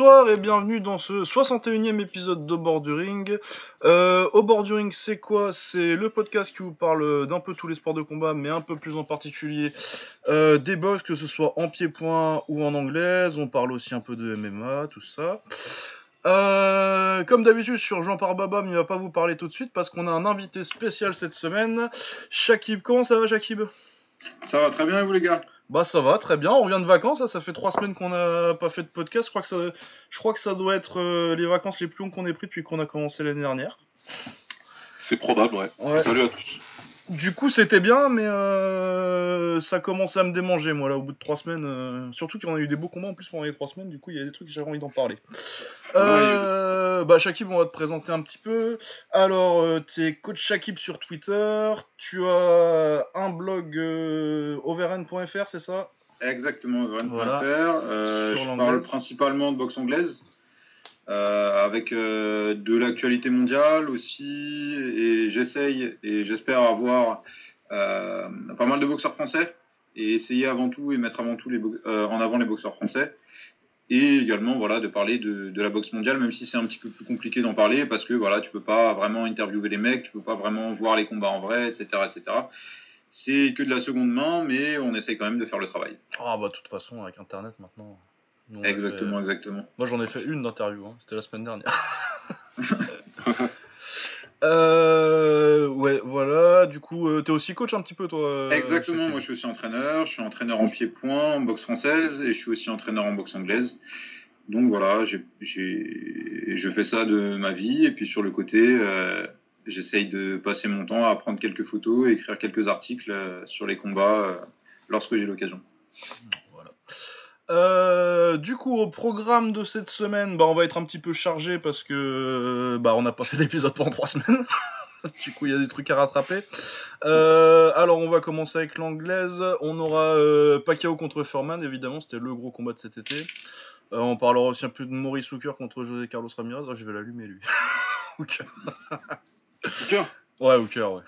Bonsoir et bienvenue dans ce 61e épisode de Borduring. Euh, au Borduring, c'est quoi? C'est le podcast qui vous parle d'un peu tous les sports de combat, mais un peu plus en particulier euh, des box, que ce soit en pied-point ou en anglaise. On parle aussi un peu de MMA, tout ça. Euh, comme d'habitude, je suis rejoint par Baba, mais il va pas vous parler tout de suite parce qu'on a un invité spécial cette semaine. Shakib, comment ça va, Shakib? Ça va très bien, et vous les gars? Bah ça va, très bien. On revient de vacances. là, ça fait trois semaines qu'on n'a pas fait de podcast. Je crois que ça, je crois que ça doit être euh, les vacances les plus longues qu'on ait pris depuis qu'on a commencé l'année dernière. C'est probable, ouais. Ouais. Salut à tous. Du coup, c'était bien, mais euh, ça commençait à me démanger, moi, là, au bout de trois semaines. euh, surtout qu'on a eu des beaux combats en plus pendant les trois semaines. Du coup, il y a des trucs que j'avais envie d'en parler. Euh, bah, Shakib, on va te présenter un petit peu. Alors, euh, t'es coach Shakib sur Twitter. Tu as un blog euh, overen.fr, c'est ça? Exactement, Vren.fr. Voilà. Je parle principalement de boxe anglaise, euh, avec euh, de l'actualité mondiale aussi, et j'essaye et j'espère avoir euh, pas mal de boxeurs français, et essayer avant tout et mettre avant tout en avant les boxeurs français. Et également voilà de parler de, de la boxe mondiale, même si c'est un petit peu plus compliqué d'en parler parce que voilà tu peux pas vraiment interviewer les mecs, tu peux pas vraiment voir les combats en vrai, etc., etc. C'est que de la seconde main, mais on essaye quand même de faire le travail. Ah, bah, de toute façon, avec Internet maintenant. Nous, Exactement, fait- exactement. Moi, j'en ai fait une d'interview, hein. c'était la semaine dernière. Euh, ouais, voilà. Du coup, euh, t'es aussi coach un petit peu, toi euh, Exactement, moi je suis aussi entraîneur, je suis entraîneur en pied-point, en boxe française, et je suis aussi entraîneur en boxe anglaise. Donc voilà, j'ai, j'ai, je fais ça de ma vie, et puis sur le côté, euh, j'essaye de passer mon temps à prendre quelques photos et écrire quelques articles euh, sur les combats euh, lorsque j'ai l'occasion. Euh, du coup, au programme de cette semaine, bah, on va être un petit peu chargé parce que euh, bah, on n'a pas fait d'épisode pendant trois semaines. du coup, il y a des trucs à rattraper. Euh, alors, on va commencer avec l'anglaise. On aura euh, Pacquiao contre Furman, évidemment, c'était le gros combat de cet été. Euh, on parlera aussi un peu de Maurice Hooker contre José Carlos Ramirez. Ah, je vais l'allumer, lui. Hooker. Tiens. Ouais, Hooker, ouais.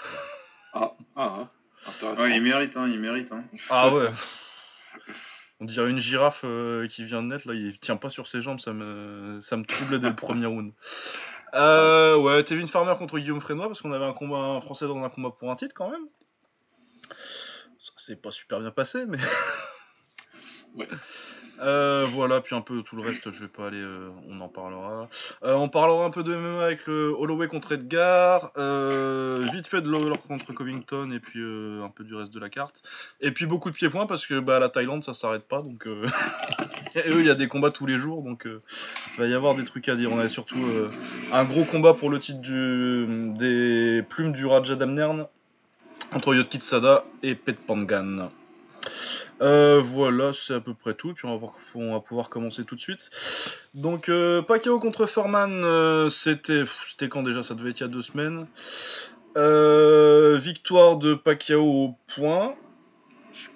Ah, ah, ah. Intéressant. Ouais, il mérite, hein, il mérite. Hein. Ah ouais. On dirait une girafe euh, qui vient de naître, là, il tient pas sur ses jambes, ça me, ça me troublait dès le premier round. Euh, ouais, Tevin Farmer contre Guillaume Frénois, parce qu'on avait un combat un français dans un combat pour un titre quand même. Ça s'est pas super bien passé, mais. Ouais. Euh, voilà, puis un peu tout le reste, je vais pas aller, euh, on en parlera. Euh, on parlera un peu de MMA avec le Holloway contre Edgar, vite fait de Lawler contre Covington, et puis un peu du reste de la carte. Et puis beaucoup de pieds-points parce que bah, la Thaïlande ça s'arrête pas donc eux il y a des combats tous les jours donc il va y avoir des trucs à dire. On a surtout un gros combat pour le titre des plumes du Raja Damnern entre Yotkitsada et Pet Pangan. Euh, voilà, c'est à peu près tout. Puis on va, on va pouvoir commencer tout de suite. Donc, euh, Pacquiao contre Furman, euh, c'était c'était quand déjà? Ça devait être il y a deux semaines. Victoire de Pacquiao au point.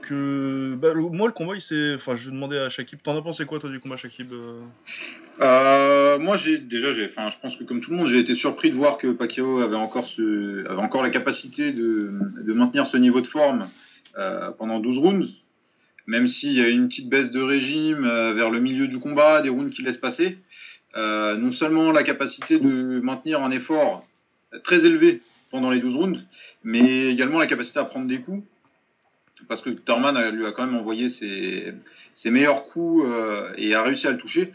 Que, bah, moi, le combat, il s'est. Enfin, je demandais à Shakib. T'en as pensé quoi, toi, du combat, Shakib moi, j'ai déjà, je pense que comme tout le monde, j'ai été surpris de voir que Pacquiao avait encore la capacité de, maintenir ce niveau de forme pendant 12 rounds, même s'il y a une petite baisse de régime euh, vers le milieu du combat, des rounds qui laissent passer. Euh, non seulement la capacité de maintenir un effort très élevé pendant les 12 rounds, mais également la capacité à prendre des coups. Parce que Thurman lui a quand même envoyé ses, meilleurs coups euh, et a réussi à le toucher.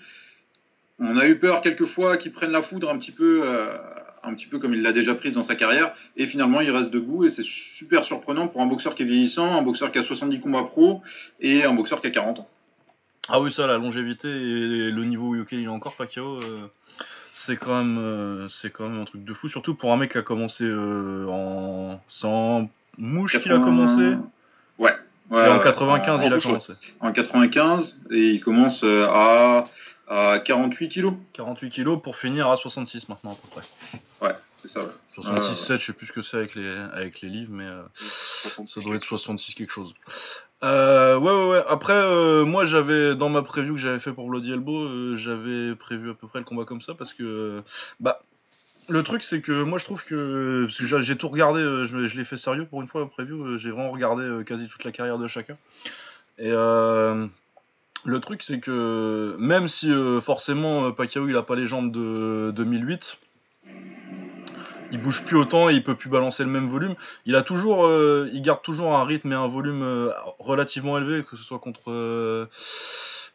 On a eu peur quelquefois qu'il prenne la foudre un petit peu, un petit peu comme il l'a déjà prise dans sa carrière, et finalement il reste debout et c'est super surprenant pour un boxeur qui est vieillissant, un boxeur qui a 70 combats pro et un boxeur qui a 40 ans. Ah oui, ça, la longévité et le niveau auquel il est encore, Pacquiao, euh, c'est quand même, euh, c'est quand même un truc de fou. Surtout pour un mec qui a commencé euh, en, sans mouche qu'il a 80 commencé. Ouais. Et en ouais. 95, en- il a en- commencé. En 95 et il commence à, à 48 kilos. 48 kilos pour finir à 66 maintenant à peu près. Ouais, c'est ça. ouais. 66, Ouais, 7, je sais plus ce que c'est avec les, avec les livres, mais euh, 66. ça doit être 66 quelque chose. Euh, ouais, ouais, ouais. Après, euh, moi, j'avais, dans ma preview que j'avais fait pour Bloody Elbow, euh, j'avais prévu à peu près le combat comme ça parce que, euh, bah, le truc, c'est que moi, je trouve que, parce que j'ai- tout regardé, euh, je, l'ai fait sérieux pour une fois, la preview, euh, j'ai vraiment regardé euh, quasi toute la carrière de chacun. Et, euh, le truc, c'est que même si euh, forcément euh, Pacquiao il a pas les jambes de 2008, il bouge plus autant et il peut plus balancer le même volume. Il a toujours, euh, il garde toujours un rythme et un volume relativement élevé, que ce soit contre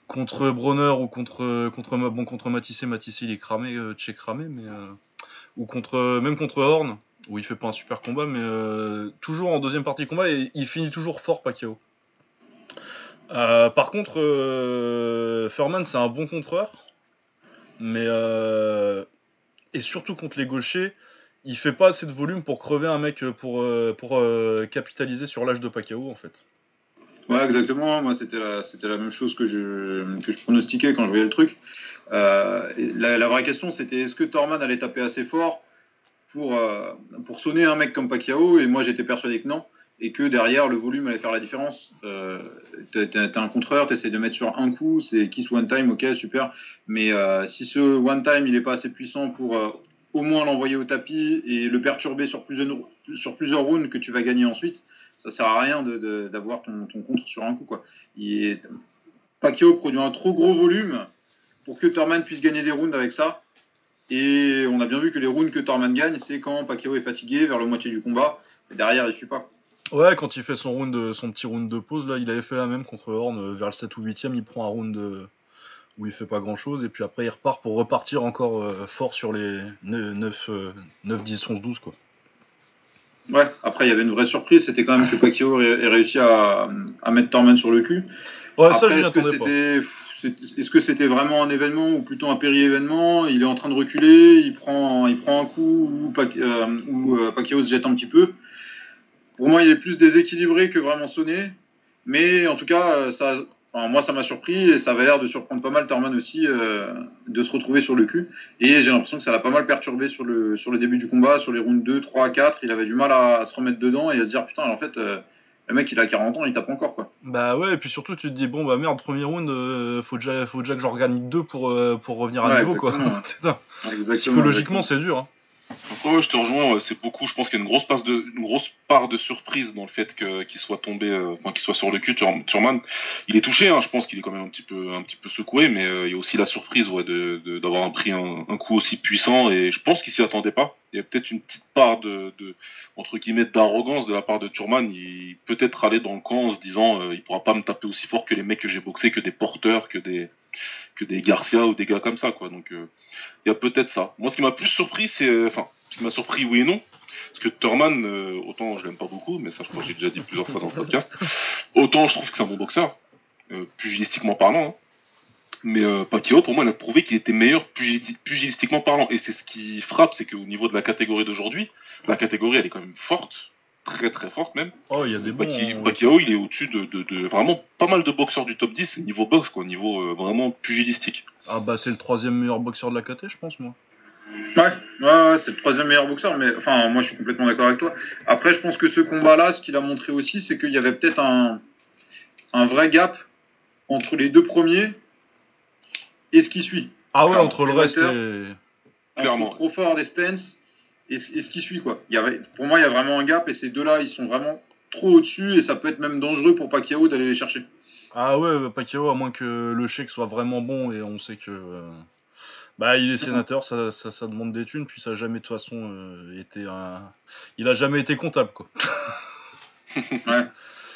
contre Bronner ou contre contre bon contre Matissé. Matissé il est cramé, Tché cramé, mais ou contre même contre Horn où il fait pas un super combat, mais toujours en deuxième partie de combat et il finit toujours fort Pacquiao. Euh, par contre, euh, c'est un bon contreur. Mais. Euh, et surtout contre les gauchers, il fait pas assez de volume pour crever un mec pour, pour capitaliser sur l'âge de Pacquiao, en fait. Ouais, exactement. Moi, c'était la, même chose que je, pronostiquais quand je voyais le truc. la, vraie question, c'était est-ce que Thorman allait taper assez fort pour, pour sonner un mec comme Pacquiao? Et moi, j'étais persuadé que non et que derrière le volume allait faire la différence. Euh, t'as un contreur, t'essayes de mettre sur un coup, c'est kiss one time, ok, super. Mais euh, si ce one time il est pas assez puissant pour euh, au moins l'envoyer au tapis et le perturber sur plusieurs, rounds que tu vas gagner ensuite, ça sert à rien d'avoir ton, contre sur un coup. Quoi. Pacquiao produit un trop gros volume pour que Thurman puisse gagner des rounds avec ça. Et on a bien vu que les rounds que Thurman gagne, c'est quand Pacquiao est fatigué vers le moitié du combat. Et derrière, il suit pas. Ouais, quand il fait son, round, son petit round de pause, là, il avait fait la même contre Horn euh, vers le 7 ou 8ème. Il prend un round où il fait pas grand chose, et puis après, il repart pour repartir encore euh, fort sur les 9, 9, 10, 11, 12. Quoi. Ouais, après, il y avait une vraie surprise, c'était quand même que Pacquiao ait réussi à, à mettre Torment sur le cul. Ouais, ça, je l'attendais pas. Est-ce que c'était vraiment un événement ou plutôt un péri-événement? Il est en train de reculer, il prend, il prend un coup ou, euh, Pacquiao se jette un petit peu. Pour moi, il est plus déséquilibré que vraiment sonné. Mais en tout cas, euh, ça, moi, ça m'a surpris et ça avait l'air de surprendre pas mal Thurman aussi euh, de se retrouver sur le cul. Et j'ai l'impression que ça l'a pas mal perturbé sur le, sur le début du combat, sur les rounds 2, 3, 4. Il avait du mal à, se remettre dedans et à se dire putain, en fait, euh, le mec il a 40 ans, il tape encore quoi. Bah ouais, et puis surtout tu te dis bon bah merde, premier round, faut, déjà, faut déjà que j'organise deux pour, pour revenir à nouveau quoi. Psychologiquement, c'est dur. Hein. Je te rejoins, c'est beaucoup, je pense qu'il y a une grosse, part de surprise dans le fait qu'il soit tombé, euh, enfin qu'il soit sur le cul, Turman. Il est touché, hein, je pense qu'il est quand même un petit peu, secoué, mais euh, il y a aussi la surprise d'avoir pris un, coup aussi puissant, et je pense qu'il s'y attendait pas. Il y a peut-être une petite part de, entre guillemets, d'arrogance de la part de Turman. Il peut-être aller dans le camp en se disant, euh, il pourra pas me taper aussi fort que les mecs que j'ai boxés, que des porteurs, que des, que des Garcia ou des gars comme ça, quoi. Donc, euh, il y a peut-être ça. Moi, ce qui m'a plus surpris, c'est, euh, enfin, ce qui m'a surpris, oui et non, parce que Thurman, euh, autant je l'aime pas beaucoup, mais ça, je crois que j'ai déjà dit plusieurs fois dans le podcast, autant je trouve que c'est un bon boxeur, pugilistiquement parlant. Hein. Mais Pacquiao, pour moi, il a prouvé qu'il était meilleur pugilistiquement parlant. Et c'est ce qui frappe, c'est qu'au niveau de la catégorie d'aujourd'hui, la catégorie, elle est quand même forte très très forte même. Oh, il y a des bons. Pacquiao, il est au-dessus de, vraiment pas mal de boxeurs du top 10 niveau boxe, quoi, niveau euh, vraiment pugilistique. Ah bah c'est le troisième meilleur boxeur de la KT, je pense moi. Ouais, ouais, c'est le troisième meilleur boxeur, mais enfin moi je suis complètement d'accord avec toi. Après je pense que ce combat-là, ce qu'il a montré aussi, c'est qu'il y avait peut-être un, un vrai gap entre les deux premiers et ce qui suit. Ah ouais, entre le reste et... Clairement. Crawford et Spence, et, ce qui suit. Quoi. Il y avait, pour moi, il y a vraiment un gap et ces deux-là, ils sont vraiment trop au-dessus et ça peut être même dangereux pour Pacquiao d'aller les chercher. Ah ouais, bah, Pacquiao, à moins que le chèque soit vraiment bon et on sait que. Euh, bah, il est sénateur, ça, ça, demande des thunes, puis ça a jamais de toute façon euh, été un. Il a jamais été comptable, quoi. ouais.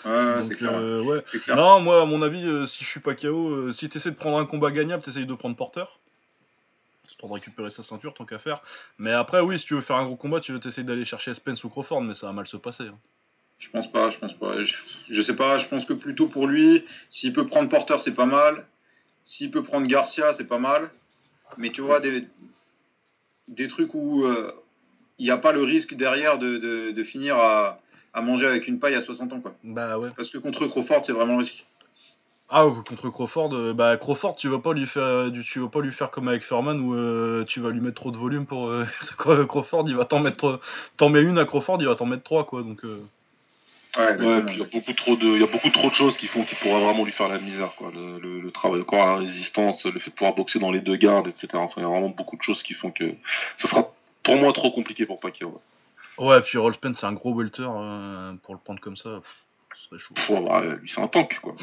Ouais, c'est clair. Euh, non, moi, à mon avis, si je suis Pacquiao, si tu essaies de prendre un combat gagnable, tu de prendre porteur histoire de récupérer sa ceinture tant qu'à faire. Mais après, oui, si tu veux faire un gros combat, tu veux essayer d'aller chercher Spence ou Crawford, mais ça va mal se passer. Hein. Je pense pas, je pense pas. Je, sais pas, je pense que plutôt pour lui, s'il peut prendre Porter, c'est pas mal. S'il peut prendre Garcia, c'est pas mal. Mais tu vois, des, des trucs où euh, il n'y a pas le risque derrière de, de, finir à, à, manger avec une paille à 60 ans. Quoi. Bah ouais. Parce que contre Crawford, c'est vraiment le risque. Ah, contre Crawford, euh, bah Crawford, tu vas pas lui faire, tu vas pas lui faire comme avec Furman où euh, tu vas lui mettre trop de volume pour euh, Crawford, il va t'en mettre, t'en mets une à Crawford, il va t'en mettre trois quoi, donc. Ouais, puis il y a beaucoup trop de, il y a beaucoup trop de choses qui font qu'il pourra vraiment lui faire la misère quoi, le, le, travail encore à la résistance, le fait de pouvoir boxer dans les deux gardes, etc. Enfin, il y a vraiment beaucoup de choses qui font que ça sera pour moi trop compliqué pour Pacquiao. Ouais, ouais puis Rollspen c'est un gros welter pour le prendre comme ça, ce serait chaud. Bah, lui c'est un tank quoi.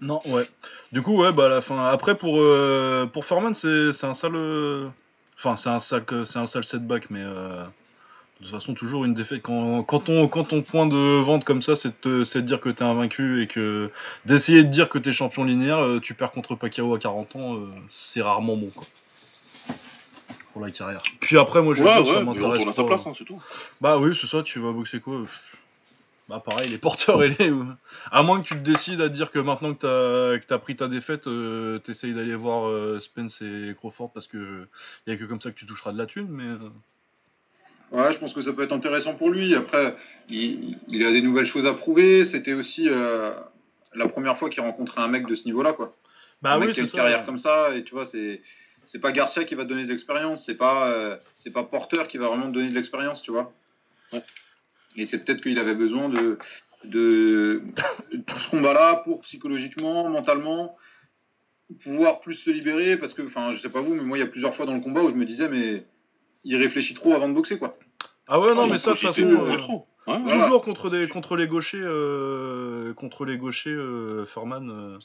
Non, ouais. Du coup, ouais, bah à la fin. Après, pour, euh, pour Foreman, c'est c'est un sale. euh, Enfin, c'est un sale, que- c'est un sale setback, mais euh, de toute façon, toujours une défaite. Quand, quand, on, quand ton point de vente comme ça, c'est de, te- c'est de dire que t'es invaincu et que d'essayer de dire que t'es champion linéaire, euh, tu perds contre Pacquiao à 40 ans, euh, c'est rarement bon, quoi. Pour la carrière. Puis après, moi, je Ouais, veux dire, ça ouais, à sa pas. place, hein, c'est tout. Bah oui, c'est ça, tu vas boxer quoi Pff. Bah pareil, les porteurs et les... À moins que tu te décides à dire que maintenant que t'as que t'as pris ta défaite, euh, t'essayes d'aller voir euh, Spence et Crawford parce que y a que comme ça que tu toucheras de la thune, mais... euh, Ouais, je pense que ça peut être intéressant pour lui. Après, il, il a des nouvelles choses à prouver. C'était aussi euh, la première fois qu'il rencontrait un mec de ce niveau-là, quoi. Bah un mec oui, qui a c'est une ça. carrière comme ça, et tu vois, c'est c'est pas Garcia qui va te donner de l'expérience, c'est pas c'est pas Porter qui va vraiment te donner de l'expérience, tu vois. Ouais. Et c'est peut-être qu'il avait besoin de de tout ce combat-là pour psychologiquement, mentalement pouvoir plus se libérer parce que enfin je sais pas vous mais moi il y a plusieurs fois dans le combat où je me disais mais il réfléchit trop avant de boxer quoi. Ah ouais, non, Il mais ça, de toute façon... euh, trop. Ouais, ouais. Voilà. Toujours contre, des, contre les gauchers, euh, contre les gauchers, euh, Furman.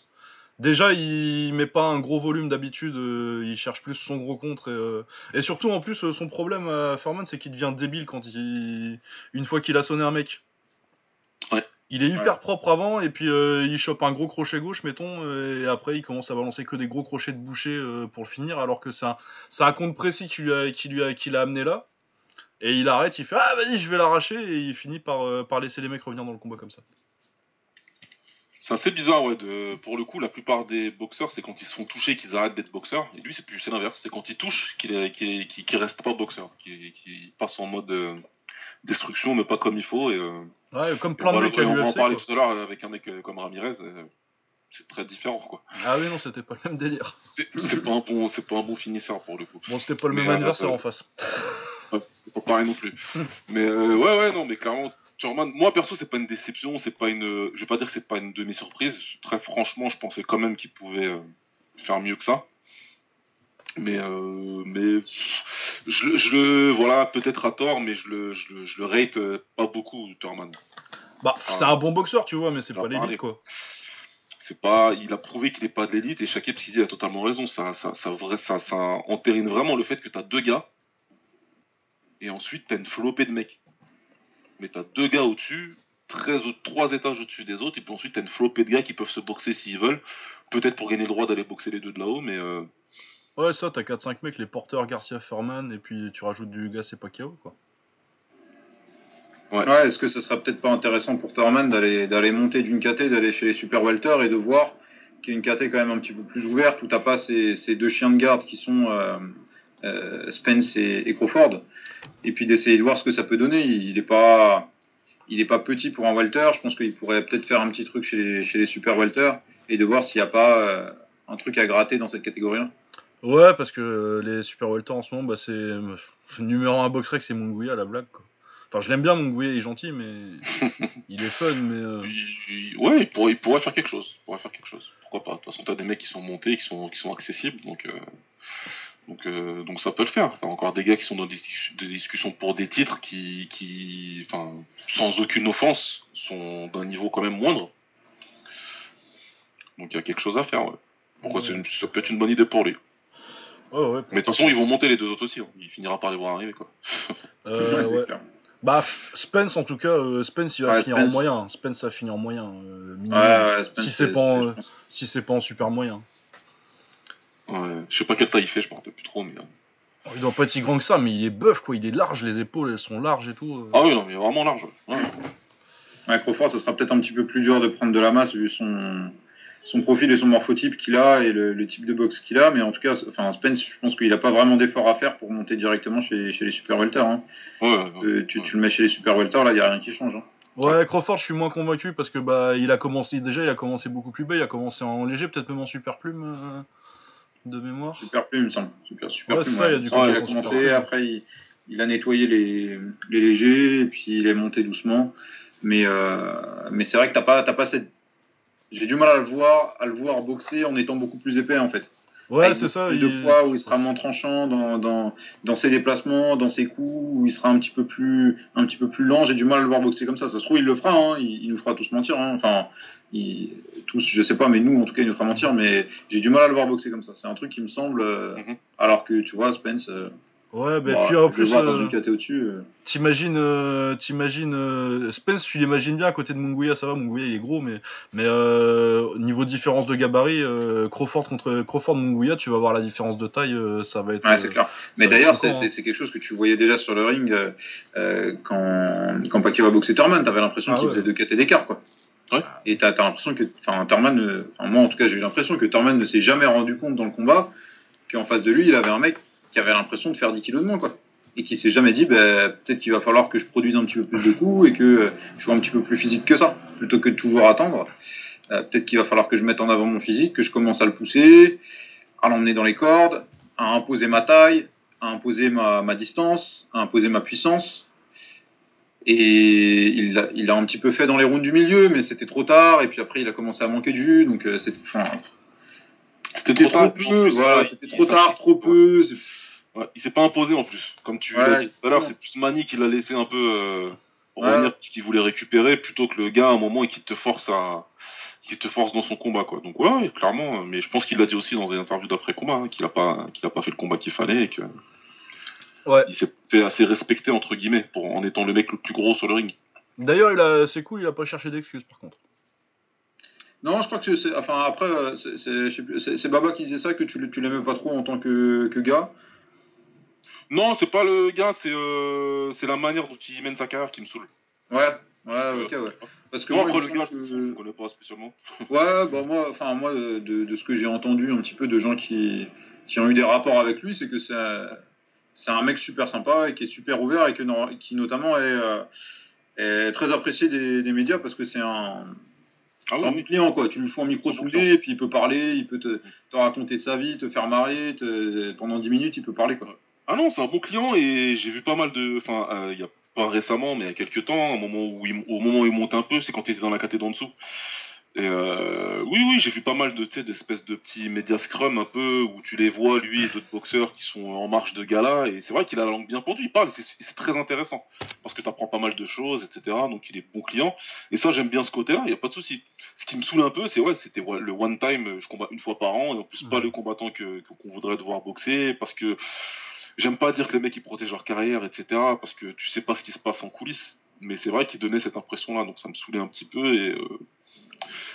Déjà, il met pas un gros volume d'habitude, euh, il cherche plus son gros contre. Et, euh, et surtout, en plus, euh, son problème à Furman, c'est qu'il devient débile quand il, une fois qu'il a sonné un mec. Ouais. Il est hyper Ouais. propre avant, et puis il chope un gros crochet gauche, mettons, et après il commence à balancer que des gros crochets de boucher pour le finir, alors que c'est un, un compte précis qui lui a, qui lui a, qui l'a amené là. Et il arrête, il fait Ah, vas-y, je vais l'arracher, et il finit par, par laisser les mecs revenir dans le combat comme ça. C'est assez bizarre, ouais. De... Pour le coup, la plupart des boxeurs, c'est quand ils se font toucher qu'ils arrêtent d'être boxeurs. Et lui, c'est plus c'est l'inverse. C'est quand il touche qu'il qu'il- qu'il reste pas boxeur, qu'il passe en mode euh, destruction, mais pas comme il faut. Et, euh, Ouais, comme et plein on de mecs on va en parler quoi. tout à l'heure avec un mec euh, comme Ramirez. C'est très différent, quoi. Ah oui, non, c'était pas le même délire. C'est pas un bon, pas un bon finisseur pour le coup. Bon, c'était pas le Mais, même adversaire euh, en face. C'est pas pareil non plus. mais euh, ouais, ouais, non, mais clairement, Thurman, moi perso, c'est pas une déception, c'est pas une. Je vais pas dire que c'est pas une demi-surprise. Très franchement, je pensais quand même qu'il pouvait euh, faire mieux que ça. Mais, euh, mais je, le- je le. Voilà, peut-être à tort, mais je le, je le, je le rate euh, pas beaucoup, Thurman. Bah, c'est un bon boxeur, tu vois, mais c'est pas l'élite, quoi. C'est pas, il a prouvé qu'il est pas de l'élite et Shakib Sidi a totalement raison. Ça, ça, ça, vrai, ça, ça entérine vraiment le fait que t'as deux gars et ensuite t'as une flopée de mecs. Mais t'as deux gars au-dessus, 13 ou trois étages au-dessus des autres, et puis ensuite t'as une flopée de gars qui peuvent se boxer s'ils veulent. Peut-être pour gagner le droit d'aller boxer les deux de là-haut, mais euh, Ouais, ça, t'as 4-5 mecs, les porteurs, Garcia, Furman, et puis tu rajoutes du gars, c'est pas KO, quoi. Ouais, est-ce que ce serait peut-être pas intéressant pour Thurman d'aller d'aller monter d'une KT, d'aller chez les Super Welter et de voir qu'il y a une KT quand même un petit peu plus ouverte où t'as pas ces, ces deux chiens de garde qui sont euh, Spence et, et Crawford et puis d'essayer de voir ce que ça peut donner. Il, il est pas il est pas petit pour un Welter. Je pense qu'il pourrait peut-être faire un petit truc chez les, chez les Super Welter et de voir s'il n'y a pas euh, un truc à gratter dans cette catégorie-là. Ouais, parce que euh, les Super Welter en ce moment, bah, c'est. euh, le numéro 1 boxrec, c'est Munguia, la blague, quoi. Enfin, je l'aime bien, Munguia, il est gentil, mais. il est fun, mais. euh, il- il- ouais, il pourrait, il pourrait faire quelque chose. Il pourrait faire quelque chose. Pourquoi pas? De toute façon, t'as des mecs qui sont montés, qui sont, qui sont accessibles, donc. euh, Donc, euh, donc ça peut le faire. T'as encore des gars qui sont dans des, dis- des discussions pour des titres qui, qui, enfin, sans aucune offense, sont d'un niveau quand même moindre. Donc il y a quelque chose à faire. Ouais. Pourquoi Ouais. c'est une- ça peut être une bonne idée pour lui. Ouais. Mais de toute façon, ils vont monter les deux autres aussi. hein. Il finira par les voir arriver quoi. Euh, Ouais, c'est ouais. clair. Bah, Spence, en tout cas, euh, Spence, il va Ouais, finir Spence. en moyen. Spence, ça finit en moyen. euh, Ouais, minimum. ouais, Spence, Si c'est pas en-. Si pas en super moyen. Ouais. Je sais pas quelle taille il fait, je me rappelle plus trop, mais. euh. Il doit pas être si grand que ça, mais il est buff, quoi. Il est large, les épaules, elles sont larges et tout. euh. Ah oui, non, mais vraiment large. ouais. Crawford, ce sera peut-être un petit peu plus dur de prendre de la masse vu son, son profil et son morphotype qu'il a et le, le type de boxe qu'il a. Mais en tout cas, enfin, Spence, je pense qu'il n'a pas vraiment d'effort à faire pour monter directement chez, chez les Super Welter. Hein. Ouais, ouais, ouais. Euh, tu, tu le mets chez les Super Welter, là, il n'y a rien qui change. Hein. Ouais, Crawford, je suis moins convaincu parce que bah il a commencé déjà, il a commencé beaucoup plus bas, il a commencé en léger, peut-être même en super plume euh, de mémoire. Super plume, il me semble. Super, super Ouais, plume, il y a du il commencé, après il, il a nettoyé les, les légers, et puis il est monté doucement. Mais, euh, mais c'est vrai que t'as pas, t'as pas cette. J'ai du mal à le voir, à le voir boxer en étant beaucoup plus épais en fait. Ouais, c'est ça. Plus de poids, où il sera moins tranchant dans, dans, dans, ses déplacements, dans ses coups, où il sera un petit peu plus, un petit peu plus lent. J'ai du mal à le voir boxer comme ça. Ça se trouve, il le fera. Hein. Il, nous fera tous mentir. Hein. Enfin, il, tous, je sais pas, mais nous, en tout cas, il nous fera mentir. Mais j'ai du mal à le voir boxer comme ça. C'est un truc qui me semble. Euh, mhm. Alors que tu vois, Spence. Euh, Ouais, bah, puis en plus. euh. Euh. T'imagines, euh, t'imagines Spence, tu l'imagines bien à côté de Munguia, ça va, Munguia il est gros, mais, mais niveau différence de gabarit, Crawford contre Crawford Munguia, tu vas voir la différence de taille, ça va être. Ouais, c'est clair. Mais d'ailleurs, hein. c'est, quelque chose que tu voyais déjà sur le ring quand, quand Pacquiao a boxé Thurman, t'avais l'impression ah qu'il faisait deux KT d'écart, quoi. Ouais. Et t'as, as, l'impression que, enfin, Thurman, moi en tout cas, j'ai eu l'impression que Thurman ne s'est jamais rendu compte dans le combat qu'en face de lui, il avait un mec qui avait l'impression de faire 10 kilos de moins, quoi. Et qui s'est jamais dit, bah, peut-être qu'il va falloir que je produise un petit peu plus de coups et que euh, je sois un petit peu plus physique que ça, plutôt que de toujours attendre. Euh, peut-être qu'il va falloir que je mette en avant mon physique, que je commence à le pousser, à l'emmener dans les cordes, à imposer ma taille, à imposer ma, distance, à imposer ma puissance. Et il a, un petit peu fait dans les rounds du milieu, mais c'était trop tard. Et puis après, il a commencé à manquer de jus. Donc, euh, c'était, c'était trop, tard, peu. Voilà, c'était trop tard, trop peu. Ouais, il s'est pas imposé en plus. Comme tu l'as dit tout à l'heure, c'est plus Mani qui l'a laissé un peu euh, revenir parce qu'il voulait récupérer plutôt que le gars à un moment et qui te force à qui te force dans son combat quoi. Donc ouais, clairement, mais je pense qu'il l'a dit aussi dans des interviews d'après combat hein, qu'il a pas qu'il a pas fait le combat qu'il fallait et que ouais. il s'est fait assez respecter entre guillemets pour en étant le mec le plus gros sur le ring. D'ailleurs, il a c'est cool, il a pas cherché d'excuses par contre. Non, je crois que c'est. Enfin, après, c'est Baba qui disait ça, que tu, tu l'aimais pas trop en tant que, que gars. Non, c'est pas le gars, c'est euh, c'est la manière dont il mène sa carrière qui me saoule. Ouais, ouais, ok, ouais. Parce que moi, après, le gars, je, connais pas spécialement. ouais, bah moi, enfin moi, de, de ce que j'ai entendu un petit peu de gens qui, qui ont eu des rapports avec lui, c'est que c'est c'est un mec super sympa et qui est super ouvert et que, qui notamment est, euh, est très apprécié des, des, médias parce que c'est un ah c'est un client quoi. Tu lui fous un micro sous le nez et puis il peut parler, il peut te, te raconter sa vie, te faire marrer, pendant 10 minutes il peut parler quoi. Ah non, c'est un bon client et j'ai vu pas mal de. Enfin, euh, il y a pas récemment, mais il y a quelques temps, au moment où il, au moment où il monte un peu, c'est quand il était dans la caté d'en dessous. Et euh, oui, oui, j'ai vu pas mal de d'espèces de petits médias scrum un peu où tu les vois lui et d'autres boxeurs qui sont en marche de gala et c'est vrai qu'il a la langue bien pendue, il parle, c'est très intéressant parce que tu apprends pas mal de choses, etc. Donc il est bon client et ça j'aime bien ce côté-là, il y a pas de souci. Ce qui me saoule un peu, c'est ouais, c'était le one time, je combat une fois par an et en plus pas le combattant que qu'on voudrait devoir boxer parce que J'aime pas dire que les mecs ils protègent leur carrière, etc. Parce que tu sais pas ce qui se passe en coulisses. Mais c'est vrai qu'ils donnaient cette impression-là, donc ça me saoulait un petit peu et euh,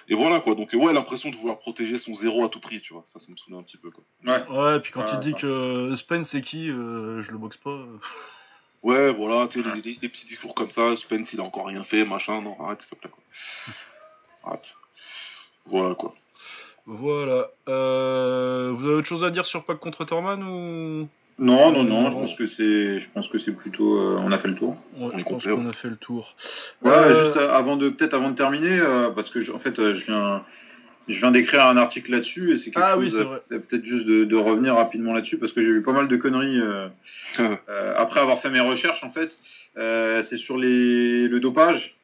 et voilà quoi. Donc ouais, l'impression de vouloir protéger son zéro à tout prix, tu vois. Ça, ça me saoulait un petit peu quoi. Ouais. Ouais, puis quand il dit que Spence c'est qui, euh, je le boxe pas. Ouais, voilà, tu sais, des, petits discours comme ça, Spence il a encore rien fait, machin, non, arrête s'il te plaît quoi. Arrête. Voilà quoi. Voilà. Euh, vous avez autre chose à dire sur Pac contre Thorman ou? Non, non, non, je pense que c'est, je pense que c'est plutôt, euh, on a fait le tour. je pense qu'on a fait le tour. Ouais, euh, juste avant de, peut-être avant de terminer, euh, parce que en fait, je viens, je viens d'écrire un article là-dessus et c'est quelque ah chose, peut-être juste de, revenir rapidement là-dessus parce que j'ai vu pas mal de conneries après avoir fait mes recherches en fait. c'est sur les, le dopage.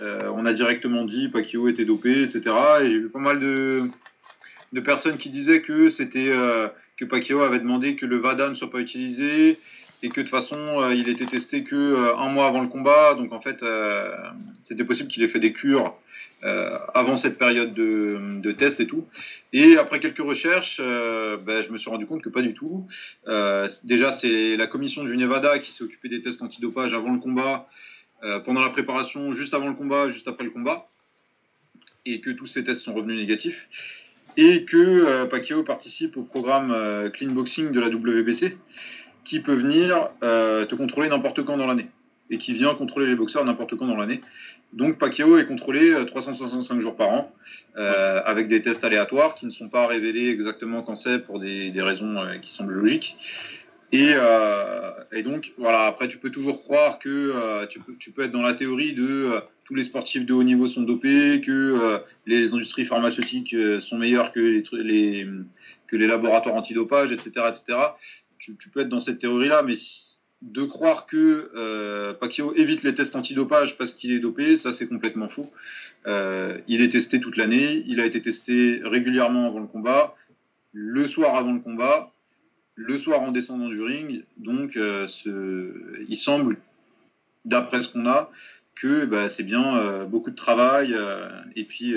on a directement dit Pacquiao était dopé, etc. Et j'ai vu pas mal de, de personnes qui disaient que c'était que Pacquiao avait demandé que le VADA ne soit pas utilisé et que de toute façon euh, il était testé que euh, un mois avant le combat. Donc en fait, euh, c'était possible qu'il ait fait des cures avant cette période de, de, test et tout. Et après quelques recherches, ben, je me suis rendu compte que pas du tout. déjà, c'est la commission du Nevada qui s'est occupée des tests antidopage avant le combat, pendant la préparation, juste avant le combat, juste après le combat, et que tous ces tests sont revenus négatifs et que euh, Pacquiao participe au programme euh, Clean Boxing de la WBC, qui peut venir euh, te contrôler n'importe quand dans l'année, et qui vient contrôler les boxeurs n'importe quand dans l'année. Donc Pacquiao est contrôlé 365 jours par an, avec des tests aléatoires qui ne sont pas révélés exactement quand c'est pour des, des raisons qui semblent logiques. Et, et, donc, voilà, après, tu peux toujours croire que tu, peux, tu peux être dans la théorie de tous les sportifs de haut niveau sont dopés, que euh, les industries pharmaceutiques euh, sont meilleures que les, que les laboratoires antidopage, etc. etc. Tu, peux être dans cette théorie-là, mais de croire que euh, Pacquiao évite les tests antidopage parce qu'il est dopé, ça c'est complètement faux. il est testé toute l'année, il a été testé régulièrement avant le combat. le soir avant le combat, le soir en descendant du ring. Donc, ce... il semble, d'après ce qu'on a, que bah, c'est bien beaucoup de travail et puis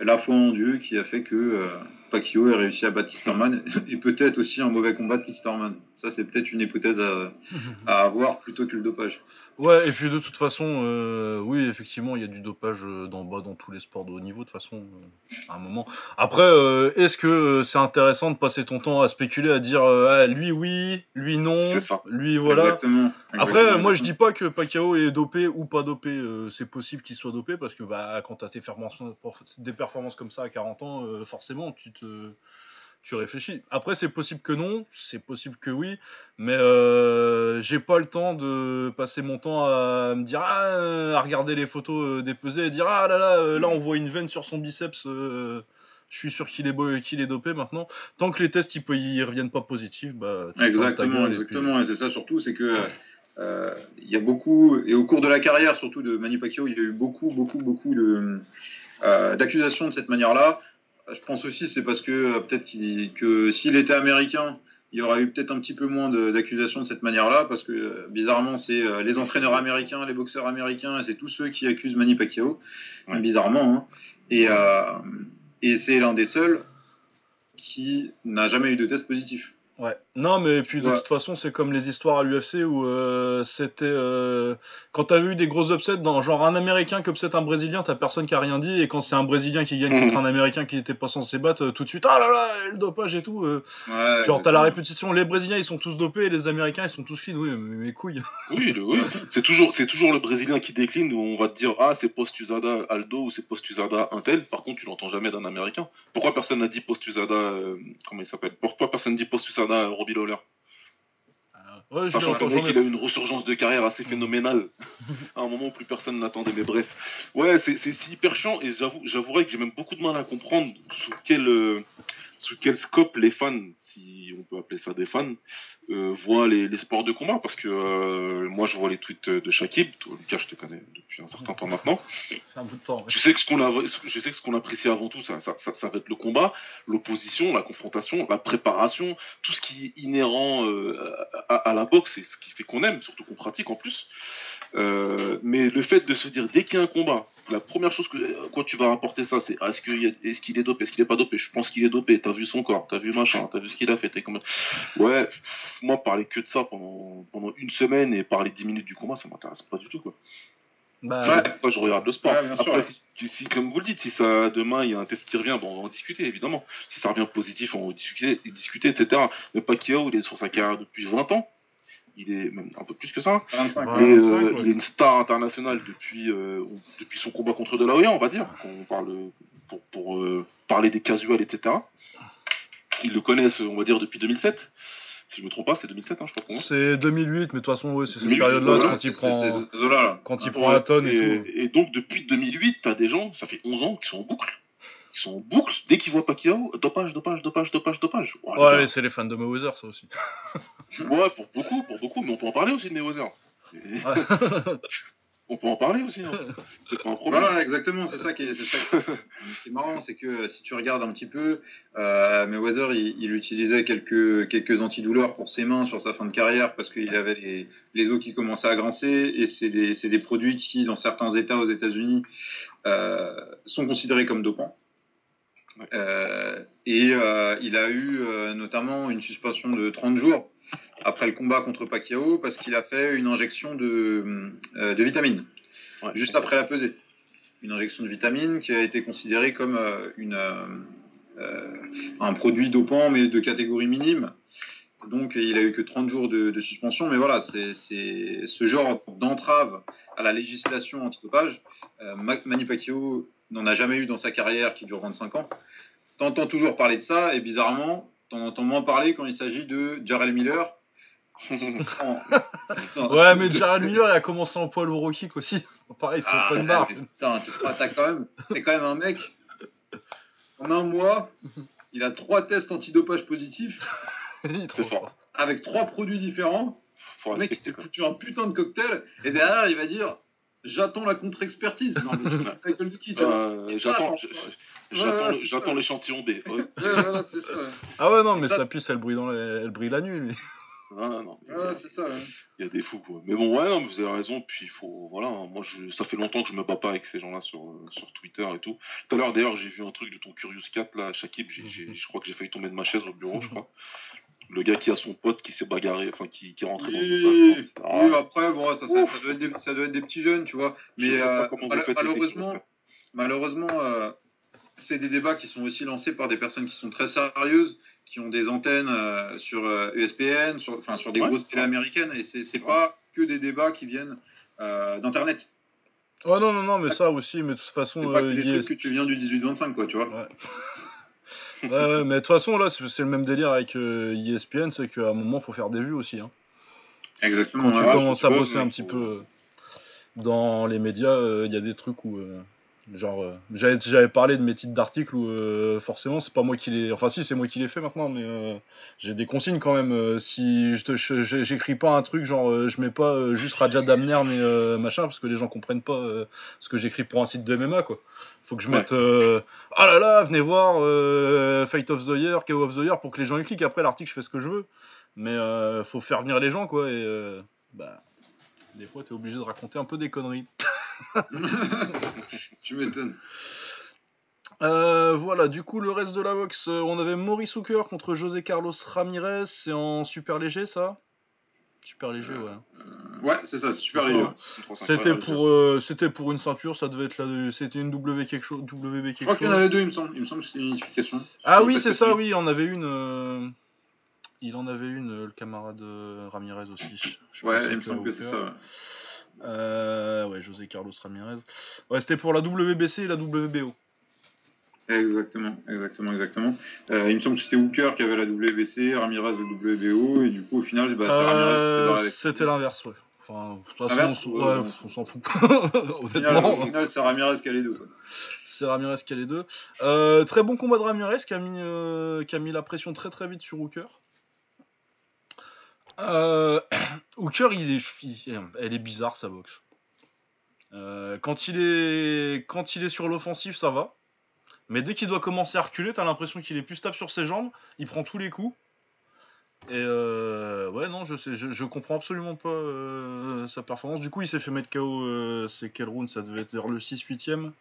la foi en Dieu qui a fait que Pacquiao ait réussi à battre Kisterman et peut-être aussi un mauvais combat de Kisterman. Ça, c'est peut-être une hypothèse à, à, avoir plutôt que le dopage. Ouais, et puis de toute façon, euh, oui, effectivement, il y a du dopage euh, dans, bas dans tous les sports de haut niveau, de toute façon, euh, à un moment. Après, est-ce que c'est intéressant de passer ton temps à spéculer, à dire ah, lui oui, lui non, lui voilà Exactement. Après, moi je dis pas que Pacquiao est dopé ou pas dopé, c'est possible qu'il soit dopé parce que bah, quand tu as des performances comme ça à 40 ans, forcément, tu te tu réfléchis. Après, c'est possible que non, c'est possible que oui, mais euh, j'ai pas le temps de passer mon temps à me dire ah, à regarder les photos euh, des pesées et dire ah là là, euh, là on voit une veine sur son biceps. je suis sûr qu'il est, qu'il est dopé maintenant. Tant que les tests ils, ils reviennent pas positifs, bah. exactement, exactement. Et, c'est ça surtout, c'est que il y a beaucoup et au cours de la carrière surtout de Manny Pacquiao, il y a eu beaucoup, beaucoup, beaucoup de d'accusations de cette manière-là. Je pense aussi c'est parce que euh, peut-être que s'il était américain, il y aura eu peut-être un petit peu moins d'accusations de, cette manière-là, parce que euh, bizarrement, c'est euh, les entraîneurs américains, les boxeurs américains, et c'est tous ceux qui accusent Manny Pacquiao, bizarrement. Hein. Et, et c'est l'un des seuls qui n'a jamais eu de test positif. Ouais. Non, mais puis de toute façon, c'est comme les histoires à l'UFC où euh, c'était. Euh, quand t'as eu des gros upsets, dans genre un Américain qui upset un Brésilien, t'as personne qui a rien dit, et quand c'est un Brésilien qui gagne contre un Américain qui était pas censé battre, euh, tout de suite, ah là là, le dopage et tout. genre, t'as la répétition, les Brésiliens ils sont tous dopés, et les Américains ils sont tous fines, oui, mais mes couilles. Oui, oui. c'est toujours, c'est toujours le Brésilien qui décline où on va te dire, ah, c'est Postuzada Aldo ou c'est Postuzada Intel, par contre, tu l'entends jamais d'un Américain. Pourquoi personne n'a dit Postuzada, comment il s'appelle? Pourquoi personne dit Postuzada Robbie Lawler. Ouais, qu'il a eu une ressurgence de carrière assez phénoménale. À un moment où plus personne n'attendait. Mais bref, ouais, c'est hyper chiant et j'avouerais que j'ai même beaucoup de mal à comprendre sous quel, euh, sous quel scope les fans, si on peut appeler ça des fans, euh, voient les, sports de combat? Parce que euh, moi, je vois les tweets de Shakib. Lucas, je te connais depuis un certain temps maintenant. un bout de temps. Je sais que ce qu'on a, je sais que ce qu'on apprécie avant tout, ça, ça, ça, va être le combat, l'opposition, la confrontation, la préparation, tout ce qui est inhérent euh, à, à, la boxe et ce qui fait qu'on aime, surtout qu'on pratique en plus. Euh, mais le fait de se dire dès qu'il y a un combat, la première chose que quand tu vas rapporter ça, c'est est-ce qu'il est, est, qu'il est dopé, est-ce qu'il est pas dopé? Je pense qu'il est dopé. T'as vu son corps, t'as vu machin, t'as vu ce qu'il a fait. Comme... Ouais, moi parler que de ça pendant pendant une semaine et parler 10 minutes du combat, ça m'intéresse pas du tout quoi. Bah, je regarde le sport. Après, si, comme vous le dites, si ça demain il y a un test qui revient, bon, on va en discuter évidemment. Si ça revient positif, on va discuter, discuter etc. Mais Pacquiao, il est sur sa carrière depuis 20 ans il est même un peu plus que ça. Euh, il est une star internationale depuis, euh, depuis son combat contre De La Hoya, on va dire, on parle pour, pour euh, parler des casuals, etc. Ils le connaissent, on va dire, depuis 2007. Si je me trompe pas, c'est 2007, hein, je crois. C'est 2008, mais de toute façon, oui, c'est cette période-là, quand il prend, quand il prend la tonne et, et, tout. Et donc, depuis 2008, t'as des gens, ça fait 11 ans, qui sont en boucle ils sont en boucle. Dès qu'ils voient Pacquiao, dopage, dopage, dopage, dopage, dopage. ouais, c'est les fans de Mayweather, ça aussi. ouais, pour beaucoup, pour beaucoup, mais on peut en parler aussi de Mayweather. on peut en parler aussi, hein. c'est pas un problème. Voilà, exactement, c'est ça qui est, c'est marrant, c'est que euh, si tu regardes un petit peu, euh, Mayweather, il, utilisait quelques, quelques antidouleurs pour ses mains sur sa fin de carrière parce qu'il avait les, les, os qui commençaient à grincer et c'est des, des, produits qui, dans certains États aux États-Unis, euh, sont considérés comme dopants. Euh, et euh, il a eu euh, notamment une suspension de 30 jours après le combat contre Pacquiao parce qu'il a fait une injection de, de vitamines juste après la pesée. Une injection de vitamines qui a été considérée comme une, un produit dopant mais de catégorie minime. Donc il a eu que 30 jours de, de suspension, mais voilà, c'est ce genre d'entrave à la législation antidopage. Manny Pacquiao n'en a jamais eu dans sa carrière qui dure 25 ans. T'entends toujours parler de ça, et bizarrement, t'en entends moins parler quand il s'agit de Jarrell Miller. ouais, mais Jarrell Miller, il a commencé en poids lourd kick aussi. Pareil, c'est ah, barre. Putain, tu quand même. C'est quand même un mec. En un mois, il a trois tests antidopage positifs. trop fort. Avec trois produits différents. le mec, il s'est foutu un putain de cocktail. Et derrière, il va dire J'attends la contre-expertise. Non, mais tu te le qui, tu vois. Euh, J'attends Ouais, l'échantillon B. Ouais. Ouais, voilà, c'est ça. Ah ouais, non, mais Ça- sa puce, elle brille, dans la- elle brille la nuit, lui. Ah, non, Ouais, c'est ça. ouais. Il y a des fous quoi. Mais bon ouais non, mais vous avez raison puis il faut voilà hein, moi je ça fait longtemps que je me bats pas avec ces gens-là sur euh, sur Twitter et tout. Tout à l'heure d'ailleurs j'ai vu un truc de ton Curious Cat là Shakib je crois que j'ai failli tomber de ma chaise au bureau je crois. Le gars qui a son pote qui s'est bagarré enfin qui, qui est rentré dans une Oui, salle. Ah, oui, après, bon, ça, ça, ça doit être des, ça doit être des petits jeunes, tu vois. Mais euh, mal- faites les malheureusement, malheureusement euh, c'est des débats qui sont aussi lancés par des personnes qui sont très sérieuses, qui ont des antennes euh, sur euh, ESPN, sur, enfin, sur des Ouais. grosses télé américaines, et c'est c'est pas que des débats qui viennent euh, d'Internet. Oh non, non, non, mais ça aussi, mais de toute C'est façon, pas que euh, il trucs que tu viens du 18-25, quoi, tu vois. Ouais. Ouais, ouais, mais de toute façon, là, c'est le même délire avec euh, ESPN, c'est qu'à un moment, faut faire des vues aussi. Hein. Exactement. Quand tu ouais. commences à bosser un petit peu euh, dans les médias, euh, il y a des trucs où. Genre, euh, j'avais j'avais parlé de mes titres d'articles où euh, forcément, c'est pas moi qui les. Enfin, si, c'est moi qui les fais maintenant, mais euh, j'ai des consignes quand même. si je te- je- je- j'écris pas un truc, genre, je mets pas juste Raja Damner, mais machin, parce que les gens comprennent pas ce que j'écris pour un site de MMA, quoi. Faut que je mette. ah là là, venez voir Fight of the Year, KO of the Year, pour que les gens y cliquent. Après, l'article, je fais ce que je veux. Mais faut faire venir les gens, quoi. Et bah, des fois, t'es obligé de raconter un peu des conneries. tu m'étonnes. Euh, voilà, du coup, le reste de la boxe, euh, on avait Maurice Hooker contre José Carlos Ramirez. C'est en super léger, ça? Super léger, ouais. Euh, ouais, c'est ça, c'est super léger. ça. c'est 63, C'était ouais, pour, euh, c'était pour une ceinture, ça devait être là. C'était une W quelque chose. WB Je crois qu'il y en avait deux, il me semble. Il me semble que c'était une unification. Ah oui, c'est ça, oui, il en avait une. euh, Il en avait une, le camarade Ramirez aussi. Je Ouais, il me semble que c'est ça. ouais. Euh, ouais, José Carlos Ramirez. Ouais, c'était pour la WBC et la WBO. Exactement, exactement, exactement. Euh, il me semble que c'était Hooker qui avait la WBC, Ramirez la WBO, et du coup, au final, bah, Ramirez Euh, c'était l'inverse, ouais. Enfin, de toute façon, on, Ouais, s'en fout. Au final, Honnêtement, au final, c'est Ramirez qui a les deux. c'est Ramirez qui a les deux. Euh, très bon combat de Ramirez qui a mis, euh, qui a mis la pression très très vite sur Hooker. Euh, Hooker, il est, elle est bizarre sa boxe. Euh, quand, il est, sur l'offensive, ça va. Mais dès qu'il doit commencer à reculer, t'as l'impression qu'il est plus stable sur ses jambes. Il prend tous les coups. Et euh, ouais, non, je sais, je, je comprends absolument pas euh, sa performance. Du coup, il s'est fait mettre KO. euh, c'est quel round? Ça devait être vers le 6-8ème.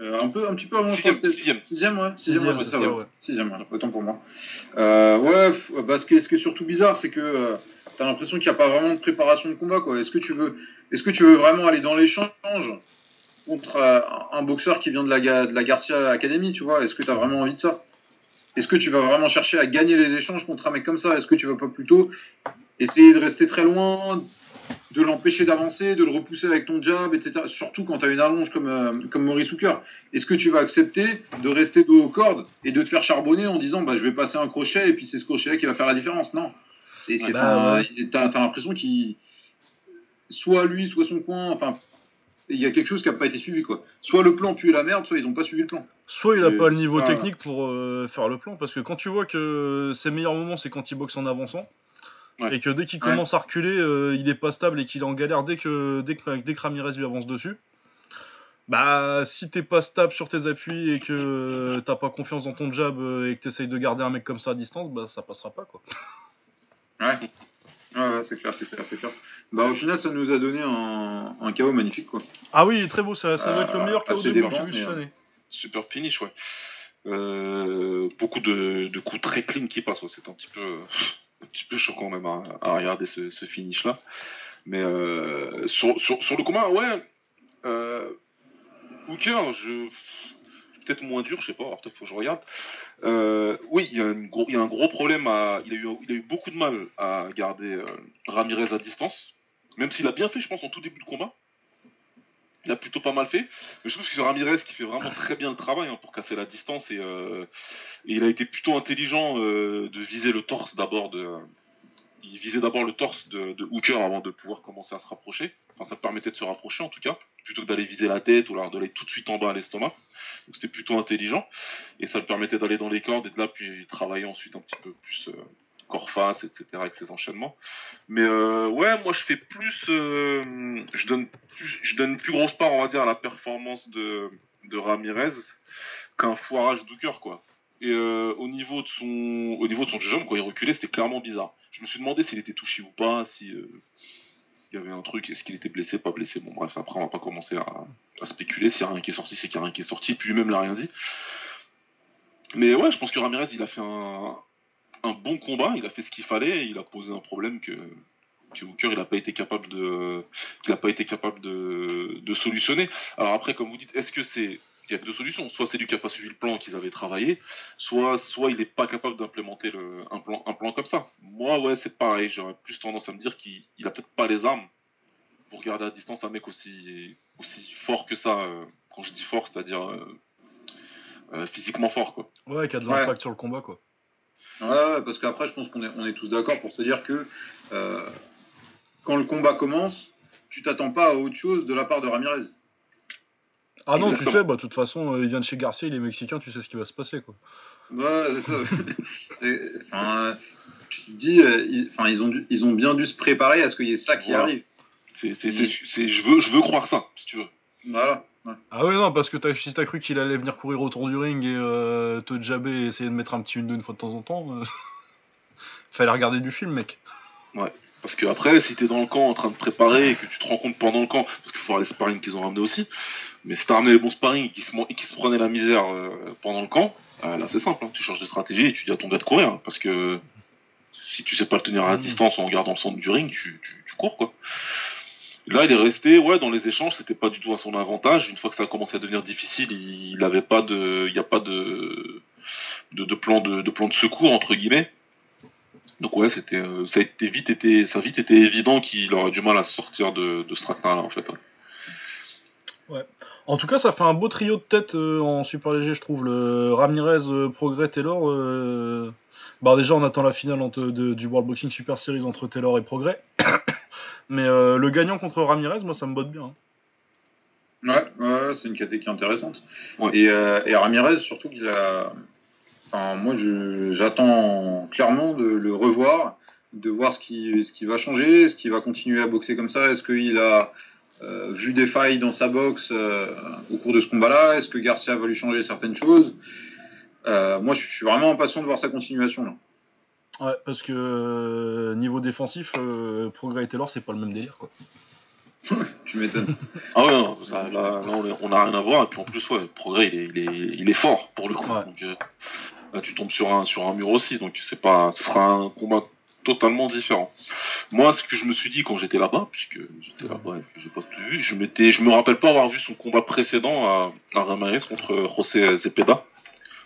Euh, un, peu, un petit peu avant. je Sixième, crois que c'était- sixième. Sixième, ouais. Sixième, ouais, c'est c'est ça, ça, ouais. ouais. Sixième, ouais, autant pour moi. Euh, ouais, bah, ce, qui est, ce qui est surtout bizarre, c'est que euh, t'as l'impression qu'il n'y a pas vraiment de préparation de combat, quoi. Est-ce que tu veux, est-ce que tu veux vraiment aller dans l'échange contre euh, un boxeur qui vient de la, de la Garcia Academy, tu vois? Est-ce que tu as vraiment envie de ça? Est-ce que tu vas vraiment chercher à gagner les échanges contre un mec comme ça? Est-ce que tu vas pas plutôt essayer de rester très loin, de l'empêcher d'avancer, de le repousser avec ton jab, etc. Surtout quand tu as une allonge comme, euh, comme Maurice Hooker. Est-ce que tu vas accepter de rester dos aux cordes et de te faire charbonner en disant bah, je vais passer un crochet et puis c'est ce crochet qui va faire la différence? Non. C'est, c'est, Bah, enfin, t'as, t'as l'impression qu'il. Soit lui, soit son coin, enfin. Il y a quelque chose qui n'a pas été suivi, quoi. Soit le plan pue la merde, soit ils n'ont pas suivi le plan. Soit il a Et pas le niveau technique pour euh, faire le plan, parce que quand tu vois que ses meilleurs moments c'est quand il boxe en avançant, Ouais. et que dès qu'il Ouais. commence à reculer, euh, il est pas stable et qu'il est en galère dès que, dès que, dès que Ramirez lui avance dessus. Bah, si t'es pas stable sur tes appuis et que t'as pas confiance dans ton jab euh, et que t'essayes de garder un mec comme ça à distance, bah ça passera pas quoi. Ouais. Ouais, ouais, c'est clair, c'est clair, c'est clair. Bah, au final, ça nous a donné un, un KO magnifique, quoi. Ah oui, très beau, ça, ça doit être le Euh, meilleur KO assez de que j'ai vu cette année. Super finish, ouais. Euh, beaucoup de, de coups très clean qui passent. ouais. C'est un petit peu, un petit peu choquant même à, regarder ce, finish-là. Mais euh, sur, le combat, ouais. Euh, Hooker, je peut-être moins dur, je sais pas. Peut-être faut que je regarde. Euh, oui, il y, a un gros problème. À, il a eu, il a eu beaucoup de mal à garder euh, Ramirez à distance. Même s'il a bien fait, je pense, en tout début de combat. Il a plutôt pas mal fait. Mais je trouve que c'est Ramirez qui fait vraiment très bien le travail hein, pour casser la distance et, euh, et il a été plutôt intelligent euh, de viser le torse d'abord de. Il visait d'abord le torse de, Hooker avant de pouvoir commencer à se rapprocher. Enfin, ça permettait de se rapprocher en tout cas, plutôt que d'aller viser la tête ou alors d'aller tout de suite en bas à l'estomac. Donc c'était plutôt intelligent et ça permettait d'aller dans les cordes et de là puis travailler ensuite un petit peu plus face, etc. avec ses enchaînements. Mais euh, ouais, moi je fais plus, euh, je donne plus, je donne plus grosse part, on va dire, à la performance de, de Ramirez qu'un foirage d'Hooker, quoi. Et euh, au niveau de son, au niveau de son jump, quand il reculait, c'était clairement bizarre. Je me suis demandé s'il était touché ou pas, si il y avait un truc, est-ce qu'il était blessé, pas blessé. Bon bref, après on va pas commencer à, à spéculer. S'il y a rien qui est sorti, c'est qu'il y a rien qui est sorti. Puis lui-même l'a rien dit. Mais ouais, je pense que Ramirez, il a fait un, un bon combat. Il a fait ce qu'il fallait. il a posé un problème que que Hooker il n'a pas été capable de qu'il a pas été capable de, de solutionner. Alors après, comme vous dites, est-ce que c'est il y a deux solutions. Soit c'est lui qui n'a pas suivi le plan qu'ils avaient travaillé, soit, soit il n'est pas capable d'implémenter un plan, un plan comme ça. Moi, ouais, c'est pareil. J'aurais plus tendance à me dire qu'il a peut-être pas les armes pour garder à distance un mec aussi, aussi fort que ça. Euh, quand je dis fort, c'est-à-dire euh, euh, physiquement fort, quoi. Ouais, qui a de l'impact sur le combat, quoi. Ouais, parce qu'après, je pense qu'on est, on est tous d'accord pour se dire que quand le combat commence, tu t'attends pas à autre chose de la part de Ramirez. Ah non, tu sais, bah, de toute façon, euh, il vient de chez Garcia, il est mexicain, tu sais ce qui va se passer, quoi. Ouais, c'est ça. enfin, tu te dis, euh, ils, enfin, ils, ont ils ont bien dû se préparer à ce qu'il y ait ça qui arrive. C'est, je, veux, je veux croire ça, si tu veux. Voilà. Ah ouais, non, parce que as, si t'as cru qu'il allait venir courir autour du ring et euh, te jabber et essayer de mettre un petit une une fois de temps en temps, fallait regarder du film, mec. Ouais. Parce que après, si t'es dans le camp en train de préparer et que tu te rends compte pendant le camp, parce qu'il faut voir les sparring qu'ils ont ramené aussi, mais si t'as ramené les bons sparring et qu'ils se, se prenaient la misère euh, pendant le camp, euh, là c'est simple, hein. tu changes de stratégie et tu dis à ton gars de courir, hein, parce que si tu sais pas le tenir à la mmh. distance en regardant le centre du ring, tu, cours quoi. Là, il est resté, ouais, dans les échanges, c'était pas du tout à son avantage. Une fois que ça a commencé à devenir difficile, il n'y a pas de, plan de, plan de secours entre guillemets. Donc ouais, c'était, euh, ça a vite été, ça vite été évident qu'il aurait du mal à sortir de, de ce là en fait. En tout cas, ça fait un beau trio de tête euh, en super léger, je trouve. Le Ramirez, euh, Progrès, Taylor. Bah déjà, on attend la finale du World Boxing Super Series entre Taylor et Progrès. Mais le gagnant contre Ramirez, moi, ça me botte bien. Hein. Ouais, c'est une catégorie intéressante. Et, et, Ramirez, surtout qu'il a, moi, j'attends clairement de le revoir, de voir ce qui, ce qui va changer, est-ce qu'il va continuer à boxer comme ça, est-ce qu'il a euh, vu des failles dans sa boxe euh, au cours de ce combat-là, est-ce que Garcia va lui changer certaines choses? Euh, moi, je suis vraiment impatient de voir sa continuation. Là. Ouais, parce que niveau défensif, Progrès et Taylor, c'est pas le même délire, quoi. tu m'étonnes. ah ouais, là, on n'a rien à voir. Et puis en plus, ouais, Progrès, il est, il est, il est fort pour le coup. Donc, tu tombes sur un, sur un mur aussi. Donc c'est pas, ce sera un combat totalement différent. Moi, ce que je me suis dit quand j'étais là-bas, puisque j'étais là-bas et j'ai pas tout vu, je m'étais, je me rappelle pas avoir vu son combat précédent à, à Ramirez contre José Zepeda.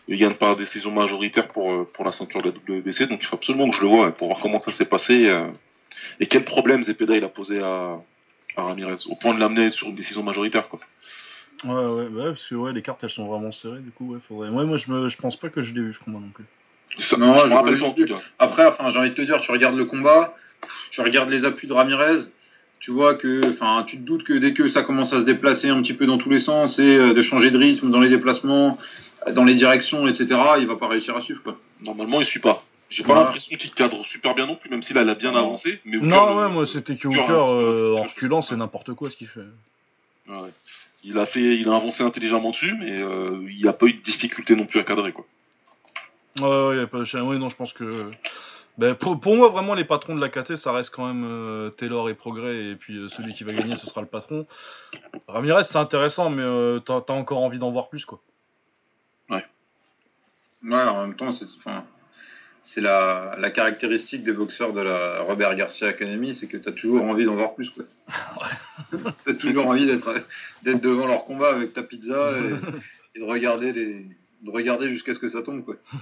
Il gagne par décision majoritaire pour, pour la ceinture de la WBC, donc il faut absolument que je le vois pour voir comment ça s'est passé euh, et quel problème Zepeda il a posé à, à Ramirez, au point de l'amener sur une décision majoritaire. Quoi. Ouais, ouais, ouais, parce que ouais, les cartes elles sont vraiment serrées, du coup, ouais, faudrait. Ouais, moi je, me, je pense pas que je l'ai vu ce combat non plus. non, je me rappelle pas cas. Après, enfin, j'ai envie de te dire, tu regardes le combat, tu regardes les appuis de Ramirez, tu vois que, enfin, tu te doutes que dès que ça commence à se déplacer un petit peu dans tous les sens et euh, de changer de rythme dans les déplacements, dans les directions, etc., il va pas réussir à suivre, quoi. Normalement, il suit pas. J'ai pas l'impression qu'il cadre super bien non plus, même s'il a bien avancé. Mais non, ouais, moi c'était que Hooker, euh, en reculant, c'est n'importe quoi ce qu'il fait. Ouais. Il a fait, il a avancé intelligemment dessus, mais euh, il n'y a pas eu de difficulté non plus à cadrer quoi. Ouais, ouais, pas Oui, non, je pense que. Ben, pour, moi, vraiment, les patrons de la KT, ça reste quand même euh, Taylor et Progrès, et puis euh, celui qui va gagner, ce sera le patron. Ramirez, c'est intéressant, mais t'as as encore envie d'en voir plus, quoi. Ouais. Ouais, en même temps, c'est c'est la, la, caractéristique des boxeurs de la Robert Garcia Academy, c'est que tu as toujours envie d'en voir plus. Quoi. tu as toujours envie d'être devant leur combat avec ta pizza et, de regarder, de regarder jusqu'à ce que ça tombe. Quoi.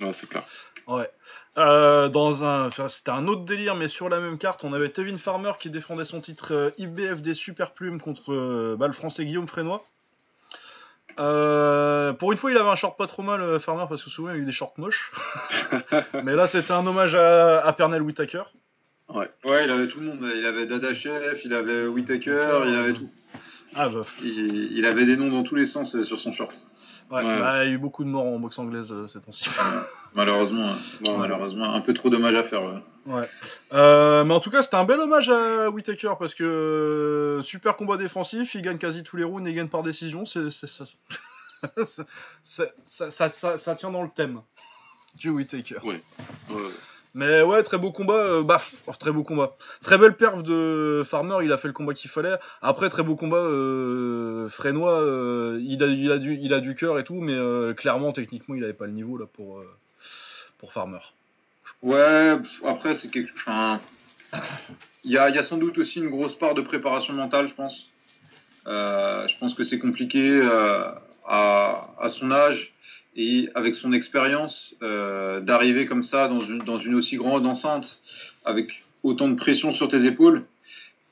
Ouais, c'est clair. Ouais. Euh, dans un, c'était un autre délire, mais sur la même carte, on avait Tevin Farmer qui défendait son titre euh, IBF des Super Plumes contre euh, bah, le français Guillaume Frénois. Pour une fois, il avait un short pas trop mal, Farmer, parce que souvent il a eu des shorts moches. Mais là, c'était un hommage à, à Pernell Whitaker. Ouais. ouais, il avait tout le monde. Il avait Dada Chef, il avait Whitaker, il avait tout. Ah bah. Il, avait des noms dans tous les sens sur son short. Ouais, bah, il y a eu beaucoup de morts en boxe anglaise ces temps-ci. Malheureusement, Non, malheureusement, un peu trop dommage à faire. ouais. Ouais. Euh, mais en tout cas, c'était un bel hommage à Whitaker parce que euh, super combat défensif, il gagne quasi tous les rounds et il gagne par décision. C'est, C'est- ça, ça, ça- ça tient dans le thème du Whitaker. Ouais. Mais ouais, très beau combat. euh, très beau combat. Très belle perf de Farmer. Il a fait le combat qu'il fallait. Après, très beau combat. Euh, Frénois, euh, il, a, du, il a du cœur et tout, mais euh, clairement, techniquement, il avait pas le niveau là pour, euh, pour Farmer. Ouais, après, c'est quelque enfin, Il y a, y a sans doute aussi une grosse part de préparation mentale, je pense. Je pense que c'est compliqué à son âge et avec son expérience euh, d'arriver comme ça dans une, dans une aussi grande enceinte avec autant de pression sur tes épaules.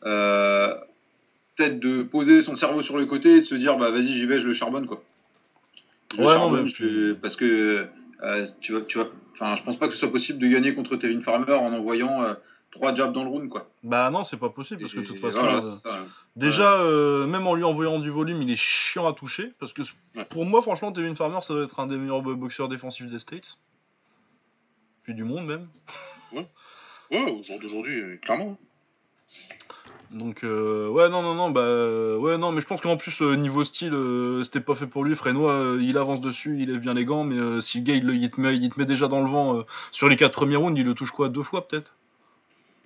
Euh, Peut-être de poser son cerveau sur le côté et de se dire bah vas-y j'y vais je le charbonne quoi. Je Ouais, non, charbonne, mais- je- parce que euh, tu vas tu vas enfin je pense pas que ce soit possible de gagner contre Tevin Farmer en envoyant euh, trois jabs dans le round quoi. Bah non, c'est pas possible parce que de toute façon, voilà, euh, ça. déjà, euh, même en lui envoyant du volume, il est chiant à toucher parce que Ouais. pour moi, franchement, Devin Farmer, ça doit être un des meilleurs bo- boxeurs défensifs des States. Puis du monde même. Ouais, au jour d'aujourd'hui, euh, clairement. Donc euh, ouais non non non bah euh, ouais non mais je pense qu'en plus euh, niveau style euh, c'était pas fait pour lui Frénois il avance dessus il lève bien les gants mais si le gars il, le- il te met, il te met déjà dans le vent sur les quatre premiers rounds il le touche quoi deux fois peut-être?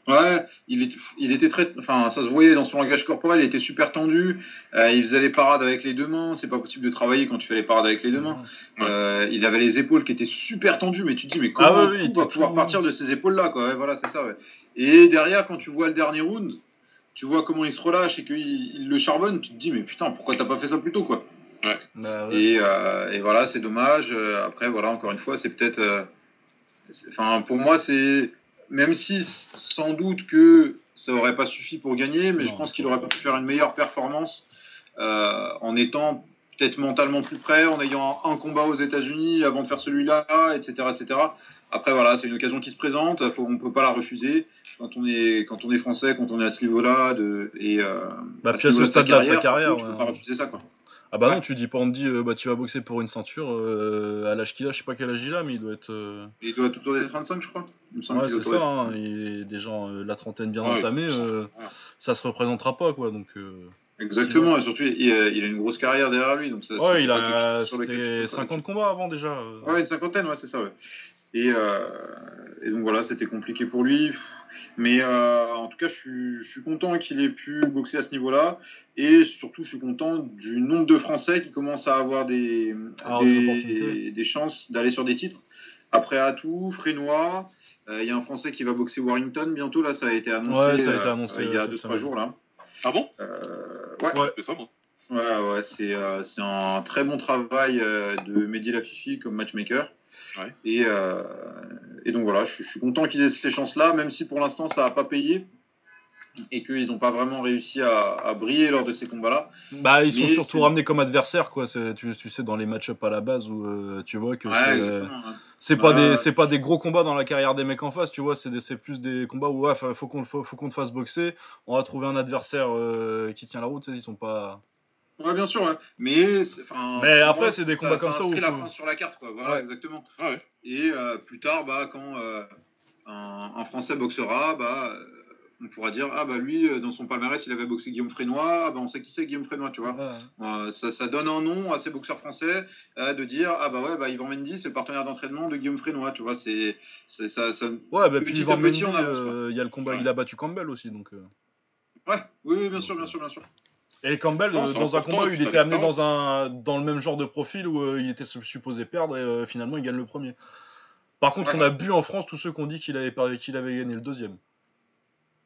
Ouais, il, est, il était très. Enfin, ça se voyait dans son langage corporel, il était super tendu. euh, il faisait les parades avec les deux mains. C'est pas possible de travailler quand tu fais les parades avec les deux mains. Ouais. Euh, il avait les épaules qui étaient super tendues, mais tu te dis, mais Ah comment ouais, oui, coup il va était pouvoir tout- partir de ces épaules-là, quoi? Ouais, voilà, c'est ça, ouais. Et derrière, quand tu vois le dernier round, tu vois comment il se relâche et qu'il il le charbonne, tu te dis, mais putain, pourquoi t'as pas fait ça plus tôt, quoi? Bah, ouais. Et, euh, et voilà, c'est dommage. Après, voilà, encore une fois, c'est peut-être. euh, Enfin, pour moi, c'est. Même si sans doute que ça aurait pas suffi pour gagner, mais je pense qu'il aurait pu faire une meilleure performance euh, en étant peut-être mentalement plus prêt, en ayant un, combat aux États-Unis avant de faire celui-là, etc., etc. Après, voilà, c'est une occasion qui se présente. Faut, on peut pas la refuser quand on est quand on est français, quand on est à ce niveau-là, de et. euh, Bah, à puis à ce stade-là de sa carrière, Tu peux ouais. pas refuser ça, quoi. Ah bah non tu dis pas on te dit euh, bah tu vas boxer pour une ceinture euh, à l'âge qu'il a je sais pas quel âge il a mais il doit être euh, il doit être autour des 35, je crois. Il me semble ouais c'est ça hein, 35. il est déjà euh, la trentaine bien Ouais, entamée euh, ouais. ça se représentera pas quoi donc euh, Exactement, et surtout, il, a- il a une grosse carrière derrière lui. Donc ça, c'est ouais il a sur lequel tu c'était peux pas- 50 combats avant déjà. Ouais, une cinquantaine, ouais, c'est ça, ouais. Et, euh, et donc voilà, c'était compliqué pour lui. Mais euh, en tout cas, je suis, je suis content qu'il ait pu boxer à ce niveau-là. Et surtout, je suis content du nombre de Français qui commencent à avoir des, Alors, des chances d'aller sur des titres. Après Atou, Frénois, euh, il y a un Français qui va boxer Warrington bientôt. Là, ça a été annoncé, Ouais, ça a été euh, annoncé, il y a cette 2-3 semaine. jours. là. Ah bon? Euh, ouais, Ouais. C'est ça, moi. Ouais, ouais, c'est euh, c'est un très bon travail euh, de Mehdi Lafifi comme matchmaker. Ouais. Et, euh, et donc voilà, je, je suis content qu'ils aient ces chances-là, même si pour l'instant ça n'a pas payé et qu'ils n'ont pas vraiment réussi à, à briller lors de ces combats-là. Bah, ils sont Mais surtout c'est- ramenés comme adversaires, quoi. C'est- Tu, tu sais, dans les match-up à la base où euh, tu vois que Ouais, c'est, exactement, ouais. c'est pas Ouais. des c'est pas des gros combats dans la carrière des mecs en face, tu vois. C'est des- c'est plus des combats où ouais, faut, faut qu'on faut, faut qu'on te fasse boxer. On va trouver un adversaire euh, qui tient la route. Ils sont pas. Ouais, bien sûr, ouais. Mais, Mais après, c'est des combats comme ça où inscrit la faut- France sur la carte, quoi. Voilà, Ouais. exactement. Ah. Et euh, plus tard, bah, quand euh, un, un Français boxera, bah, euh, on pourra dire ah bah lui, dans son palmarès, il avait boxé Guillaume Frénois. Ah, bah, on sait qui c'est Guillaume Frénois, tu vois. Euh, ça, ça donne un nom à ces boxeurs français de dire ah bah ouais bah Yvan Mendy c'est le partenaire d'entraînement de Guillaume Frénois tu vois c'est ça, ça Ouais, bah puis petit, Mendy, il y a le combat, il a battu Campbell aussi, donc. ouais oui, oui bien sûr bien sûr bien sûr Et Campbell, Non, euh, dans un combat il était amené dans un dans le même genre de profil où euh, il était supposé perdre et euh, finalement il gagne le premier. Par contre, Ouais. on a bu en France tous ceux qui ont dit qu'il avait qu'il avait gagné le deuxième.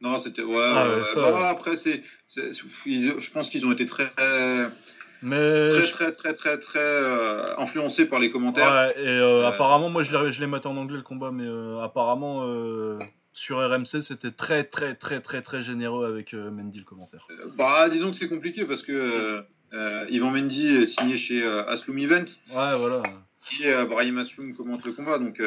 non c'était ouais, Ah ouais, euh, ça, bah, après c'est je pense qu'ils ont été très très Mais je- très très très très euh, influencés par les commentaires Ouais, et euh, Euh, apparemment, moi je l'ai je l'ai maté en anglais le combat, mais apparemment sur RMC c'était très très très très très généreux avec euh, Mendy le commentaire. Euh, bah disons que c'est compliqué parce que euh, euh, Yvan Mendy est signé chez Asloum Event Ouais, voilà. et Brahim Asloum commente le combat. Donc,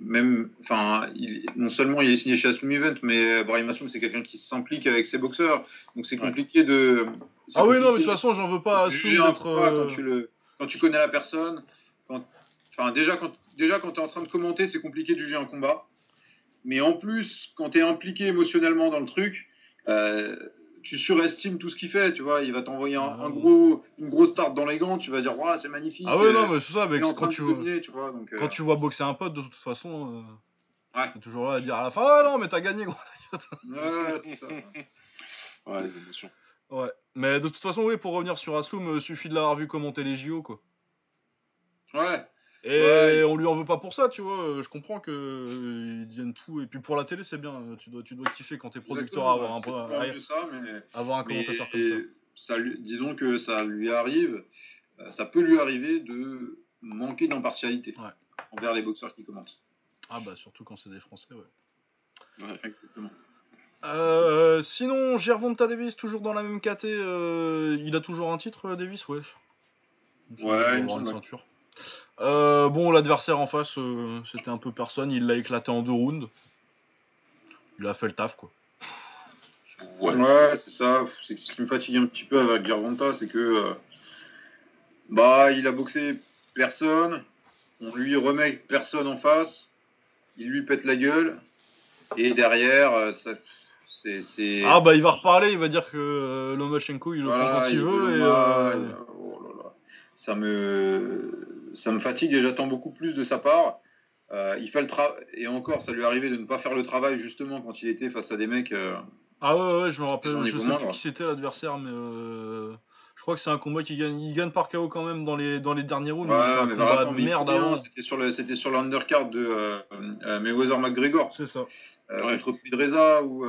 même, enfin, non seulement il est signé chez Asloum Event, mais Brahim Asloum, c'est quelqu'un qui s'implique avec ses boxeurs. Donc, c'est compliqué de. Ah oui, non, mais de toute façon, j'en veux pas Asloum euh, quand, tu connais la personne. Enfin, déjà, quand, déjà, quand tu es en train de commenter, c'est compliqué de juger un combat. Mais en plus, quand tu es impliqué émotionnellement dans le truc, euh, tu surestimes tout ce qu'il fait. Tu vois, il va t'envoyer un, Ah. un gros, une grosse tarte dans les gants. Tu vas dire, ouais, c'est magnifique. Ah ouais, euh, non, mais c'est ça, en Quand tu, dominer, tu vois. Donc, euh, quand tu vois boxer un pote, de toute façon, euh, Ouais. t'es toujours là à dire à la fin, ah non, mais t'as gagné, gros. ouais, c'est ça. Ouais, les émotions. Ouais. Mais de toute façon, oui, pour revenir sur Asloum, euh, suffit de l'avoir vu commenter les JO, quoi. Ouais. Et Ouais. on lui en veut pas pour ça, tu vois. Je comprends que euh, ils deviennent fous. Et puis pour la télé, c'est bien. Tu dois, tu dois kiffer quand t'es producteur à avoir un, à- ça, mais, avoir un mais- commentateur comme ça. ça lui- disons que ça lui arrive, euh, ça peut lui arriver de manquer d'impartialité Ouais. envers les boxeurs qui commencent. Ah bah surtout quand c'est des Français, ouais. Exactement. Euh, sinon, Gervonta Davis, toujours dans la même KT, euh, il a toujours un titre, Davis, ouais. Il Ouais, il une ceinture. Euh, bon, l'adversaire en face, euh, c'était un peu personne, il l'a éclaté en deux rounds. Il a fait le taf, quoi. Ouais. Ouais, c'est ça. C'est ce qui me fatigue un petit peu avec Gervonta, c'est que euh, bah il a boxé personne, on lui remet personne en face, il lui pète la gueule, et derrière, ça, c'est, c'est- Ah bah il va reparler, il va dire que euh, Lomachenko, il le Voilà, prend quand il est veut. Et, euh, il- oh là là. Ça me, ça me fatigue et j'attends beaucoup plus de sa part. Euh, il fait le travail et encore, ça lui arrivé de ne pas faire le travail justement quand il était face à des mecs. euh, Ah ouais, ouais, je me rappelle, je sais plus qui c'était l'adversaire, mais euh, je crois que c'est un combat qui gagne. Il gagne par KO quand même dans les, dans les derniers rounds. Ouais, un mais combat voilà, attends, de mais il merde avant. C'était sur le, c'était sur l'undercard de Mayweather McGregor C'est ça. Ouais. contre Pedreza ou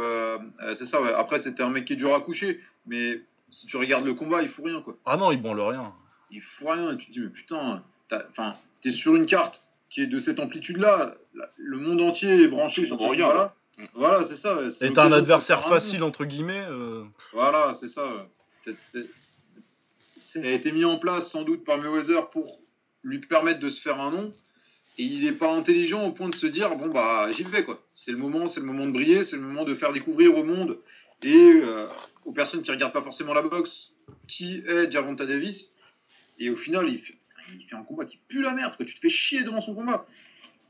c'est ça. Ouais. Après, c'était un mec qui est dur à coucher, mais si tu regardes le combat, il fout rien quoi. Ah non, il branle rien. Il fout rien et tu te dis mais putain t'es sur une carte qui est de cette amplitude là le monde entier est branché sur ce là Mm. voilà c'est ça ouais, Et t'as un adversaire facile, entre guillemets. euh, voilà c'est ça ouais. Ça a été mis en place sans doute par Mayweather pour lui permettre de se faire un nom et il n'est pas intelligent au point de se dire bon bah j'y vais quoi c'est le moment c'est le moment de briller c'est le moment de faire découvrir au monde et euh, aux personnes qui regardent pas forcément la boxe qui est Gervonta Davis et au final il fait, il fait un combat qui pue la merde que tu te fais chier devant son combat.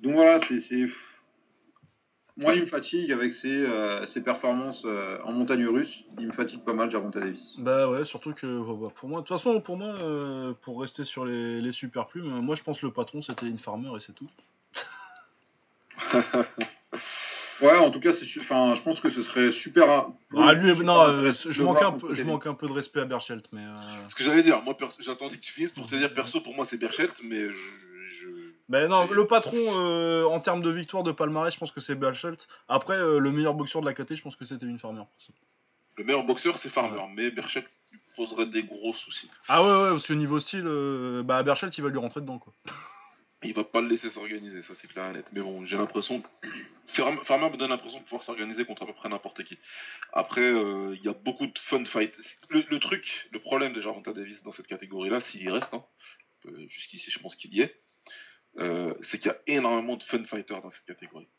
Donc voilà c'est moi il me fatigue avec ses, euh, ses performances euh, en montagne russe. Il me fatigue pas mal Gervonta Davis Bah ouais, surtout que bah, pour moi, de toute façon, pour moi, euh, pour rester sur les, les super plumes, moi je pense que le patron c'était une farmer et c'est tout. ouais en tout cas c'est su- enfin je pense que ce serait super Ah lui, super non, euh, je manque un peu, je Davis. manque un peu de respect à Berchelt, mais. euh, Ce que j'allais dire, moi perso- j'attendais que tu finisses pour te dire perso, pour moi c'est Berchelt, mais je. non, le patron, euh, en termes de victoire de palmarès, je pense que c'est Berchelt. Après, euh, le meilleur boxeur de la KT, je pense que c'était une farmer. Le meilleur boxeur c'est Farmer, mais Berchelt lui poserait des gros soucis. Ah ouais, ouais, parce que niveau style, euh, bah Berchelt il va lui rentrer dedans quoi. Il va pas le laisser s'organiser, ça c'est clair et net. Mais bon, j'ai l'impression. Farmer me donne l'impression de pouvoir s'organiser contre à peu près n'importe qui. Après, euh, il y a beaucoup de fun fight. Le, truc, le problème de Jarvonta Davis dans cette catégorie-là, s'il y reste, hein, euh, jusqu'ici je pense qu'il y est, euh, c'est qu'il y a énormément de fun fighters dans cette catégorie.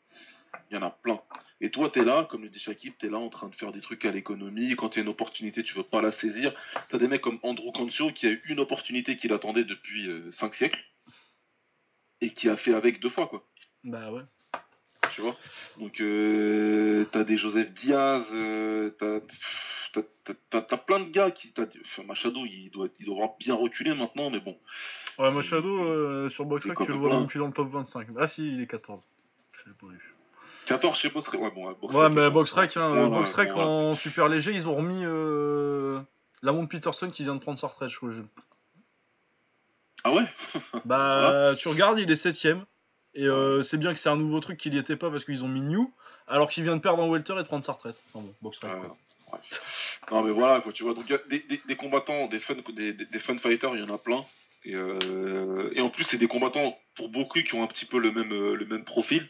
Il y en a plein. Et toi, t'es là, comme le dit Shakib, t'es là en train de faire des trucs à l'économie. Quand il y a une opportunité, tu veux pas la saisir. T'as des mecs comme Andrew Cancio qui a eu une opportunité qu'il attendait depuis 5 siècles et qui a fait avec deux fois, quoi. Bah ouais. Tu vois? Donc, euh, t'as des Joseph Diaz, euh, t'as, t'as, t'as- plein de gars qui. T'as, enfin, Machado, il doit, il doit bien reculé maintenant, mais bon. Ouais, Machado, euh, sur Boxrec, tu le vois même plus dans le top 25. Ah si, il est 14. Je l'ai pas vu. 14 chez Boxrec. Ouais, bon, ouais, Boxrec, Ouais, mais 14, Boxrec, hein, ouais, Boxrec ouais. en super léger, ils ont remis euh, Lamont Peterson qui vient de prendre sa retraite, je crois. Ah ouais Bah, tu regardes, il est 7ème. Et euh, c'est bien que c'est un nouveau truc qu'il y était pas parce qu'ils ont mis New, alors qu'il vient de perdre en welter et de prendre sa retraite. Enfin bon, Boxrec Ouais, quoi. ouais. Non, mais voilà, quoi, tu vois. Donc, il y a des, des- des combattants, des fun, des, des- des fun fighters, il y en a plein. Et, euh, et en plus, c'est des combattants, pour beaucoup, qui ont un petit peu le même, euh, le même profil.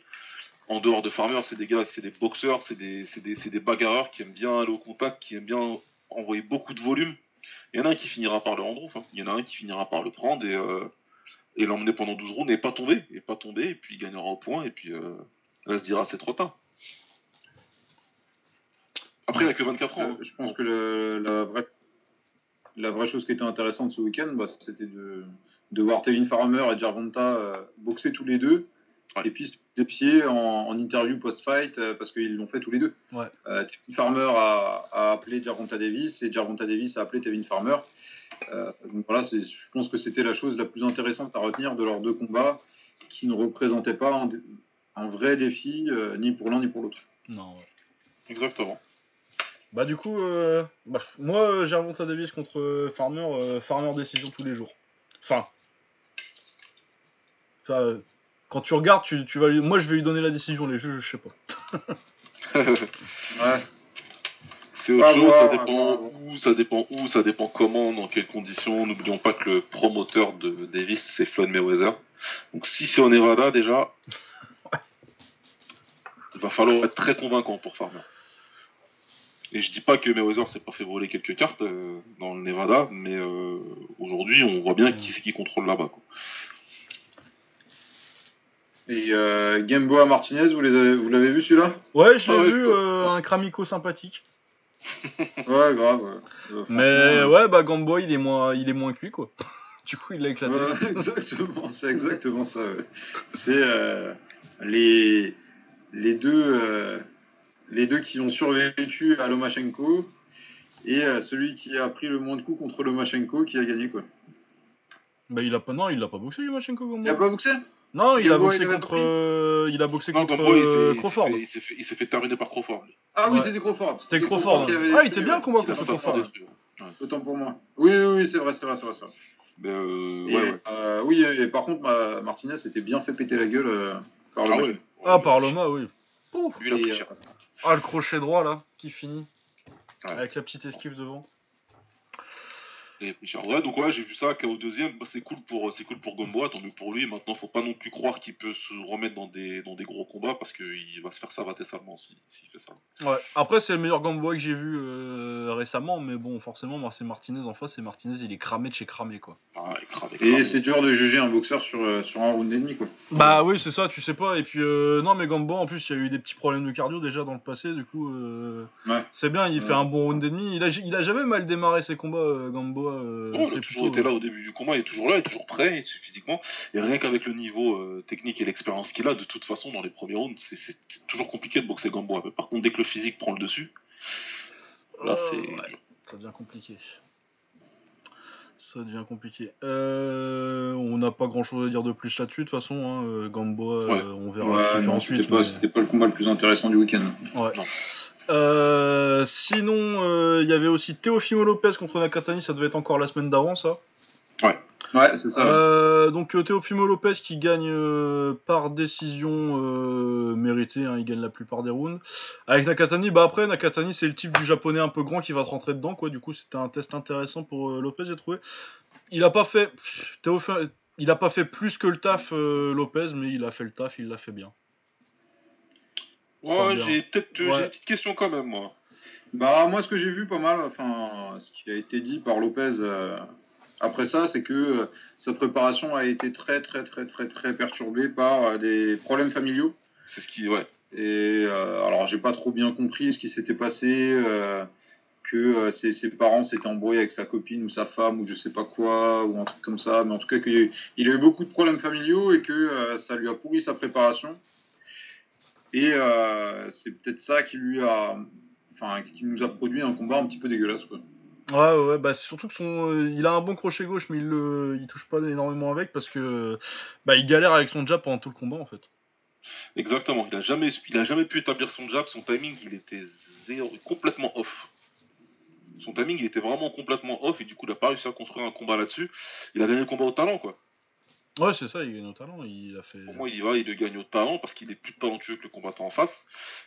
En dehors de Farmer, c'est des gars, c'est des boxeurs, c'est des, c'est des, c'est des bagarreurs qui aiment bien aller au contact, qui aiment bien envoyer beaucoup de volume. Il y en a un qui finira par le rendre off, hein. Il y en a un qui finira par le prendre et, euh, et l'emmener pendant 12 rounds et pas tomber. Et pas tomber, et puis il gagnera au point, et puis euh, là, se dira c'est trop tard. Après, il a que 24 ans. hein. Euh, je pense que le, la vraie la vraie chose qui était intéressante ce week-end, bah, c'était de, de voir Tevin Farmer et Jarvonta euh, boxer tous les deux. Ouais. Et puis des pieds en, en interview post-fight euh, parce qu'ils l'ont fait tous les deux. Ouais. Euh, Tevin Farmer a, a appelé Jarvonta Davis et Jarvonta Davis a appelé Tevin Farmer. Euh, donc voilà, je pense que c'était la chose la plus intéressante à retenir de leurs deux combats qui ne représentaient pas un, vrai défi euh, ni pour l'un ni pour l'autre. Non, ouais. Exactement. Bah du coup, euh, bah, moi Gervonta Davis contre Farmer, euh, Farmer décision tous les jours. Enfin, enfin, euh, quand tu regardes, tu, tu vas lui... moi je vais lui donner la décision, les juges, je sais pas. Ouais. C'est autre chose, voir, ça dépend voir. où, ça dépend où, ça dépend comment, dans quelles conditions. N'oublions pas que le promoteur de Davis, c'est Floyd Mayweather. Donc si c'est au Nevada, déjà, il va falloir être très convaincant pour Farmer. Et je dis pas que Mayweather s'est pas fait voler quelques cartes euh, dans le Nevada, mais euh, aujourd'hui, on voit bien qui c'est qui contrôle là-bas. Et euh, Gamboa Martinez, vous les avez- vous l'avez vu celui-là? Ouais, je l'ai Ah vu, euh, un Kramico sympathique. Ouais, grave. ouais. Mais ouais, bah Gamboa il est moins, il est moins cuit quoi. du coup il l'a éclaté. Ouais, exactement, c'est exactement ça. C'est euh, les, les, deux, les deux qui ont survécu à Lomachenko et celui qui a pris le moins de coups contre Lomachenko qui a gagné. quoi. Bah il a pas, non, il a pas boxé Lomachenko Il Gamboa. a pas boxé? Non, il a boxé contre, euh, il a boxé contre il s'est- euh, Crawford. fait- il s'est fait, terminer par Crawford. Ah oui, Ouais. c'était Crawford. C'était Crawford. Ah, il était bien le combat contre Crawford. Autant pour moi. Oui, oui, oui, c'est vrai, c'est vrai, c'est vrai. c'est vrai. Mais euh, Et, ouais, ouais. euh, oui, et par contre, ma- Martinez s'était bien fait péter la gueule euh, par Ah ouais. Ah, par Loma, oui. Pouf. Lui, Et, euh. Ah, le crochet droit là, qui finit. Ouais. Avec la petite esquive devant. Il a pris cher. Ouais, donc ouais, j'ai vu ça KO deuxième. Bah, c'est cool pour c'est cool pour Gamboa, tant mieux pour lui. Maintenant, faut pas non plus croire qu'il peut se remettre dans des dans des gros combats parce qu'il va se faire savater salement s'il s'il fait ça. Ouais. Après, c'est le meilleur Gamboa que j'ai vu euh, récemment, mais bon, forcément, moi, c'est Martinez en face, et Martinez, il est cramé de chez cramé, quoi. Ah, il crame, il Et c'est dur de juger un boxeur sur, euh, sur un round et demi, quoi. Bah oui, c'est ça, tu sais pas. Et puis, euh, non, mais Gamboa, en plus, il y a eu des petits problèmes de cardio déjà dans le passé, du coup, euh, Ouais. c'est bien, il fait un bon round et demi. Il a, il a jamais mal démarré ses combats, euh, Euh, Non, il a toujours été là au début du combat, il est toujours là, il est toujours prêt il est physiquement. Et rien qu'avec le niveau euh, technique et l'expérience qu'il a, de toute façon, dans les premiers rounds, c'est- toujours compliqué de boxer Gamboa. Mais par contre, dès que le physique prend le dessus, là, Euh, c'est. ouais. Ça devient compliqué. Ça devient compliqué. Euh, on n'a pas grand chose à dire de plus là-dessus, de toute façon. Hein, Gamboa, Ouais. euh, on verra ce qu'il fait ensuite. c'était pas, mais- c'était pas le combat le plus intéressant du week-end. Ouais. Non. Euh, sinon, euh, il y avait aussi Teofimo Lopez contre Nakatani, ça devait être encore la semaine d'avant, ça. Ouais, c'est ça. Euh, donc euh, Teofimo Lopez qui gagne euh, par décision euh, méritée, hein, il gagne la plupart des rounds. Avec Nakatani, bah après Nakatani c'est le type du japonais un peu grand qui va te rentrer dedans, quoi. Du coup c'était un test intéressant pour euh, Lopez, j'ai trouvé. Il a pas fait, pff, Teofi- il a pas fait plus que le taf euh, Lopez, mais il a fait le taf, il l'a fait bien. Ouais, j'ai peut-être euh, Ouais. une petite question quand même, moi. Bah, moi, ce que j'ai vu pas mal, enfin, ce qui a été dit par Lopez euh, après ça, c'est que euh, sa préparation a été très, très, très, très, très perturbée par euh, des problèmes familiaux. C'est ce qui. Ouais. Et euh, alors, j'ai pas trop bien compris ce qui s'était passé, euh, que euh, ses, ses parents s'étaient embrouillés avec sa copine ou sa femme ou je sais pas quoi, ou un truc comme ça. Mais en tout cas, qu'il a eu- il a eu beaucoup de problèmes familiaux et que euh, ça lui a pourri sa préparation. Et euh, c'est peut-être ça qui lui a. Enfin, qui nous a produit un combat un petit peu dégueulasse, quoi. Ouais, ouais, ouais, bah c'est surtout que son, euh, il a un bon crochet gauche, mais il, le, il touche pas énormément avec parce que bah il galère avec son jab pendant tout le combat en fait. Exactement. Il a jamais, il a jamais pu établir son jab. Son timing, il était zéro- complètement off. Son timing, il était vraiment complètement off et du coup, il a pas réussi à construire un combat là-dessus. Il a gagné le combat au talent, quoi. Ouais, c'est ça, il gagne au talent, il a fait. Pour moi, il va, il gagne au talent parce qu'il est plus talentueux que le combattant en face.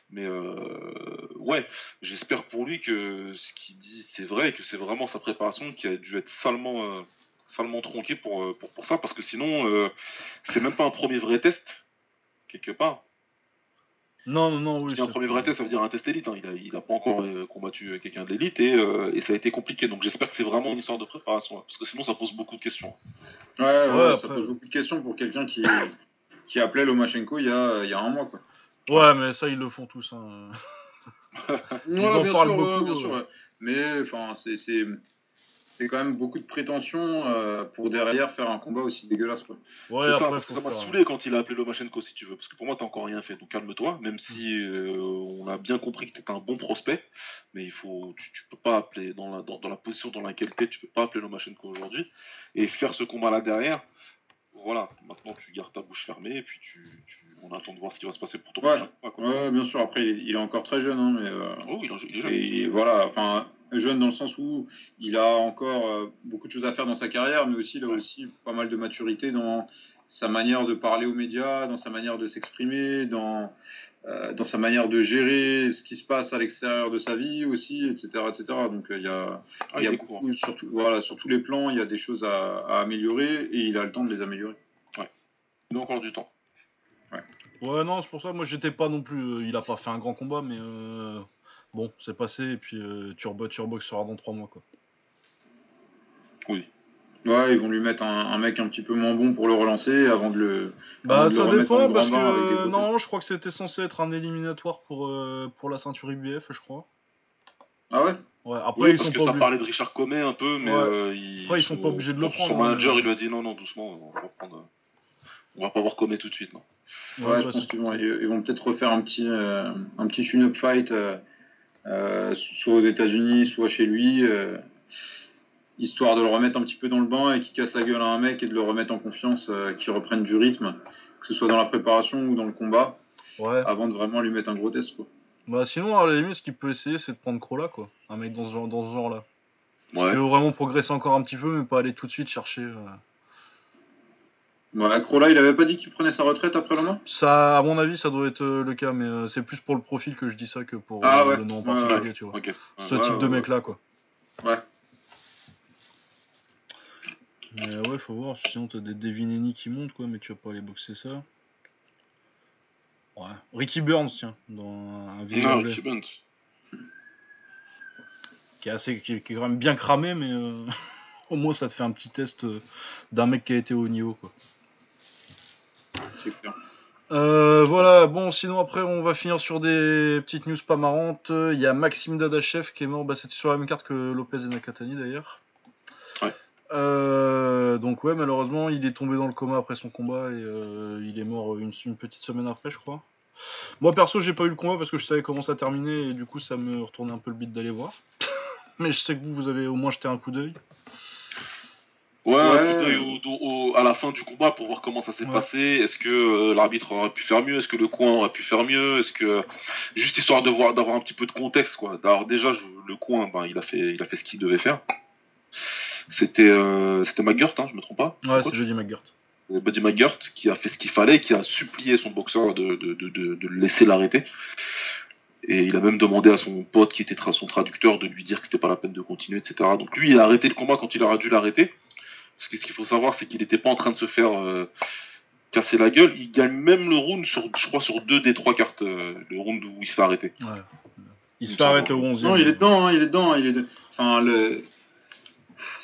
Mais euh, ouais, j'espère pour lui que ce qu'il dit c'est vrai et que c'est vraiment sa préparation qui a dû être salement, euh, tronquée pour, euh, pour, pour ça parce que sinon, euh, c'est même pas un premier vrai test quelque part. Non, non, non, oui. Un premier vrai test, ça veut dire un test élite. hein. Il, a, il a pas encore euh, combattu euh, quelqu'un de l'élite et, euh, et ça a été compliqué. Donc j'espère que c'est vraiment une histoire de préparation hein, parce que sinon ça pose beaucoup de questions. Ouais, ouais, Ouais, ça pose beaucoup de questions pour quelqu'un qui, qui appelait Lomachenko il y a, il y a un mois, quoi. Ouais, mais ça, ils le font tous. Hein. Ils en bien parlent sûr, beaucoup, ouais, bien sûr, ouais. Mais enfin, c'est c'est quand même beaucoup de prétention euh, pour derrière faire un combat aussi dégueulasse. Quoi. Ouais, C'est ça, parce que ça m'a saoulé quand il a appelé Lomachenko, si tu veux. Parce que pour moi, t'as encore rien fait. Donc calme-toi, même si euh, on a bien compris que t'es un bon prospect. Mais il faut, tu, tu peux pas appeler, dans la, dans, dans la position dans laquelle t'es, tu peux pas appeler Lomachenko aujourd'hui. Et faire ce combat-là derrière, voilà. Maintenant, tu gardes ta bouche fermée et puis tu, tu- on attend de voir ce qui va se passer pour ton Ouais. bien sûr. Après, il est, il est encore très jeune, hein, mais. euh, Oh, il, est- il est jeune. Et voilà, enfin, jeune dans le sens où il a encore euh, beaucoup de choses à faire dans sa carrière, mais aussi il a Ouais. aussi pas mal de maturité dans sa manière de parler aux médias, dans sa manière de s'exprimer, dans, euh, dans sa manière de gérer ce qui se passe à l'extérieur de sa vie aussi, etc. etc. Donc euh, il y a, Ah, il y a il est court. beaucoup, surtout, voilà, sur tous les plans, il y a des choses à, à améliorer et il a le temps de les améliorer. Il a encore du temps. Ouais, non, c'est pour ça. Moi, j'étais pas non plus. euh, il a pas fait un grand combat, mais euh, bon, c'est passé. Et puis, euh, Turbo, Turbox sera dans 3 mois, quoi. Oui. Ouais, ils vont lui mettre un, un mec un petit peu moins bon pour le relancer avant de le. Bah, de ça dépend, parce que non, je crois que c'était censé être un éliminatoire pour, euh, pour la ceinture IBF, je crois. Ah ouais? Ouais, après, Oui, ils parce sont que pas ça parlait de Richard Comet un peu, mais Ouais. euh, il- Après, ils sont son- pas obligés de le prendre, Son manager, hein. il lui a dit non, non, doucement, on va prendre. On va pas voir Comet tout de suite, non. Ouais, Ouais, je bah, pense qu'ils vont, ils vont peut-être refaire un petit, euh, un petit tune-up fight, euh, euh, soit aux États-Unis, soit chez lui, euh, histoire de le remettre un petit peu dans le bain et qu'il casse la gueule à un mec et de le remettre en confiance, euh, qu'il reprenne du rythme, que ce soit dans la préparation ou dans le combat, ouais. avant de vraiment lui mettre un gros test. Quoi. Bah, sinon, à la limite, ce qu'il peut essayer, c'est de prendre Crola, quoi. Un mec dans ce genre- dans ce genre-là. Ouais. Qui veut vraiment progresser encore un petit peu, mais pas aller tout de suite chercher. euh. Ouais, Crola, il avait pas dit qu'il prenait sa retraite après le mois? Ça, à mon avis, ça doit être euh, le cas, mais euh, c'est plus pour le profil que je dis ça que pour Ah euh, ouais, le nom en particulier, ouais. tu vois. Ce type de mec-là, quoi. Ouais. Mais ouais, faut voir. Sinon, t'as des Devineni qui montent, quoi, mais tu vas pas aller boxer ça. Ouais. Ricky Burns, tiens, dans un Non, anglais, Ricky Burns. qui est assez, qui, est- qui est quand même bien cramé, mais euh, au moins ça te fait un petit test d'un mec qui a été au niveau, quoi. Euh, voilà, bon, sinon après on va finir sur des petites news pas marrantes. Il y a Maxime Dadachev qui est mort, bah, c'était sur la même carte que Lopez et Nakatani d'ailleurs. Ouais. Euh, donc ouais, malheureusement il est tombé dans le coma après son combat et euh, il est mort une, une petite semaine après je crois. Moi perso j'ai pas eu le combat parce que je savais comment ça terminait et du coup ça me retournait un peu le beat d'aller voir. Mais je sais que vous, vous avez au moins jeté un coup d'œil. Ouais, Ouais. un coup d'œil au- au- à la fin du combat pour voir comment ça s'est Ouais. passé. Est-ce que euh, l'arbitre aurait pu faire mieux? Est-ce que le coin aurait pu faire mieux? Est-ce que juste histoire de voir, d'avoir un petit peu de contexte, quoi. Alors déjà, je- le coin, ben, il a fait, il a fait ce qu'il devait faire. C'était, euh, c'était McGirt, hein, je me trompe pas? Ouais, c'est Jody McGirt. Buddy McGirt qui a fait ce qu'il fallait, qui a supplié son boxeur de, de, de, de- laisser l'arrêter. Et il a même demandé à son pote qui était tra- son traducteur de lui dire que c'était pas la peine de continuer, etc. Donc lui, il a arrêté le combat quand il aurait dû l'arrêter. Parce que ce qu'il faut savoir, c'est qu'il n'était pas en train de se faire euh, casser la gueule. Il gagne même le round, sur, je crois, sur deux des trois cartes, euh, le round où il se fait arrêter. Ouais. Il se fait arrêter au semble. 11 Non, il est dedans, hein, il est dedans, il est de- Enfin, le...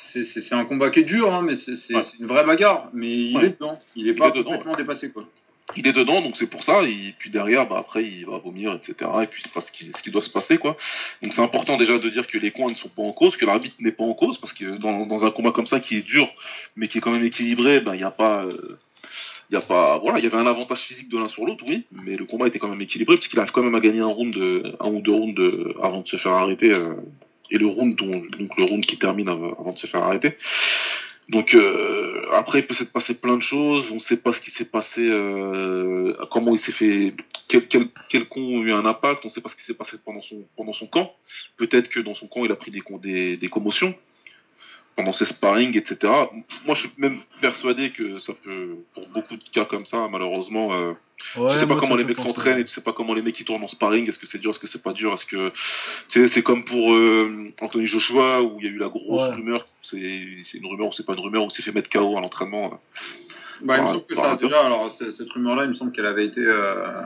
c'est, c'est- c'est un combat qui est dur, hein, mais c'est, c'est- Ouais. c'est une vraie bagarre. Mais il Ouais. est dedans, il est pas est dedans, complètement dépassé, quoi. Il est dedans, donc c'est pour ça. Et puis derrière, bah, après, il va vomir, etc. Et puis il se passe ce qui, ce qui doit se passer, quoi. Donc c'est important déjà de dire que les coins ne sont pas en cause, que l'arbitre n'est pas en cause, parce que dans, dans un combat comme ça qui est dur, mais qui est quand même équilibré, il n'y a pas, euh, y a pas, voilà, il y avait un avantage physique de l'un sur l'autre, oui, mais le combat était quand même équilibré, puisqu'il arrive quand même à gagner un round, de- un ou deux rounds de- avant de se faire arrêter, euh, et le round, dont- donc le round qui termine av- avant de se faire arrêter. Donc euh, après, il peut s'être passé plein de choses. On ne sait pas ce qui s'est passé, euh, comment il s'est fait, quel, quel, quel con a eu un impact. On ne sait pas ce qui s'est passé pendant son, camp. Peut-être que dans son camp, il a pris des, des, des commotions pendant ses sparring, etc. Moi, je suis même persuadé que ça peut, pour beaucoup de cas comme ça, malheureusement, euh, Ouais, tu sais pas comment les me mecs s'entraînent et tu sais pas comment les mecs ils tournent en sparring. Est-ce que c'est dur, est-ce que c'est pas dur, est-ce que tu sais c'est comme pour euh, Anthony Joshua où il y a eu la grosse Ouais. rumeur, c'est une rumeur ou c'est pas une rumeur où il s'est fait mettre KO à l'entraînement. Bah, il me semble que ça, déjà, alors cette rumeur-là, il me semble qu'elle avait été euh,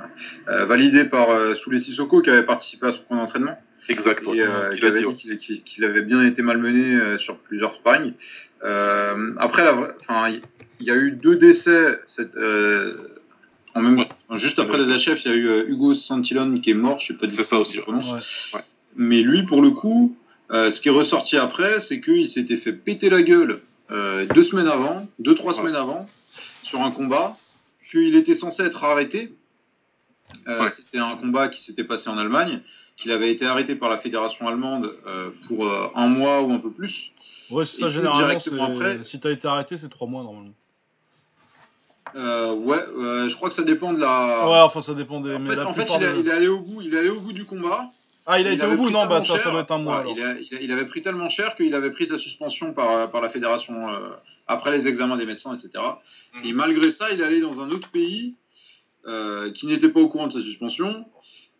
euh, validée par euh, Souley Sissoko qui avait participé à son camp d'entraînement Exact. et euh, qu'il avait ouais. qu'il qu'il- qu'il avait bien été malmené euh, sur plusieurs sparring. Euh, après, il y a eu deux décès cette, euh, en même Ouais. Juste après les HF, il y a eu Hugo Santillan qui est mort, je sais pas C'est ça aussi, prononce. Ouais. Mais lui, pour le coup, Euh, ce qui est ressorti après, c'est qu'il s'était fait péter la gueule euh, deux semaines avant, deux, trois Ouais. semaines avant, sur un combat, qu'il était censé être arrêté. Euh. C'était un combat qui s'était passé en Allemagne, qu'il avait été arrêté par la fédération allemande euh, pour euh, un mois ou un peu plus. Ouais, c'est ça, généralement. après- Si t'as été arrêté, c'est 3 mois normalement. Euh, ouais, euh, je crois que ça dépend de la. Ouais, enfin, ça dépend des. En mais fait, la en fait, il, est- des- il est allé au bout, il est allé au bout du combat. Ah, il a Il été au bout Non, bah ça, ça doit être un mois ouais, alors. il, a- il a- il avait pris tellement cher qu'il avait pris sa suspension par, par la fédération euh, après les examens des médecins, etc. Mhm. Et malgré ça, il est allé dans un autre pays euh, qui n'était pas au courant de sa suspension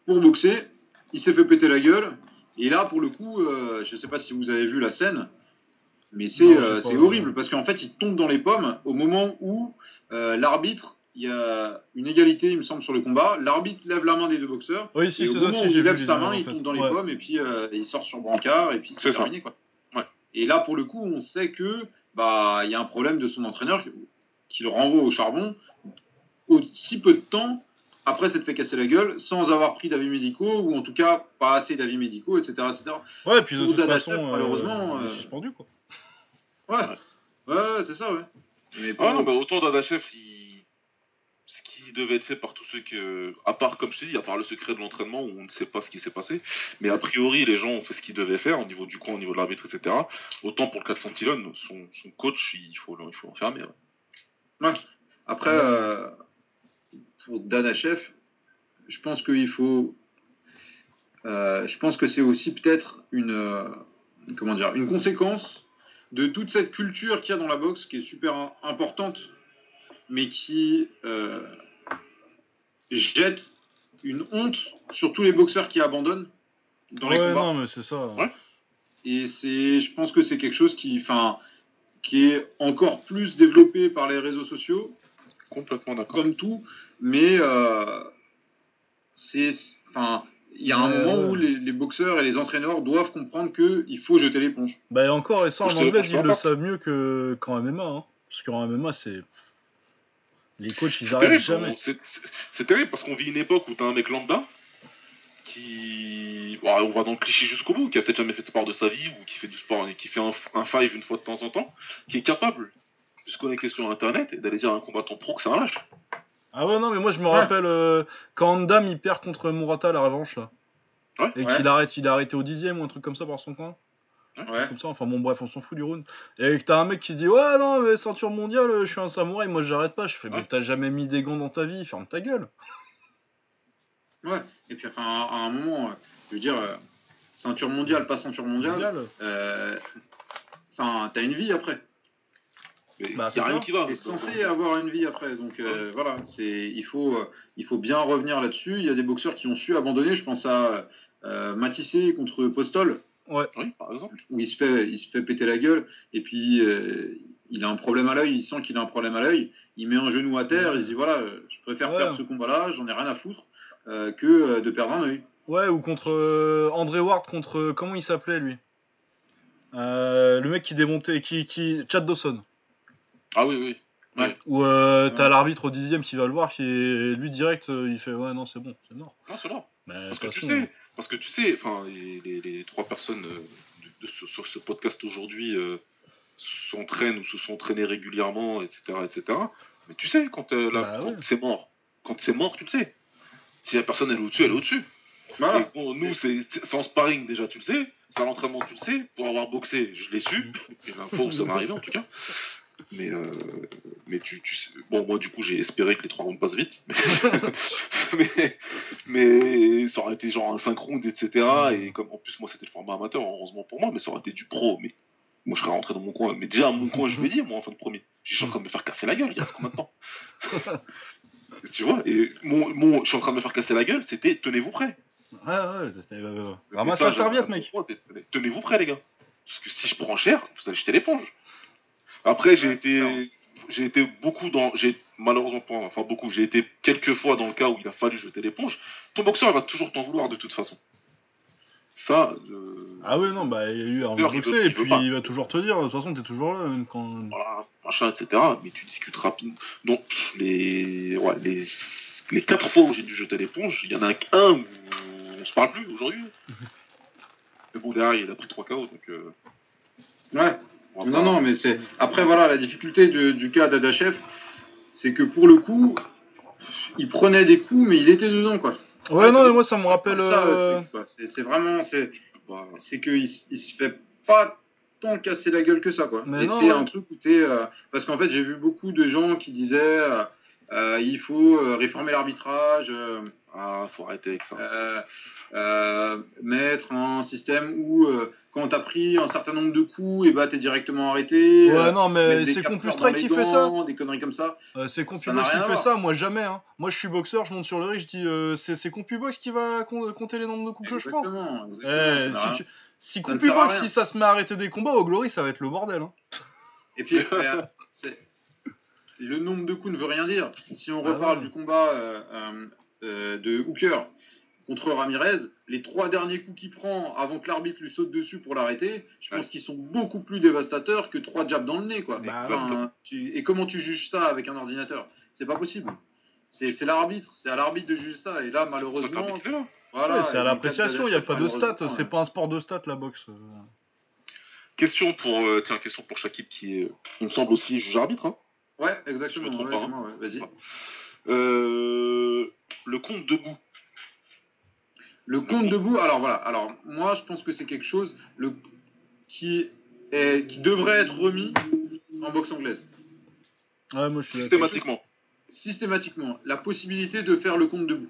pour boxer. Il s'est fait péter la gueule. Et là, pour le coup, euh, je ne sais pas si vous avez vu la scène, mais c'est euh, horrible parce qu'en fait, il tombe dans les pommes au moment où euh, l'arbitre, il y a une égalité, il me semble, sur le combat. L'arbitre lève la main des deux boxeurs. Oui, si, et au c'est ça, moment si, où j'ai il lève sa main, il fait. tombe dans les Ouais. pommes et puis euh, il sort sur brancard et puis C'est terminé. Quoi. Ouais. Et là, pour le coup, on sait que bah il y a un problème de son entraîneur qui le renvoie au charbon aussi peu de temps après s'être fait casser la gueule sans avoir pris d'avis médicaux ou en tout cas pas assez d'avis médicaux, etc. etc. Ouais, puis de Ou toute façon, euh, malheureusement, euh, suspendu quoi. Ouais, ouais, c'est ça, ouais. Mais Ah non, bah autant Dadachev, il... ce qui devait être fait par tous ceux que. À part, comme je te dis, à part le secret de l'entraînement où on ne sait pas ce qui s'est passé, mais a priori, les gens ont fait ce qu'ils devaient faire au niveau du coin, au niveau de l'arbitre, etc. Autant pour le 400 Tilon, son, son coach, il faut, il faut l'enfermer. ouais. Ouais. Après, euh, pour Dadachev, je pense qu'il faut. euh, je pense que c'est aussi peut-être une, euh, comment dire, une conséquence de toute cette culture qu'il y a dans la boxe qui est super im- importante, mais qui euh, jette une honte sur tous les boxeurs qui abandonnent dans les Ouais, combats. non, mais c'est ça. Ouais. Et c'est, je pense que c'est quelque chose qui, enfin, qui est encore plus développé par les réseaux sociaux, Complètement d'accord. comme tout, mais euh, c'est, enfin, il y a un Ouais, moment où les, les boxeurs et les entraîneurs doivent comprendre que il faut jeter l'éponge. Bah, encore, et ça, en anglais, ils le savent mieux que- qu'en MMA. Hein. Parce qu'en MMA, c'est. Les coachs, ils terrible, jamais. c'est- terrible parce qu'on vit une époque où t'as un mec lambda qui. Bon, on va dans le cliché jusqu'au bout, qui a peut-être jamais fait de sport de sa vie ou qui fait du sport et qui fait un, un five une fois de temps en temps, qui est capable se connecter sur internet et d'aller dire à un combattant pro que c'est un lâche. Ah ouais, non, mais moi, je me Ouais. rappelle euh, quand Andam, il perd contre Murata à la revanche, là. Ouais. Et Ouais. qu'il arrête, il est arrêté au dixième ou un truc comme ça par son coin. Ouais. Comme ça, enfin bon, bref, on s'en fout du round. Et que t'as un mec qui dit Ouais, non, mais ceinture mondiale, je suis un samouraï, moi j'arrête pas. Je fais Mais t'as jamais mis des gants dans ta vie, ferme ta gueule. Ouais. Et puis, enfin, à un moment, euh, je veux dire, euh, ceinture mondiale, pas ceinture mondiale. Mondiale. euh, Enfin, t'as une vie après. Bah, c'est a rien ça. qui va. T'es censé avoir une vie après, donc euh, voilà, c'est il faut euh, il faut bien revenir là-dessus. Il y a des boxeurs qui ont su abandonner. Je pense à euh, Matissé contre Postol, Ouais. Oui, par exemple. où il se fait il se fait péter la gueule et puis euh, il a un problème à l'œil. Il sent qu'il a un problème à l'œil. Il met un genou à terre. Il se dit voilà, je préfère Ouais. perdre ce combat-là. J'en ai rien à foutre euh, que euh, de perdre un œil. Ouais, ou contre euh, André Ward, contre. Comment il s'appelait lui? Euh, Le mec qui démontait, qui. qui Chad Dawson. Ah oui, oui. Où euh, t'as Ouais. l'arbitre au dixième qui va le voir, qui est lui direct, euh, il fait Ouais, non, c'est bon, c'est mort. Non, c'est. Mais Parce que tu sais, parce que tu sais, enfin, les, les- les trois personnes euh, de- de- sur, sur ce podcast aujourd'hui euh, s'entraînent ou se sont entraînées régulièrement, etc., etc. Mais tu sais, quand, euh, Bah quand ouais. c'est mort, quand c'est mort, tu le sais. Si la personne elle est au-dessus, elle est au-dessus. Voilà. Et bon, nous, c'est en sparring déjà, tu le sais. C'est à l'entraînement, tu le sais. Pour avoir boxé, je l'ai su. Et l'info où ça m'est arrivé en tout cas. Mais, euh, mais tu, tu sais. Bon, moi, du coup, j'ai espéré que les trois rounds passent vite. mais, mais ça aurait été genre un 5 rounds, etc. Et comme en plus, moi, c'était le format amateur, heureusement pour moi, mais ça aurait été du pro. Mais moi, je serais rentré dans mon coin. Mais déjà, à mon coin, je ai dit, moi, en fin de premier. Je suis en train de me faire casser la gueule, il reste combien de temps Tu vois Et mon, mon, je suis en train de me faire casser la gueule, c'était tenez-vous prêts. Ouais, ouais, euh, Ramasse la serviette, mec. Tenez-vous prêts, les gars. Parce que si je prends cher, vous allez jeter l'éponge. Après, j'ai été, j'ai été beaucoup dans, j'ai malheureusement pas, enfin beaucoup, j'ai été quelques fois dans le cas où il a fallu jeter l'éponge. Ton boxeur, il va toujours t'en vouloir de toute façon. Ça, euh, Ah ouais, non, bah il y a eu un veut- et puis il va toujours te dire, de toute façon, t'es toujours là, même quand. voilà, machin, etc. Mais tu discutes rapidement. Donc, les, ouais, les, les quatre fois où j'ai dû jeter l'éponge, il y en a qu'un où on se parle plus aujourd'hui. Mais bon, derrière, il a pris 3 KO, donc. euh, Ouais. Non, pas- non, mais c'est. Après, voilà, la difficulté du, du cas d'Adachev, c'est que pour le coup, il prenait des coups, mais il était dedans, quoi. Ouais, non, mais moi ça me rappelle. Euh. C'est vraiment. C'est Bah, c'est qu'il il se fait pas tant casser la gueule que ça, quoi. Mais Et non, c'est ouais. un truc où t'es. euh, Parce qu'en fait, j'ai vu beaucoup de gens qui disaient euh, euh, il faut euh, réformer l'arbitrage. euh, ah, faut arrêter avec ça. euh, euh, mettre un système où euh, quand t'as pris un certain nombre de coups, et bah t'es directement arrêté. Ouais, euh, non, mais c'est les qui fait ça. Des conneries comme ça. Euh, c'est CompuBox qui fait ça, moi jamais. Hein. Moi je suis boxeur, je monte sur le ring, je dis euh, c'est CompuBox qui va com- compter les nombres de coups que je prends. Exactement. Eh, si tu- si CompuBox, si ça se met à arrêter des combats au Glory, ça va être le bordel. Hein. Et puis, euh, c'est- le nombre de coups ne veut rien dire. Si on Ah reparle ouais. du combat euh, euh, euh, de Hooker contre Ramirez, les trois derniers coups qu'il prend avant que l'arbitre lui saute dessus pour l'arrêter, je pense Ouais. qu'ils sont beaucoup plus dévastateurs que trois jabs dans le nez. Quoi. Bah, Enfin, tu- et comment tu juges ça avec un ordinateur? C'est pas possible. C'est l'arbitre, c'est à l'arbitre de juger ça. Et là, malheureusement, voilà, Ouais, c'est à l'appréciation, il n'y a pas de stats, c'est pas un sport de stats la boxe. Question pour, euh, tiens, question pour Shakib qui est, il me semble aussi juge arbitre. Hein. Ouais, exactement. Je me trompe ouais, pas, dis-moi, ouais, Vas-y. Euh, le compte debout. Le compte debout, alors voilà, alors moi je pense que c'est quelque chose le, qui, est, qui devrait être remis en boxe anglaise. Ouais, moi je suis d'accord. Systématiquement. Systématiquement, la possibilité de faire le compte debout,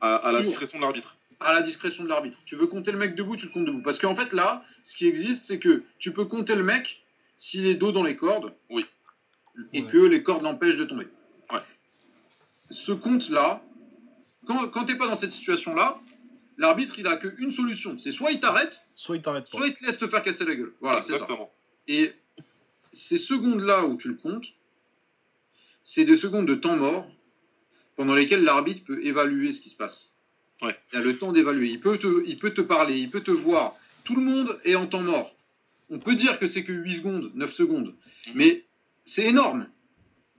À, à la discrétion de l'arbitre. à la discrétion de l'arbitre. Tu veux compter le mec debout, tu le comptes debout. Parce qu'en fait là, ce qui existe, c'est que tu peux compter le mec s'il est dos dans les cordes Oui. Et Ouais. que les cordes l'empêchent de tomber. Ouais. Ce compte-là, quand, quand t'es pas dans cette situation-là, l'arbitre il a qu'une solution, c'est soit il t'arrête, Soit il t'arrête pas. soit il te laisse te faire casser la gueule. Voilà, c'est ça. Exactement. Et ces secondes-là où tu le comptes, c'est des secondes de temps mort pendant lesquelles l'arbitre peut évaluer ce qui se passe. Ouais. Il a le temps d'évaluer. Il peut, te, il peut te parler, il peut te voir. Tout le monde est en temps mort. On peut dire que c'est que 8 secondes, 9 secondes, Mhm. mais c'est énorme.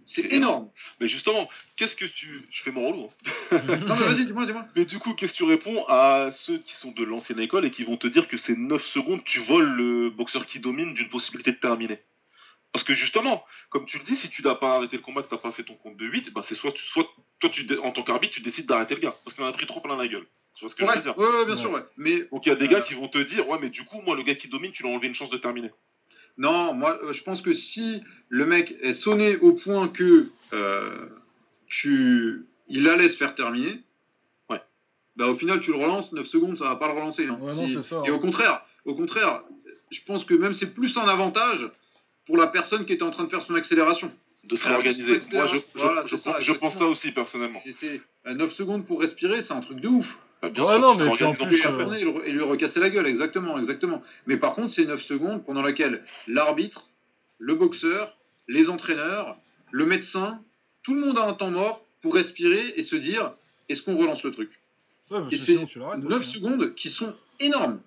C'est énorme. Mais justement, qu'est-ce que tu. Je fais mon relou. hein. non, mais vas-y, dis-moi, dis-moi. Mais du coup, qu'est-ce que tu réponds à ceux qui sont de l'ancienne école et qui vont te dire que ces 9 secondes, tu voles le boxeur qui domine d'une possibilité de terminer? Parce que justement, comme tu le dis, si tu n'as pas arrêté le combat, que tu n'as pas fait ton compte de 8, bah c'est soit, tu, soit toi, tu, en tant qu'arbitre, tu décides d'arrêter le gars. Parce qu'il en a pris trop plein la gueule. Tu vois ce que je veux dire? ouais, ouais, bien Ouais. sûr, ouais. Mais Donc il y a des Euh. gars qui vont te dire, ouais, mais du coup, moi, le gars qui domine, tu lui as enlevé une chance de terminer. Non, moi, euh, je pense que si le mec est sonné au point que euh, tu, il la laisse faire terminer, Ouais. bah au final, tu le relances, 9 secondes, ça va pas le relancer. hein. Ouais, non, Si- c'est ça, Et hein. au contraire, au contraire, je pense que même c'est plus un avantage pour la personne qui était en train de faire son accélération. De se réorganiser. Moi, je, ça, je, voilà, je c'est pense, ça, je pense ça exactement. aussi, personnellement. Et c'est euh, 9 secondes pour respirer, c'est un truc de ouf. Bien Ouais, sûr, non, mais puis en plus, euh, et le- et lui recasser la gueule, exactement, exactement. Mais par contre, c'est 9 secondes pendant lesquelles l'arbitre, le boxeur, les entraîneurs, le médecin, tout le monde a un temps mort pour respirer et se dire est-ce qu'on relance le truc? Ouais, Et c'est sinon tu l'arrêtes. 9 aussi, hein. secondes qui sont énormes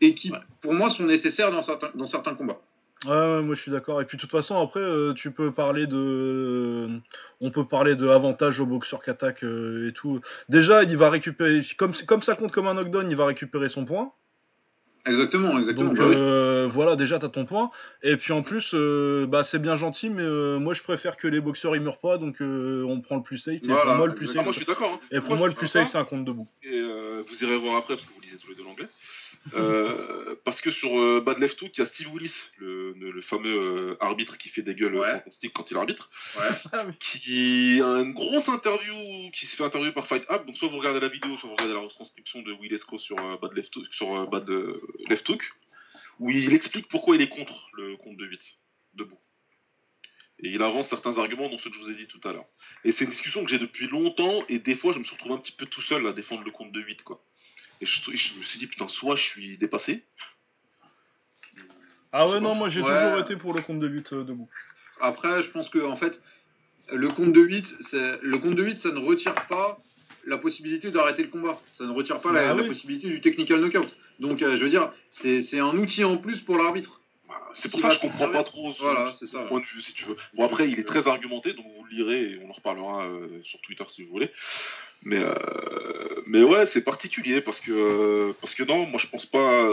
et qui, Ouais. pour moi, sont nécessaires dans certains, dans certains combats. Ouais, ouais, moi je suis d'accord. Et puis de toute façon, après, euh, tu peux parler de. On peut parler de avantage au boxeur qui attaque euh, et tout. Déjà, il va récupérer. Comme, comme ça compte comme un knockdown, il va récupérer son point. Exactement, exactement. Donc bah oui. euh, voilà, déjà t'as ton point. Et puis en plus, euh, bah, c'est bien gentil, mais moi je préfère que les boxeurs ils meurent pas, donc on prend le plus safe. Et pour moi, le plus safe, moi, je suis d'accord. hein. et pour Moi, moi, je le plus safe, c'est un compte debout. Et vous irez voir après parce que vous lisez tous les deux l'anglais. Euh, parce que sur euh, Bad Left Hook, il y a Steve Willis, le, le- le fameux euh, arbitre qui fait des gueules Ouais. fantastiques quand il arbitre, Ouais. qui a une grosse interview, qui se fait interviewer par Fight Up. Donc soit vous regardez la vidéo, soit vous regardez la retranscription de Will Esco sur euh, Bad Left Hook, sur euh, Bad euh, Left Hook, où il explique pourquoi il est contre le compte de 8 debout. Et il avance certains arguments dont ceux que je vous ai dit tout à l'heure. Et c'est une discussion que j'ai depuis longtemps, et des fois je me suis retrouvé un petit peu tout seul à défendre le compte de 8, quoi. Et je, je me suis dit, putain, soit je suis dépassé. Ah ouais, non, moi j'ai Ouais. toujours été pour le compte de but euh, debout. Après, je pense que en fait, le compte de 8, c'est le compte de 8, ça ne retire pas la possibilité d'arrêter le combat. Ça ne retire pas la, Bah la oui. possibilité du technical knockout. Donc, euh, je veux dire, c'est un outil en plus pour l'arbitre. Bah, C'est pour ça que je comprends pas trop ce, Voilà, ce c'est ça. point de vue, si tu veux. Bon, après, il est très argumenté, donc vous le lirez et on en reparlera euh, sur Twitter si vous voulez. Mais, euh, mais ouais, c'est particulier parce que, parce que non, moi je pense pas.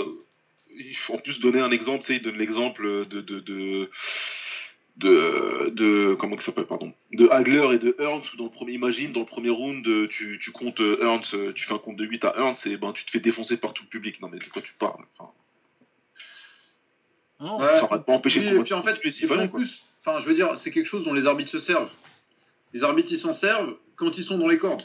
il faut en plus donner un exemple, tu sais, il donne l'exemple de, de, de, de, de- comment il s'appelle, pardon, de Hagler et de Ernst, où dans le premier, imagine, dans le premier round, tu, tu comptes euh, Ernst, tu fais un compte de 8 à Ernst, et ben, tu te fais défoncer par tout le public. Non, mais de quoi tu parles enfin, Non, Ouais. Ça va pas empêcher et puis en de fait, et puis en quoi. plus, enfin, je veux dire, c'est quelque chose dont les arbitres se servent. Les arbitres, ils s'en servent quand ils sont dans les cordes.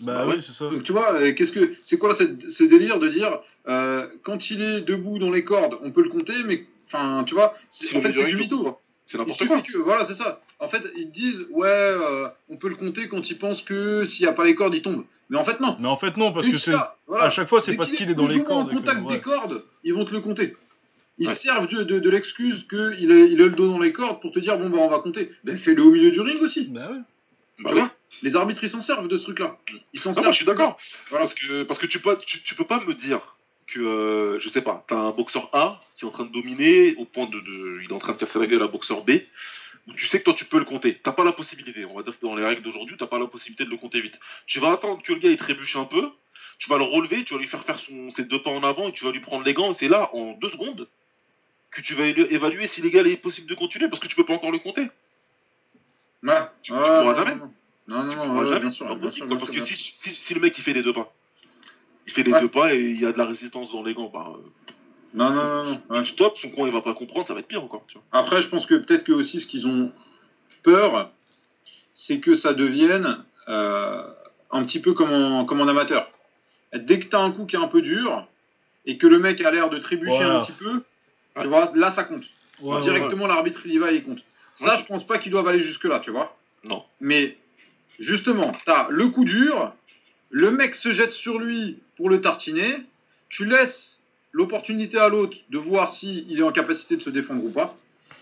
Bah Bah oui, c'est ça. Donc tu vois, euh, qu'est-ce que c'est quoi cette- ce délire de dire euh, quand il est debout dans les cordes, on peut le compter, mais enfin, tu vois, c'est- en fait c'est du mytho. C'est n'importe quoi. que, voilà, c'est ça. En fait, ils disent, ouais, euh, on peut le compter quand ils pensent que s'il n'y a pas les cordes, il tombe. Mais en fait, non. Mais en fait, non, parce que c'est. a- voilà. À chaque fois, c'est Dès parce qu'il est dans les cordes. en que- contact ouais. des cordes, ils vont te le compter. Ils Ouais. servent de, de, de l'excuse qu'il est, il a le dos dans les cordes pour te dire, bon, bah, on va compter. Ben, fais-le au milieu du ring aussi. Bah ouais. Bah. Les arbitres, ils s'en servent de ce truc-là. Ils s'en servent. moi, je suis d'accord. Voilà. Parce que, parce que tu, peux, tu, tu peux pas me dire que, euh, je sais pas, t'as un boxeur A qui est en train de dominer au point de, de- Il est en train de casser la gueule à boxeur B, où tu sais que toi tu peux le compter. T'as pas la possibilité. On va dire que dans les règles d'aujourd'hui, t'as pas la possibilité de le compter vite. Tu vas attendre que le gars il trébuche un peu, tu vas le relever, tu vas lui faire faire son, ses deux pas en avant et tu vas lui prendre les gants, et c'est là, en deux secondes, que tu vas évaluer si les gars il est possible de continuer parce que tu peux pas encore le compter. Ouais. Tu- tu Ouais, pourras jamais. Non, non, non, Tu non, pourras ouais, jamais, bien c'est sûr, pas bien possible. sûr, quoi, bien parce sûr, que si, si, si le mec il fait les deux pas, il fait les Ouais. deux pas et il y a de la résistance dans les gants, bah, euh, Non, non, non, non. ouais. stop, son coin il va pas comprendre, ça va être pire encore. Tu vois. Après, je pense que peut-être que aussi ce qu'ils ont peur, c'est que ça devienne euh, un petit peu comme en, comme en amateur. Dès que tu as un coup qui est un peu dur et que le mec a l'air de trébucher Voilà. un petit peu, tu vois, là ça compte. Ouais, ouais, Directement, l'arbitre il y va et il compte. Ça, je pense pas qu'ils doivent aller jusque-là, tu vois. Non. Mais justement, tu as le coup dur, le mec se jette sur lui pour le tartiner, tu laisses l'opportunité à l'autre de voir s'il est en capacité de se défendre ou pas.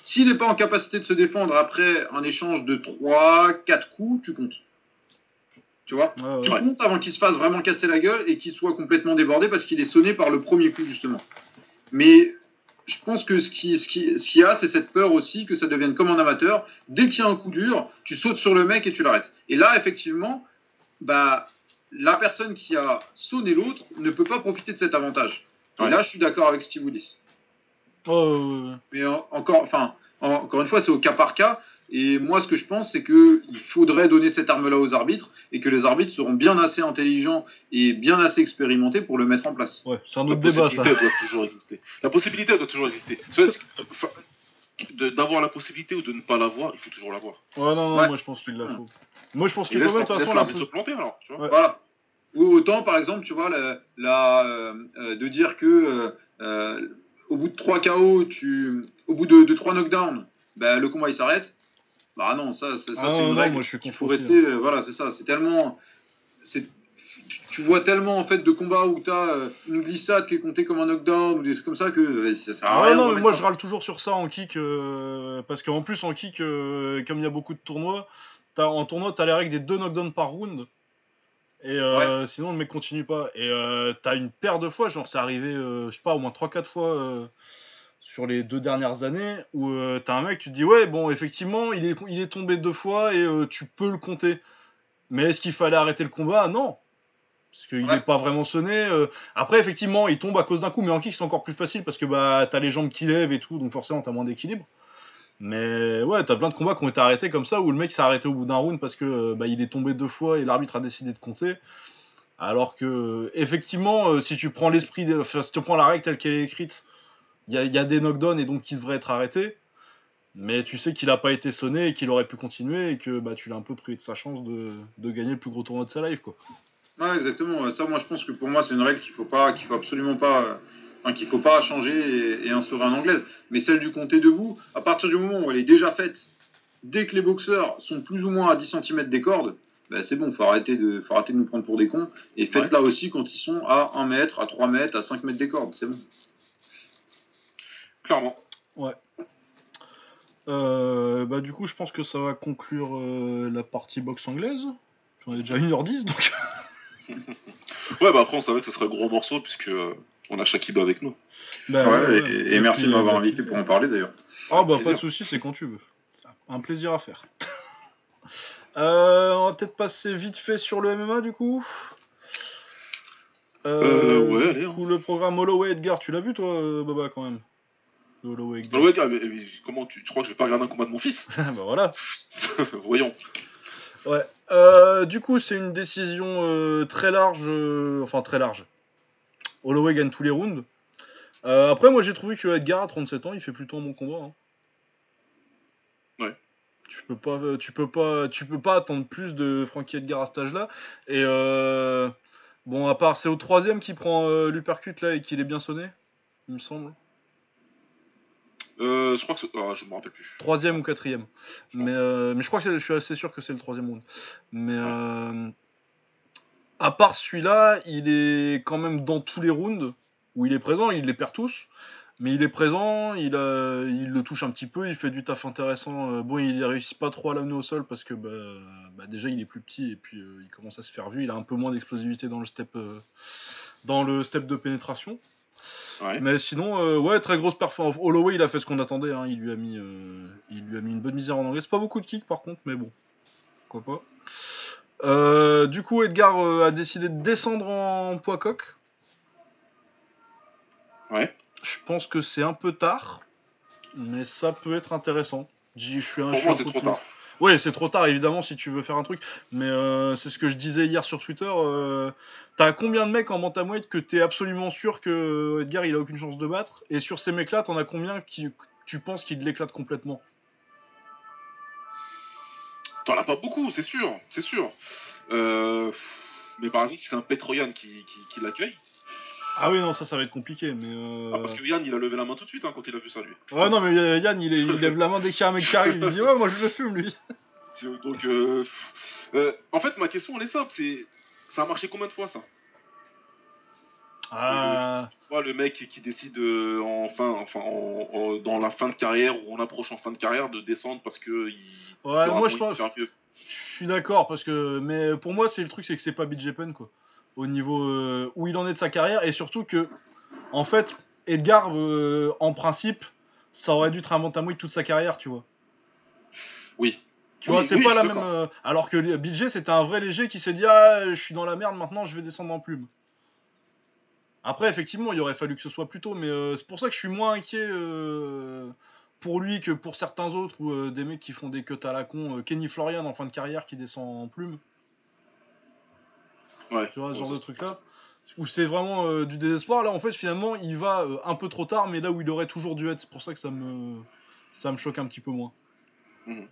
S'il n'est pas en capacité de se défendre après un échange de 3, 4 coups, tu comptes. Tu vois? Ouais, ouais. Tu comptes avant qu'il se fasse vraiment casser la gueule et qu'il soit complètement débordé parce qu'il est sonné par le premier coup, justement. Mais je pense que ce qui, ce qui, ce qu'il y a, c'est cette peur aussi que ça devienne comme en amateur. Dès qu'il y a un coup dur, tu sautes sur le mec et tu l'arrêtes. Et là, effectivement, bah, la personne qui a sonné l'autre ne peut pas profiter de cet avantage. Et là, je suis d'accord avec Steve Willis. Ouais, ouais, ouais. Mais en- encore, enfin, en- encore une fois, c'est au cas par cas. Et moi, ce que je pense, c'est que il faudrait donner cette arme-là aux arbitres et que les arbitres seront bien assez intelligents et bien assez expérimentés pour le mettre en place. Ouais, c'est un La autre débat ça. possibilité elle doit toujours exister. La possibilité doit toujours exister. D'avoir la possibilité ou de ne pas l'avoir, il faut toujours l'avoir. Ouais, non, non, Ouais. moi je pense qu'il la faut. Moi je pense qu'il faut même de toute façon la L'arbitre se planter alors, tu vois. Ouais. Voilà. Ou autant, par exemple, tu vois, la, la, euh, euh, de dire que euh, euh, au bout de 3 KO, tu, au bout de, de 3 knockdowns, bah, le combat il s'arrête. Bah non, ça, ça, ça, Ah c'est une non, règle. moi je suis Il faut rester, euh, voilà, c'est ça. C'est tellement, tu- tu vois tellement en fait de combats où tu as une glissade qui est comptée comme un knockdown ou des trucs comme ça que euh, ça sert à Ah rien. non, mais moi ça. je râle toujours sur ça en kick, euh, parce qu'en plus en kick, euh, comme il y a beaucoup de tournois, en tournoi t'as les règles des deux knockdowns par round, et euh, sinon le mec continue pas. Et euh, t'as une paire de fois, genre c'est arrivé, euh, je sais pas, au moins 3-4 fois euh, sur les deux dernières années, où euh, t'as un mec, tu te dis ouais, bon, effectivement, il est, il est tombé deux fois et euh, tu peux le compter. Mais est-ce qu'il fallait arrêter le combat? Non. Parce qu'il n'est Ouais. pas vraiment sonné. euh. Après, effectivement, il tombe à cause d'un coup, mais en kick, c'est encore plus facile parce que bah, t'as les jambes qui lèvent et tout, donc forcément, t'as moins d'équilibre. Mais ouais, t'as plein de combats qui ont été arrêtés comme ça, où le mec s'est arrêté au bout d'un round parce que bah, il est tombé deux fois et l'arbitre a décidé de compter. Alors que, effectivement, si tu prends l'esprit, de- enfin, si tu prends la règle telle qu'elle est écrite, il y a, il y a des knockdowns et donc qui devraient être arrêtés. Mais tu sais qu'il a pas été sonné et qu'il aurait pu continuer et que bah, tu l'as un peu privé de sa chance de, de gagner le plus gros tournoi de sa life. Quoi. Ouais, exactement. Ça, moi, je pense que pour moi, c'est une règle qu'il faut pas, qu'il faut absolument pas, enfin, qu'il faut pas changer et, et instaurer en anglaise. Mais celle du compter debout, à partir du moment où elle est déjà faite, dès que les boxeurs sont plus ou moins à 10 cm des cordes, bah, c'est bon, faut arrêter de, faut arrêter de nous prendre pour des cons. Et faites-la aussi quand ils sont à 1 mètre, à 3 mètres, à 5 mètres des cordes. C'est bon. Clairement. Euh, bah, du coup, je pense que ça va conclure euh, la partie boxe anglaise. On est déjà 1h10 donc. Ouais, bah après, on savait que ce serait un gros morceau puisque euh, on a Shakiba avec nous. Bah, Ouais, ouais, et, ouais. et merci puis, de m'avoir invité pour en parler d'ailleurs. Ah bah pas de soucis, c'est quand tu veux. Un plaisir à faire. Euh, on va peut-être passer vite fait sur le MMA du coup. Euh, ouais, allez, hein. coup, le programme Holloway Edgar, tu l'as vu toi, Baba, quand même? Holloway Edgar. Ah comment tu, tu crois que je vais pas regarder un combat de mon fils bah voilà. Voyons. Ouais. Euh, du coup, c'est une décision euh, très large. euh, enfin, très large. Holloway gagne tous les rounds. Après, moi, j'ai trouvé que Edgar, à 37 ans, il fait plutôt un bon combat. hein. Ouais. Tu peux pas, tu peux pas, tu peux pas attendre plus de Frankie Edgar à cet âge-là. Et euh, bon, à part, c'est au troisième qui prend l'uppercut là et qu'il est bien sonné, il me semble. Euh, je crois que ah, je me rappelle plus. Troisième ou quatrième. Je. Mais, euh, mais je crois que je suis assez sûr que c'est le troisième round. Mais euh, à part celui-là, il est quand même dans tous les rounds où il est présent. Il les perd tous. Mais il est présent, il, le touche un petit peu, il fait du taf intéressant. Euh, bon, il réussit pas trop à l'amener au sol parce que bah, bah, déjà il est plus petit et puis il commence à se faire vu. Il a un peu moins d'explosivité dans le step, dans le step de pénétration. Ouais. Mais sinon, euh, ouais, très grosse performance. Holloway, il a fait ce qu'on attendait. hein. Il, lui a mis, euh, il lui a mis une bonne misère en anglais. C'est pas beaucoup de kicks par contre, mais bon. Pourquoi pas. Euh, du coup, Edgar a décidé de descendre en poids coq. Ouais. Je pense que c'est un peu tard, mais ça peut être intéressant. Je suis un, Pour moi, c'est trop tard. Oui, c'est trop tard évidemment si tu veux faire un truc, mais euh, c'est ce que je disais hier sur Twitter. euh, T'as combien de mecs en bantamweight que t'es absolument sûr que Edgar il a aucune chance de battre? Et sur ces mecs-là, t'en as combien qui tu penses qu'ils l'éclatent complètement? T'en as pas beaucoup, c'est sûr, c'est sûr. Euh, mais par exemple, si c'est un Petroyan qui, qui, qui l'accueille, Ah oui, non, ça, ça va être compliqué, mais. euh, ah, parce que Yann, il a levé la main tout de suite hein, quand il a vu ça, lui. Ouais, non, mais euh, Yann, il, est- il lève la main dès qu'il y a un mec qui arrive. Il dit Ouais, moi je le fume lui. Donc, euh, euh, en fait, ma question, elle est simple, c'est... Ça a marché combien de fois, ça? Ah. Tu vois, le mec qui, décide euh, en fin, enfin, en- en- dans la fin de carrière ou en approche en fin de carrière de descendre parce que il, Ouais, il moi je pense. Je suis d'accord parce que, mais pour moi, c'est le truc, c'est que c'est pas Penn quoi. Au niveau euh, où il en est de sa carrière et surtout que, en fait, Edgar, euh, en principe, ça aurait dû être un bantamweight toute sa carrière, tu vois. Oui. Tu Oui, vois, c'est oui, pas la même. euh, alors que BJ, c'était un vrai léger qui s'est dit ah, je suis dans la merde maintenant, je vais descendre en plume. Après, effectivement, il aurait fallu que ce soit plus tôt, mais c'est pour ça que je suis moins inquiet pour lui que pour certains autres ou des mecs qui font des cuts à la con. Kenny Florian en fin de carrière qui descend en plume. Ouais. Tu vois, ce genre de ça, truc là. Où c'est vraiment euh, du désespoir. Là, en fait, finalement, il va euh, un peu trop tard, mais là où il aurait toujours dû être. C'est pour ça que ça me, ça me choque un petit peu moins. Mhm.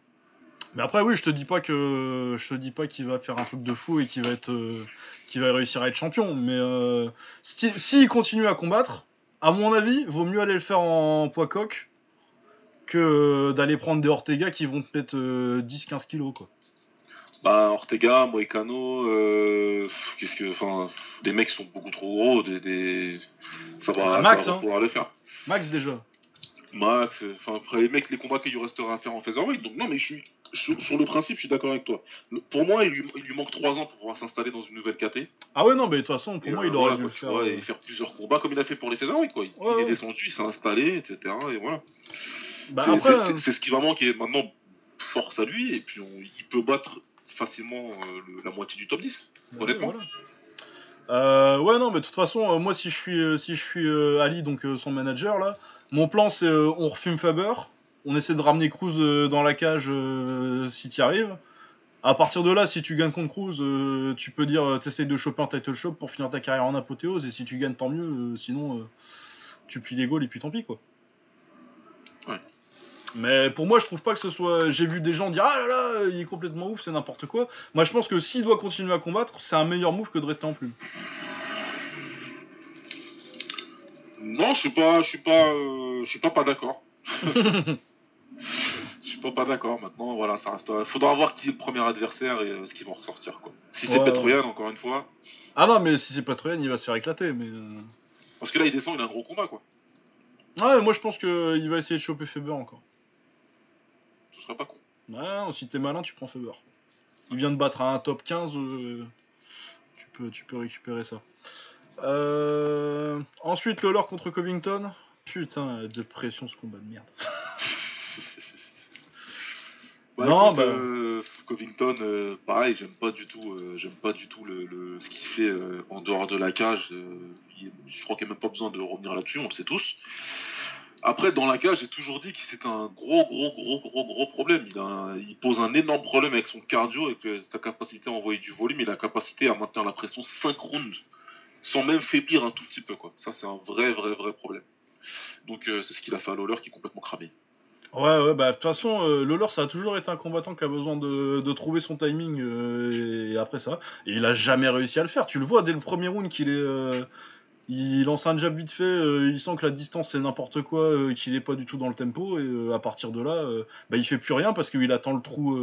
Mais après, oui, je te dis pas que je te dis pas qu'il va faire un truc de fou et qu'il va être, euh, qu'il va réussir à être champion. Mais euh, si- s'il continue à combattre, à mon avis, vaut mieux aller le faire en poids coq que d'aller prendre des Ortega qui vont te mettre euh, 10-15 kilos quoi. Bah, Ortega, Moicano, euh, qu'est-ce que, enfin, les mecs sont beaucoup trop gros, des, des... ça va, Ah, Max, ça va hein. pouvoir le faire. Max déjà. Max, euh, enfin après les mecs, les combats qu'il lui restera à faire en featherweight. Donc non, mais je suis sur, sur le principe, je suis d'accord avec toi. Le- pour moi, il lui, il lui manque 3 ans pour pouvoir s'installer dans une nouvelle KT. Ah ouais non, mais de toute façon, pour Et, moi, euh, il aurait voilà, dû quoi, le faire. euh, et faire plusieurs combats comme il a fait pour les featherweight, quoi. Il, Ouais, il est descendu, il s'est installé, etc. Et voilà. Bah, C'est- après, c'est- ce qui va manquer. Maintenant, force à lui, et puis on- il peut battre facilement euh, le- la moitié du top 10. Bah honnêtement. ouais, voilà. Euh, ouais, non, mais de toute façon, euh, moi, si je suis, euh, si je suis Ali, donc son manager, là, mon plan, c'est on refume Faber, on essaie de ramener Cruz dans la cage si tu arrives. À partir de là, si tu gagnes contre Cruz, tu peux dire, tu essaies de choper un title shop pour finir ta carrière en apothéose, et si tu gagnes, tant mieux, sinon, tu plies les goals et puis tant pis, quoi. Mais pour moi, je trouve pas que ce soit. J'ai vu des gens dire Ah là là, il est complètement ouf, c'est n'importe quoi. Moi, je pense que s'il doit continuer à combattre, c'est un meilleur move que de rester en plume. Non, je suis pas, je suis pas, euh, je suis pas pas d'accord. je suis pas pas d'accord. Maintenant, voilà, ça reste. Il faudra voir qui est le premier adversaire et euh, ce qu'ils vont ressortir, quoi. Si c'est Petroyan, encore une fois, Ah non, mais si c'est pas Troyan, il va se faire éclater. Mais euh, parce que là, il descend, il a un gros combat, quoi. ouais, moi je pense que il va essayer de choper Faber encore. Ce serait pas con. Non, si t'es malin, tu prends Faber. Il vient de battre à un top 15, euh, tu peux, tu peux récupérer ça. Euh, Ensuite, Lawler contre Covington. Putain, de pression ce combat de merde. Bah, Non, écoute, bah- euh, Covington, euh, pareil, j'aime pas du tout, euh, j'aime pas du tout le, le- ce qu'il fait en dehors de la cage. je crois qu'il n'y a même pas besoin de revenir là-dessus, on le sait tous. Après, dans la cage, j'ai toujours dit que c'est un gros, gros, gros, gros, gros problème. Il, pose un énorme problème avec son cardio, avec euh, sa capacité à envoyer du volume et la capacité à maintenir la pression 5 rounds sans même faiblir un tout petit peu. Ça, c'est un vrai, vrai, vrai problème. Donc, euh, c'est ce qu'il a fait à Lawler qui est complètement cramé. Ouais, ouais, bah de toute façon, euh, Lawler, ça a toujours été un combattant qui a besoin de, trouver son timing euh, et après ça. Et il a jamais réussi à le faire. Tu le vois dès le premier round qu'il est. il lance un jab vite fait, euh, il sent que la distance c'est n'importe quoi, euh, qu'il est pas du tout dans le tempo, et euh, à partir de là, bah, il fait plus rien parce qu'il attend le trou,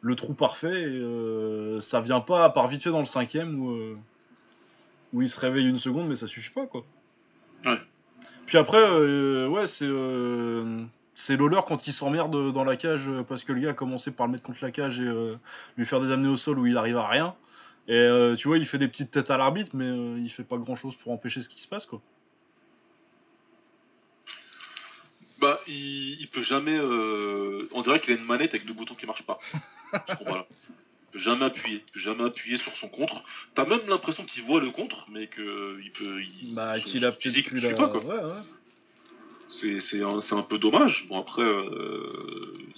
le trou parfait, et ça vient pas à part vite fait dans le cinquième où, où il se réveille une seconde, mais ça suffit pas quoi. Ouais. Puis après, ouais, c'est. c'est Lawler quand il s'emmerde dans la cage parce que le gars a commencé par le mettre contre la cage et lui faire des amenés au sol où il arrive à rien. Et euh, tu vois, il fait des petites têtes à l'arbitre, mais euh, il fait pas grand chose pour empêcher ce qui se passe, quoi. Bah, il, il peut jamais. euh, On dirait qu'il a une manette avec deux boutons qui marchent pas. Ce combat-là. Il peut jamais appuyer. Il peut jamais appuyer sur son contre. T'as même l'impression qu'il voit le contre, mais que il peut. Il, Bah, son- qu'il a son peut-être physique plus ne suit la. pas, quoi. Ouais, ouais. C'est c'est un, c'est un peu dommage. Bon, après, euh,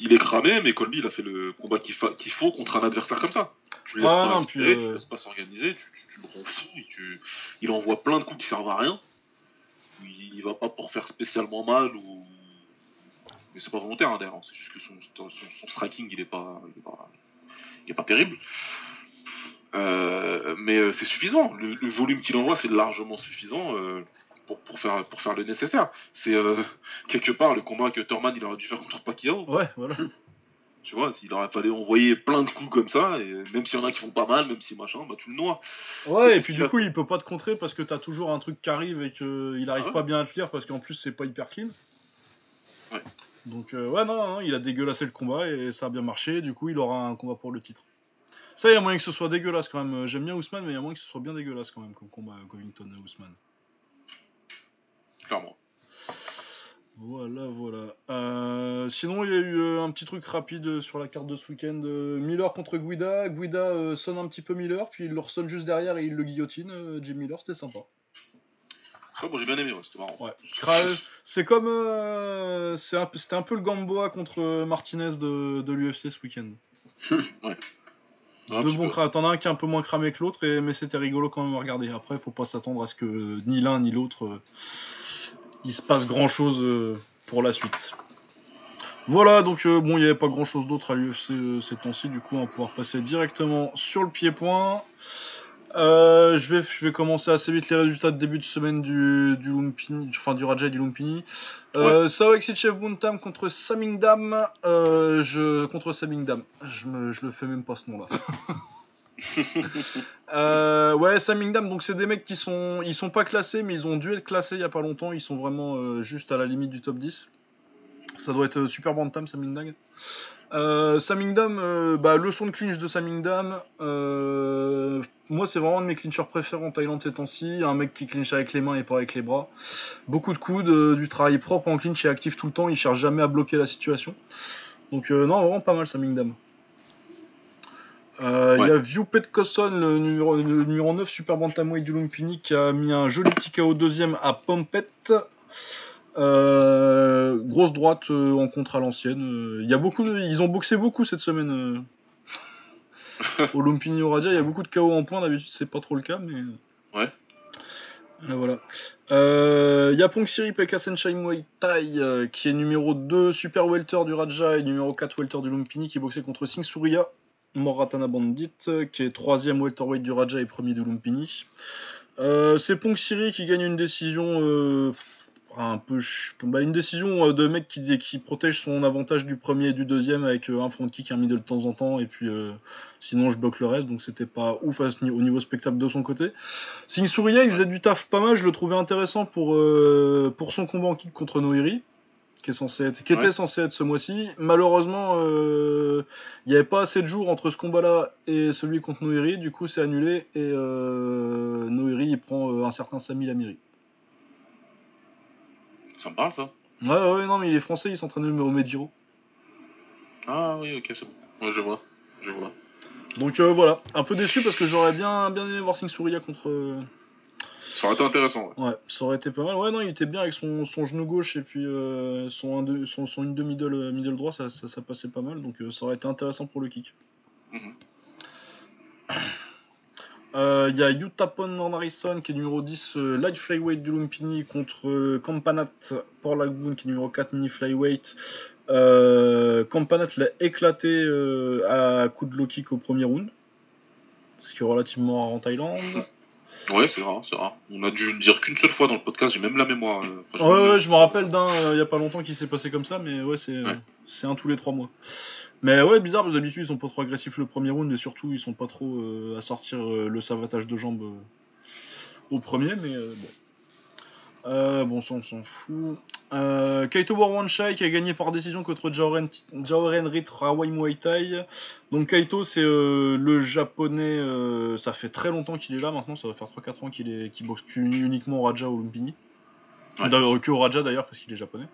il est cramé, mais Colby, il a fait le combat qu'il fa- qu'il faut contre un adversaire comme ça. Tu le laisses pas respirer, tu euh, le laisses pas s'organiser, tu, tu, tu le rends fou, et tu, il envoie plein de coups qui servent à rien. Il, il va pas pour faire spécialement mal ou. Mais c'est pas volontaire, hein, d'ailleurs. C'est juste que son, son, son striking, il est pas, il est pas, il est pas terrible. Euh, mais c'est suffisant. Le, le volume qu'il envoie, c'est largement suffisant euh, pour, pour, faire, pour faire le nécessaire. C'est euh, quelque part le combat que Thurman il aurait dû faire contre Pacquiao. Ouais, voilà. Tu vois, il aurait fallu envoyer plein de coups comme ça, et même s'il y en a qui font pas mal, même si machin, bah tu le noies. Ouais, et puis du coup, il peut pas te contrer parce que t'as toujours un truc qui arrive et qu'il arrive Ah ouais. pas bien à te lire parce qu'en plus, c'est pas hyper clean. Ouais. Donc, euh, ouais, non, non, il a dégueulassé le combat et ça a bien marché. Du coup, il aura un combat pour le titre. Ça, il y a moyen que ce soit dégueulasse quand même. J'aime bien Ousmane, mais il y a moyen que ce soit bien dégueulasse quand même comme combat Covington et Ousmane. Clairement. Voilà, voilà. Euh, sinon, il y a eu euh, un petit truc rapide sur la carte de ce week-end. euh, Miller contre Guida. Guida sonne un petit peu Miller, puis il le ressonne juste derrière et il le guillotine. Jim Miller, c'était sympa. Moi j'ai bien aimé, ouais, c'était marrant. Ouais. C'est comme. c'est un peu- C'était un peu le Gamboa contre Martinez de, de l'UFC ce week-end. Cra- T'en as un qui est un peu moins cramé que l'autre, mais c'était rigolo quand même à regarder. Après, faut pas s'attendre à ce que ni l'un ni l'autre il se passe grand chose pour la suite. Voilà, donc euh, bon, il n'y avait pas grand chose d'autre à l'UFC euh, ces temps-ci, du coup, on va pouvoir passer directement sur le pied-point. Euh, je, vais, je vais commencer assez vite les résultats de début de semaine du, du Lumpini, enfin du Raja et du Lumpini. Euh, Sao Exichev Buntam contre Samingdam, euh, je, contre Samingdam. Je, me, je le fais même pas ce nom-là. Euh, ouais, Samingdam, donc c'est des mecs qui sont, ils sont pas classés, mais ils ont dû être classés il y a pas longtemps. Ils sont vraiment euh, juste à la limite du top 10. Ça doit être euh, super bantam, Samingdam. Euh, Samingdam, euh, bah, leçon de clinch de Samingdam. Moi, c'est vraiment un de mes clinchers préférés en Thaïlande ces temps-ci. Un mec qui clinche avec les mains et pas avec les bras. Beaucoup de coudes, du travail propre en clinch et actif tout le temps. Il cherche jamais à bloquer la situation. Donc, non, vraiment pas mal Samingdam. Euh, Il Ouais. y a Viupet Kosson, le numéro, le numéro 9 Super Bantamweight du Lumpini, qui a mis un joli petit KO deuxième à Pompet. Euh, grosse droite euh, en contre à l'ancienne. Il y a beaucoup de- ils ont boxé beaucoup cette semaine. au Lumpini au Radia, il y a beaucoup de KO en point. D'habitude, c'est pas trop le cas, mais. Ouais. Là, voilà. Euh, Il y a Pong Siri Pekka Senshai Muay Thai, euh, qui est numéro 2 Super Welter du Raja et numéro 4 Welter du Lumpini, qui boxait contre Singh Surya. Moratana Bandit, euh, qui est troisième welterweight du Raja et premier du Lumpini. Euh, c'est Pong Siri qui gagne une décision euh, bah, une décision de mec qui, protège son avantage du premier et du deuxième avec un front kick, un middle de temps en temps et puis sinon je bloque le reste donc c'était pas ouf à au niveau spectacle de son côté. Singh Surya il faisait du taf pas mal, je le trouvais intéressant pour, pour son combat en kick contre Noiri qui, est censé être, qui était censé être ce mois-ci. Malheureusement, euh, il n'y avait pas assez de jours entre ce combat-là et celui contre Noiri, du coup c'est annulé et euh, Noiri il prend euh, un certain Sami Lamiri. Ça me parle ça Ouais, ouais, non, mais il est français, il s'entraîne au Medjiro. Ah oui, ok, c'est bon. Ouais, je vois. je vois. Donc euh, voilà, un peu déçu parce que j'aurais bien, bien aimé voir Sing Souria contre. Euh, Ça aurait été intéressant. Ouais. Ouais, ça aurait été pas mal. Ouais, non, il était bien avec son, son genou gauche et puis euh, son, un deux- son, son une de middle, middle droit, ça, ça, ça passait pas mal. Donc euh, ça aurait été intéressant pour le kick. Mhm. Euh, Il y a Utapon Harrison qui est numéro 10 euh, light flyweight du Lumpini contre euh, Campanat Port Lagoon qui est numéro 4 mini flyweight. Euh, Campanat l'a éclaté euh, à coup de low kick au premier round. Ce qui est relativement rare en Thaïlande. Ouais, c'est rare, c'est rare. On a dû le dire qu'une seule fois dans le podcast, j'ai même la mémoire. euh, Ouais, ouais, je me rappelle d'un euh, il y a pas longtemps qui s'est passé comme ça, mais ouais, c'est euh, Ouais. c'est un tous les trois mois. Mais ouais, bizarre, parce d'habitude ils sont pas trop agressifs le premier round, et surtout ils sont pas trop euh, à sortir euh, le savatage de jambes euh, au premier, mais euh, bon. Euh, bon, ça on s'en fout. Euh, Kaito Warwanshai qui a gagné par décision contre Jaoren, Jaoren Rit Rawai Muay Thai. Donc Kaito c'est euh, le japonais, euh, ça fait très longtemps qu'il est là maintenant, ça va faire 3-4 ans qu'il est qu'il boxe uniquement au Raja au Lumpini. Ouais. D'ailleurs, que au Raja d'ailleurs parce qu'il est japonais.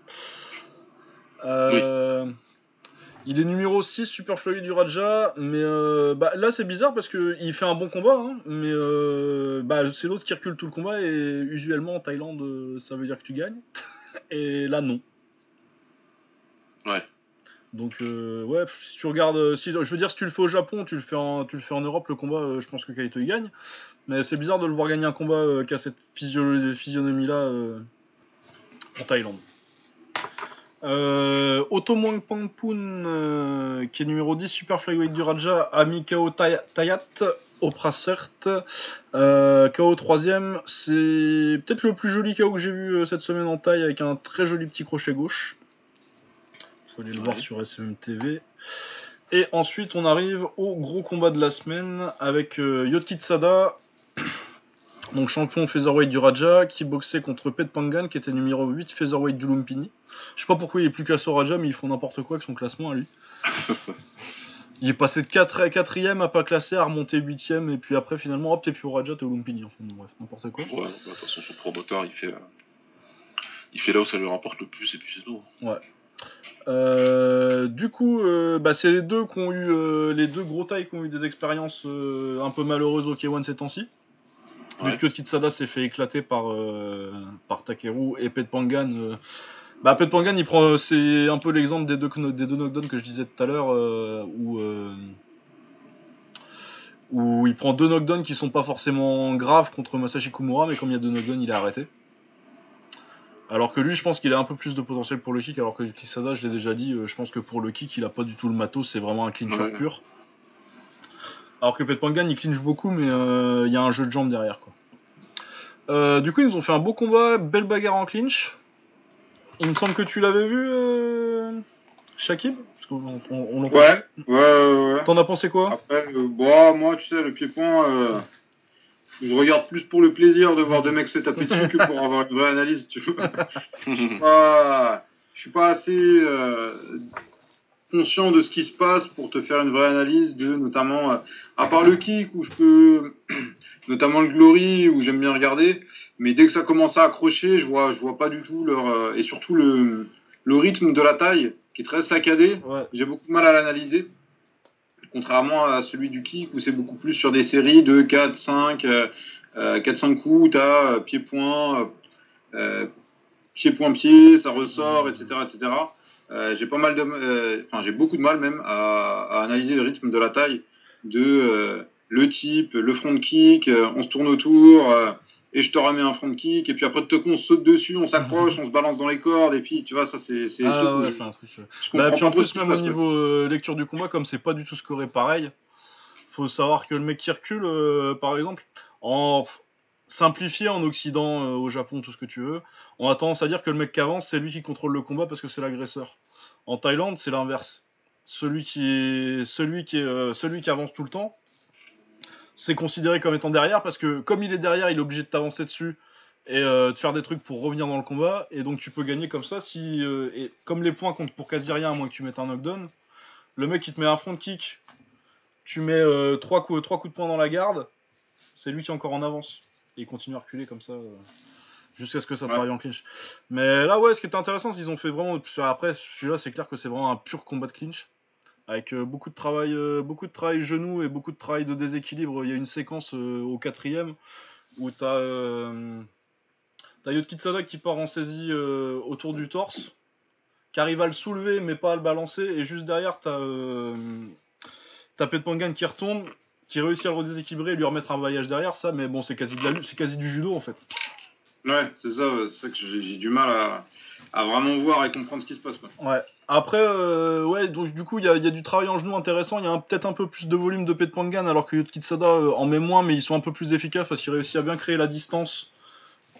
Il est numéro 6 super fleury du Raja, mais bah, là c'est bizarre parce que il fait un bon combat, hein, mais bah, c'est l'autre qui recule tout le combat et usuellement en Thaïlande ça veut dire que tu gagnes, et là non. Ouais. Donc euh, ouais, si tu regardes, euh, si, je veux dire si tu le fais au Japon, tu le fais en, tu le fais en Europe, le combat, euh, je pense que Kaito il gagne, mais c'est bizarre de le voir gagner un combat euh, qui a cette physio- physionomie là en Thaïlande. Euh, euh, qui est numéro 10 Super Flyweight du Raja, a mis KO Tay- Tayat au Prassert. Euh, KO 3ème, c'est peut-être le plus joli KO que j'ai vu euh, cette semaine en taille avec un très joli petit crochet gauche. Vous allez le voir sur SMM TV. Et ensuite, on arrive au gros combat de la semaine avec euh, Yotkitsada, donc champion featherweight du Raja, qui boxait contre Pet Pangan, qui était numéro 8 featherweight du Lumpini. Je sais pas pourquoi il est plus classé au Raja, mais ils font n'importe quoi avec son classement à lui. Il est passé de 4 4ème à pas classé, à remonter 8ème, et puis après finalement, hop, t'es plus au Raja, t'es au Lumpini. Enfin, bon, bref, n'importe quoi. Ouais, bah, de toute façon, son promoteur, il fait, euh, il fait là où ça lui rapporte le plus, et puis c'est tout. Euh, du coup, euh, bah, c'est les deux qui ont eu euh, les deux gros tailles qui ont eu des expériences un peu malheureuses au K1 ces temps-ci. Ouais. Kitsada s'est fait éclater par, par Takeru et Pet Pangan. Bah, Pet Pangan, il prend, c'est un peu l'exemple des deux, kno- des deux knockdowns que je disais tout à l'heure, euh, où, euh, où il prend deux knockdowns qui sont pas forcément graves contre Masashi Kumura, mais comme il y a deux knockdowns, il est arrêté. Alors que lui, je pense qu'il a un peu plus de potentiel pour le kick, alors que Kisada, je l'ai déjà dit, euh, je pense que pour le kick, il a pas du tout le matos, c'est vraiment un clincher Ouais. pur. Alors que Pet Pangan, il clinche beaucoup, mais euh, il y a un jeu de jambes derrière. Quoi. Du coup, ils nous ont fait un beau combat, belle bagarre en clinch. Il me semble que tu l'avais vu, euh... Shakib Parce qu'on on, on l'entend- Ouais, ouais, ouais. ouais. T'en as pensé quoi? Après, euh, bon, moi, tu sais, le pied-point, euh, je regarde plus pour le plaisir de voir deux mecs se taper dessus que pour avoir une vraie analyse, tu vois. Je suis pas, je suis pas assez euh, conscient de ce qui se passe pour te faire une vraie analyse de, notamment, euh, à part le kick, où je peux, notamment le glory, où j'aime bien regarder, mais dès que ça commence à accrocher, je vois, je vois pas du tout leur, euh, et surtout le, le rythme de la taille, qui est très saccadé. Ouais. J'ai beaucoup de mal à l'analyser. Contrairement à celui du kick où c'est beaucoup plus sur des séries de 4, 5, euh, euh, 4, 5 coups, t'as euh, pied-point, euh, euh, pied-point-pied, ça ressort, etc. etc. Euh, j'ai pas mal de, euh, enfin j'ai beaucoup de mal même à, à analyser le rythme de la taille de euh, le type, le front kick, on se tourne autour et je te remets un front kick et puis après de on saute dessus, on s'accroche, on se balance dans les cordes et puis tu vois ça c'est c'est Ah ouais, c'est un truc. je Bah, puis en plus, même au niveau lecture du combat, comme c'est pas du tout scoré pareil, faut savoir que le mec qui recule, par exemple, en simplifié en Occident, euh, au Japon, tout ce que tu veux, on a tendance à dire que le mec qui avance, c'est lui qui contrôle le combat parce que c'est l'agresseur. En Thaïlande, c'est l'inverse. Celui qui est celui qui est euh, celui qui avance tout le temps, c'est considéré comme étant derrière parce que comme il est derrière, il est obligé de t'avancer dessus et euh, de faire des trucs pour revenir dans le combat et donc tu peux gagner comme ça si comme les points comptent pour quasi rien à moins que tu mettes un knockdown le mec qui te met un front kick tu mets euh, trois coups trois coups de poing dans la garde c'est lui qui est encore en avance il continue à reculer comme ça euh, jusqu'à ce que ça Ouais. travaille en clinch mais là ouais ce qui était intéressant c'est qu'ils ont fait vraiment après celui-là c'est clair que c'est vraiment un pur combat de clinch avec euh, beaucoup de travail, euh, beaucoup de travail genou et beaucoup de travail de déséquilibre. Il y a une séquence au quatrième où t'as euh, t'as Yotkitsada qui part en saisie euh, autour du torse, qui arrive à le soulever mais pas à le balancer, et juste derrière t'as euh, Petpangan qui retombe, qui réussit à le redéséquilibrer et lui remettre un voyage derrière ça, mais bon c'est quasi de la lutte, c'est quasi du judo en fait. Ouais, c'est ça, c'est ça que j'ai j'ai du mal à, à vraiment voir et comprendre ce qui se passe. Quoi. Ouais. Après, euh, ouais, donc du coup, il y a, il y a du travail en genou intéressant. Il y a un- peut-être un peu plus de volume de Petpangan, alors que Yotkitsada euh, en met moins, mais ils sont un peu plus efficaces parce qu'ils réussissent à bien créer la distance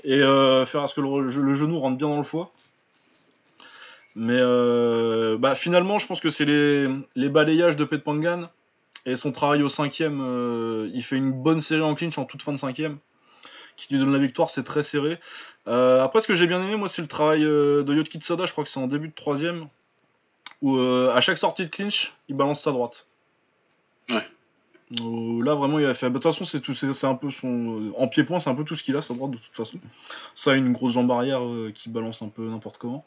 et euh, faire à ce que le, genou rentre bien dans le foie. Mais euh, bah, finalement, je pense que c'est les, les balayages de Petpangan et son travail au cinquième. euh, il fait une bonne série en clinch en toute fin de cinquième, qui lui donne la victoire. C'est très serré. Euh, après, ce que j'ai bien aimé, moi, c'est le travail euh, de Yotkitsada. Je crois que c'est en début de troisième, où à chaque sortie de clinch, il balance sa droite. Ouais. Là, vraiment, il a fait. bah, De toute façon, c'est tout. C'est un peu son. En pied-point, c'est un peu tout ce qu'il a, sa droite, de toute façon. Ça, une grosse jambe arrière qui balance un peu n'importe comment.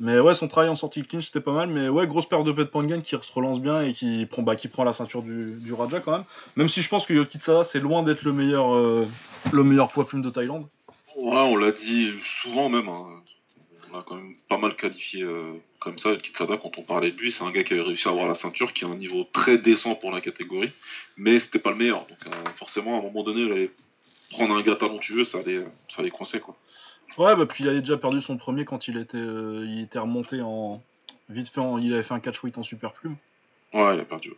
Mais ouais, son travail en sortie de clinch, c'était pas mal. Mais ouais, grosse paire de pet Pangan qui se relance bien et qui prend, bah, qui prend la ceinture du, du Raja quand même. Même si je pense que Yotkitsada, c'est loin d'être le meilleur, euh, le meilleur poids plume de Thaïlande. Ouais, on l'a dit souvent même. hein. On l'a quand même pas mal qualifié euh, comme ça, El Kitsada, quand on parlait de lui. C'est un gars qui avait réussi à avoir la ceinture, qui a un niveau très décent pour la catégorie, mais c'était pas le meilleur. Donc euh, forcément, à un moment donné, prendre un gars talentueux, ça allait, ça allait coincer quoi. Ouais, bah puis il avait déjà perdu son premier quand il était, euh, il était remonté en. Vite fait, en- il avait fait un catch weight en super plume. Ouais, il a perdu.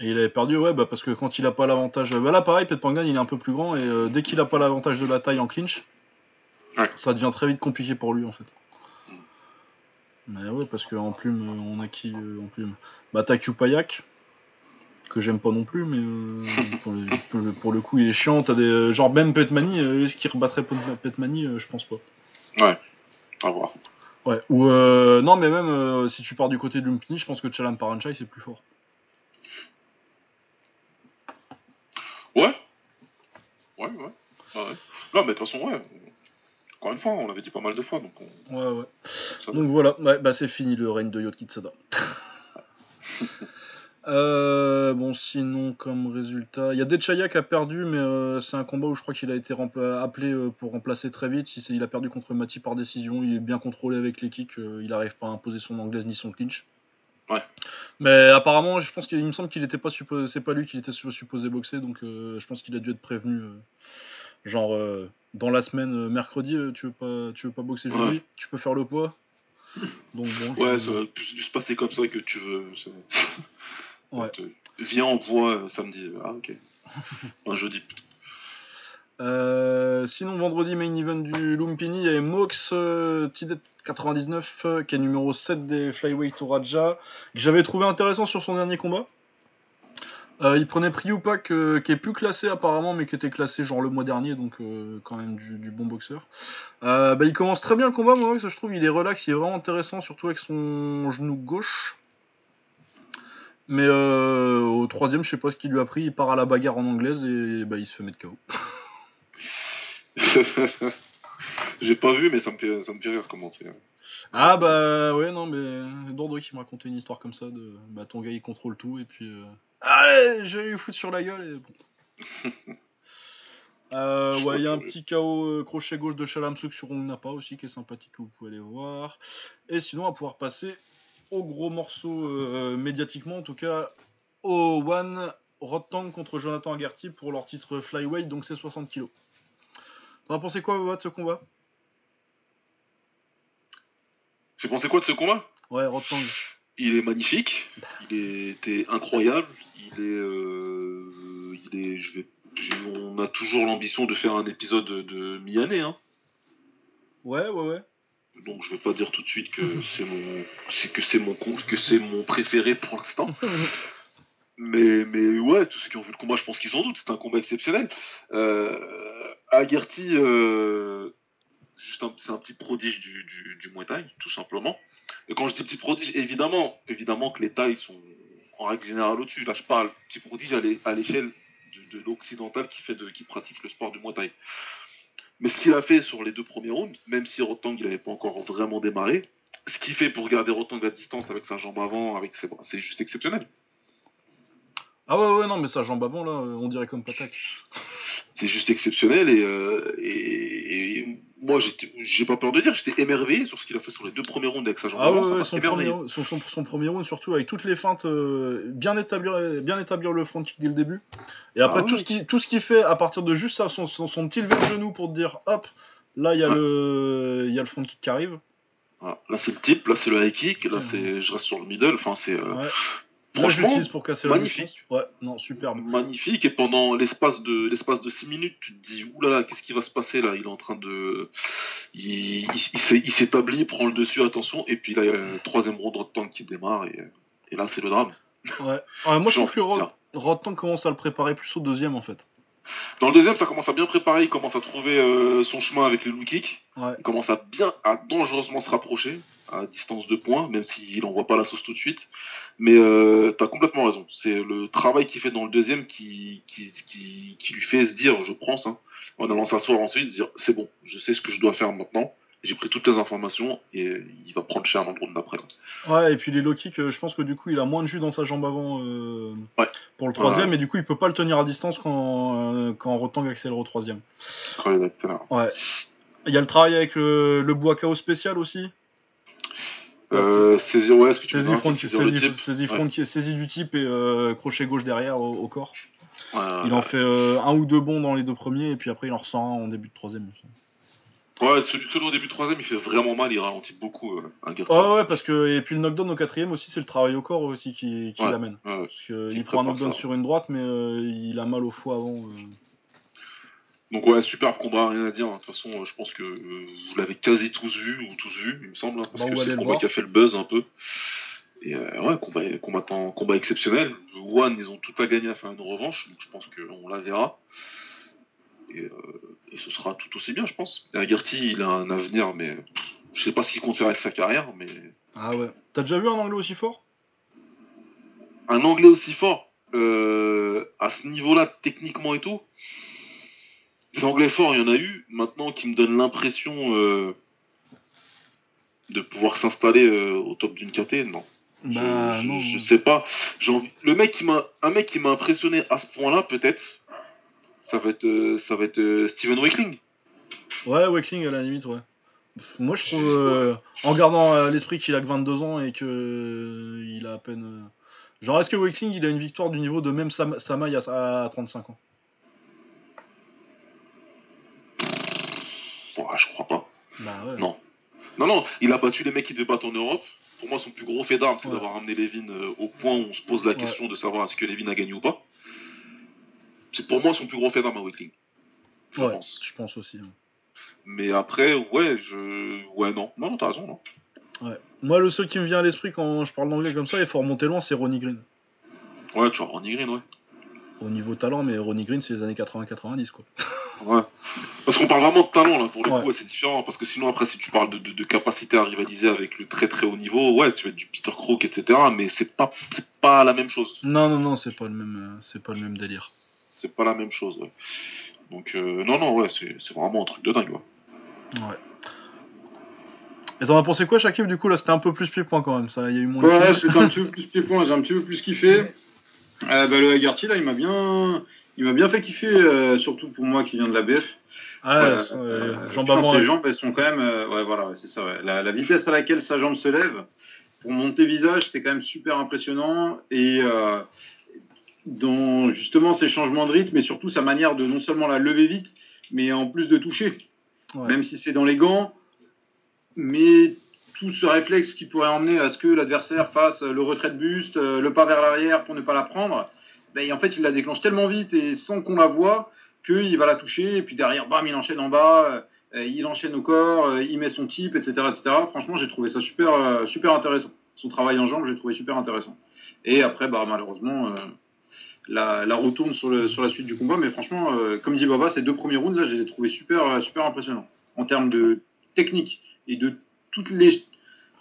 Et il avait perdu, ouais, bah parce que quand il a pas l'avantage. Bah là, pareil, Pet Pangan, il est un peu plus grand et euh, dès qu'il a pas l'avantage de la taille en clinch, Ouais. ça devient très vite compliqué pour lui en fait. Mm. Mais ouais, parce qu'en plume, on a qui euh, en plume? Bah t'as Kupayak, que j'aime pas non plus, mais euh, pour, le, pour coup, il est chiant. T'as des. euh, genre, même Petmani, euh, est-ce qu'il rebattrait Pet- Petmani euh, Je pense pas. À voir. Ouais, ou non, mais même si tu pars du côté de Lumpini, je pense que Chalam Paranchai c'est plus fort. Ouais. Ouais, ouais. Ouais, ouais. Non, mais de toute façon, ouais. Encore une fois, on l'avait dit pas mal de fois, donc on... Ouais, ouais. ça Donc voilà, ouais, bah c'est fini le règne de Yotkitsada. Euh, bon, sinon, comme résultat, il y a Dechaya qui a perdu, mais euh, c'est un combat où je crois qu'il a été appelé euh, pour remplacer très vite. Il, a perdu contre Mati par décision. Il est bien contrôlé avec les kicks. il n'arrive pas à imposer son anglaise ni son clinch. Ouais. Mais apparemment, je pense qu'il il me semble qu'il était pas supposé, c'est pas lui qui était su- supposé boxer, donc je pense qu'il a dû être prévenu. genre dans la semaine, mercredi, tu veux pas, tu veux pas boxer jeudi, Ouais. tu peux faire le poids? Donc bon. Ouais, ça va plus se passer comme ça que tu veux. Ouais. Viens en voix euh, samedi. Ah, ok. Un jeudi plutôt. Euh, sinon, vendredi, main event du Lumpini, il y avait Mox euh, Tidet 99, euh, qui est numéro 7 des Flyweight Raja, que j'avais trouvé intéressant sur son dernier combat. Il prenait Priupak, qui est plus classé apparemment, mais qui était classé genre le mois dernier, donc quand même du, du bon boxeur. Bah, il commence très bien le combat, moi, je trouve. Il est relax, il est vraiment intéressant, surtout avec son genou gauche. Mais euh, au troisième, je sais pas ce qu'il lui a pris, il part à la bagarre en anglaise et bah, il se fait mettre KO. J'ai pas vu, mais ça me fait, ça me fait rire comment c'est. Ah bah ouais non mais c'est Dordo qui me racontait une histoire comme ça de bah ton gars il contrôle tout et puis euh, allez je vais lui foutre sur la gueule et bon. Euh, ouais il y a un petit KO euh, crochet gauche de Shalamsuk sur Napa aussi qui est sympathique que vous pouvez aller voir et sinon on va pouvoir passer au gros morceau euh, médiatiquement en tout cas au One Rotang contre Jonathan Agarty pour leur titre flyweight donc c'est 60 kilos. T'en as pensé quoi Boba, de ce combat? J'ai pensé quoi de ce combat? Ouais Rotang. Il est magnifique, il était incroyable, il est, euh, il est, je vais, on a toujours l'ambition de faire un épisode de, de mi-année, hein. Ouais ouais ouais. Donc je vais pas dire tout de suite que c'est mon, que c'est mon, que c'est mon préféré pour l'instant. Mais, mais ouais, tous ceux qui ont vu le combat, je pense qu'ils s'en doutent, c'est un combat exceptionnel. Euh, euh, un- c'est un petit prodige du, du, du Muay Thai, tout simplement. Et quand je dis petit prodige, évidemment, évidemment que les tailles sont en règle générale au-dessus. Là, je parle petit prodige à l'é- à l'échelle de, de l'occidental qui, fait de, qui pratique le sport du Muay Thai. Mais ce qu'il a fait sur les deux premiers rounds, même si Rotang n'avait pas encore vraiment démarré, ce qu'il fait pour garder Rotang à distance avec sa jambe avant, avec c'est juste exceptionnel. Ah ouais, ouais, non, mais sa jambe avant, là, on dirait comme Patak. C'est juste exceptionnel et, euh, et, et moi, j'ai pas peur de dire, j'étais émerveillé sur ce qu'il a fait sur les deux premiers rounds avec sa jambe Ah ouais, ouais, son, premier, son, son- son premier round, surtout avec toutes les feintes, euh, bien, établir, bien établir le front kick dès le début. Et après, Ah tout, ce qui, tout ce qu'il fait à partir de juste ça, son, petit lever de genou pour te dire hop, là, il y, a Ouais. le- il y a le front kick qui arrive. Voilà. Là, c'est le type, là, c'est le high kick, là, c'est je reste sur le middle. Enfin, c'est euh, Ouais. Je l'utilise pour casser la magnifique. distance. Ouais, non, superbe. magnifique. Et pendant l'espace de l'espace de 6 minutes, tu te dis oulala, qu'est-ce qui va se passer là? Il est en train de. Il, il, s'établit, il prend le dessus, attention. Et puis là, il y a le troisième round de tank qui démarre. Et, et là, c'est le drame. Ouais. Moi, je trouve que Rod. Rodtang commence à le préparer plus au deuxième, en fait. Dans le deuxième, ça commence à bien préparer. Il commence à trouver euh, son chemin avec les low kicks. Ouais. Il commence à bien, à dangereusement se rapprocher à distance de points, même s'il n'envoie pas la sauce tout de suite. Mais euh, t'as complètement raison. C'est le travail qu'il fait dans le deuxième qui, qui, qui, qui lui fait se dire, je prends ça, en allant s'asseoir ensuite, dire c'est bon, je sais ce que je dois faire maintenant. J'ai pris toutes les informations et il va prendre cher dans le round d'après. Ouais, et puis les low kicks, je pense que du coup, il a moins de jus dans sa jambe avant euh, Ouais. pour le troisième, Ouais. et du coup, il peut pas le tenir à distance quand, euh, quand Rodtang accélère au troisième. Ouais. Il y a le travail avec le, le bois KO spécial aussi. Euh, saisie, ouais, est-ce que tu Saisie, veux front, saisir le saisie, type saisie front- saisie du type et euh, crochet gauche derrière au, au corps. Ouais, Il en fait euh, un ou deux bons dans les deux premiers et puis après il en ressent un en début de troisième. Ouais, celui, celui au début de troisième, il fait vraiment mal, il ralentit beaucoup euh, un gars. Ouais, ouais, parce que et puis le knockdown au quatrième aussi, c'est le travail au corps aussi qui, qui Ouais. l'amène. Parce que Qui il prend un knockdown ça. sur une droite, mais euh, il a mal au foie avant. Donc ouais, super combat, rien à dire. De toute façon, euh, je pense que euh, vous l'avez quasi tous vu, ou tous vu, il me semble, hein, parce Bah, que c'est le combat qui a fait le buzz un peu. Et euh, ouais, combat, combattant, combat exceptionnel. One, ils ont tout à gagner à faire une revanche, donc je pense qu'on la verra. Et, euh, et ce sera tout aussi bien, je pense. Et il a un avenir, mais pff, je sais pas ce qu'il compte faire avec sa carrière, mais Ah ouais. T'as déjà vu un anglais aussi fort? Un anglais aussi fort, euh, à ce niveau-là, techniquement et tout, des anglais forts, il y en a eu, maintenant qui me donnent l'impression euh, de pouvoir s'installer euh, au top d'une KT, non. Je- Bah je, non. je sais pas. Envie- Le mec qui m'a, un mec qui m'a impressionné à ce point-là, peut-être, ça va être, euh, ça va être euh, Steven Wakeling. Ouais, Wakeling à la limite, ouais. Moi je trouve, euh, en gardant à l'esprit qu'il a que 22 ans et que euh, il a à peine. euh, Genre, est-ce que Wakeling il a une victoire du niveau de même Sam- à 35 ans? Bon, je crois pas. Bah ouais. Non. Non, non, il a battu les mecs qui devaient battre en Europe. Pour moi, son plus gros fait d'armes, c'est Ouais. d'avoir amené Levin euh, au point où on se pose la Ouais. question de savoir est-ce que Levin a gagné ou pas. C'est pour moi son plus gros fait d'armes à Wakeling. Je Ouais, pense. je pense aussi. hein. Mais après, ouais, je. Ouais, non. Non, t'as raison, non. Moi, le seul qui me vient à l'esprit quand je parle d'anglais comme ça, il faut remonter loin, c'est Ronnie Green. Ouais, tu vois, Ronnie Green, ouais. Au niveau talent, mais Ronnie Green, c'est les années 80-90, quoi. Ouais. Parce qu'on parle vraiment de talent, là, pour le Ouais. coup, c'est différent. Parce que sinon, après, si tu parles de, de- de capacité à rivaliser avec le très très haut niveau, ouais, tu vas être du Peter Crook, etc. Mais c'est pas, c'est pas la même chose. Non, non, non, c'est pas le même, euh, c'est pas le même délire. C'est pas la même chose, ouais. Donc, euh, non, non, ouais, c'est c'est vraiment un truc de dingue, ouais. Ouais. Et t'en as pensé quoi, Shakib Du coup, là, c'était un peu plus pied-point quand même. Ça, il y a eu moins de Ouais, films. c'était un petit peu plus pied-point, j'ai un petit peu plus kiffé. Euh, bah, le Agarty, là, il m'a bien, il m'a bien fait kiffer, euh, surtout pour moi qui viens de la BF. Ah, c'est- euh, euh, jambes putain. Ses jambes, elles sont quand même, euh, ouais, voilà, c'est ça. ouais. La, la vitesse à laquelle sa jambe se lève, pour monter visage, c'est quand même super impressionnant. Et euh, dans justement ses changements de rythme, et surtout sa manière de non seulement la lever vite, mais en plus de toucher. Ouais. même si c'est dans les gants, mais tout ce réflexe qui pourrait emmener à ce que l'adversaire fasse le retrait de buste, euh, le pas vers l'arrière pour ne pas la prendre, ben, en fait il la déclenche tellement vite et sans qu'on la voit qu'il va la toucher et puis derrière, bam, il enchaîne en bas, euh, il enchaîne au corps, euh, il met son type, etc. etc. Franchement, j'ai trouvé ça super, super intéressant. Son travail en jambes, j'ai trouvé super intéressant. Et après, bah, malheureusement, la, la retourne sur, le, sur la suite du combat. Mais franchement, comme dit Baba, ces deux premiers rounds, là, je les ai trouvés super, super impressionnants. En termes de technique et de toutes les,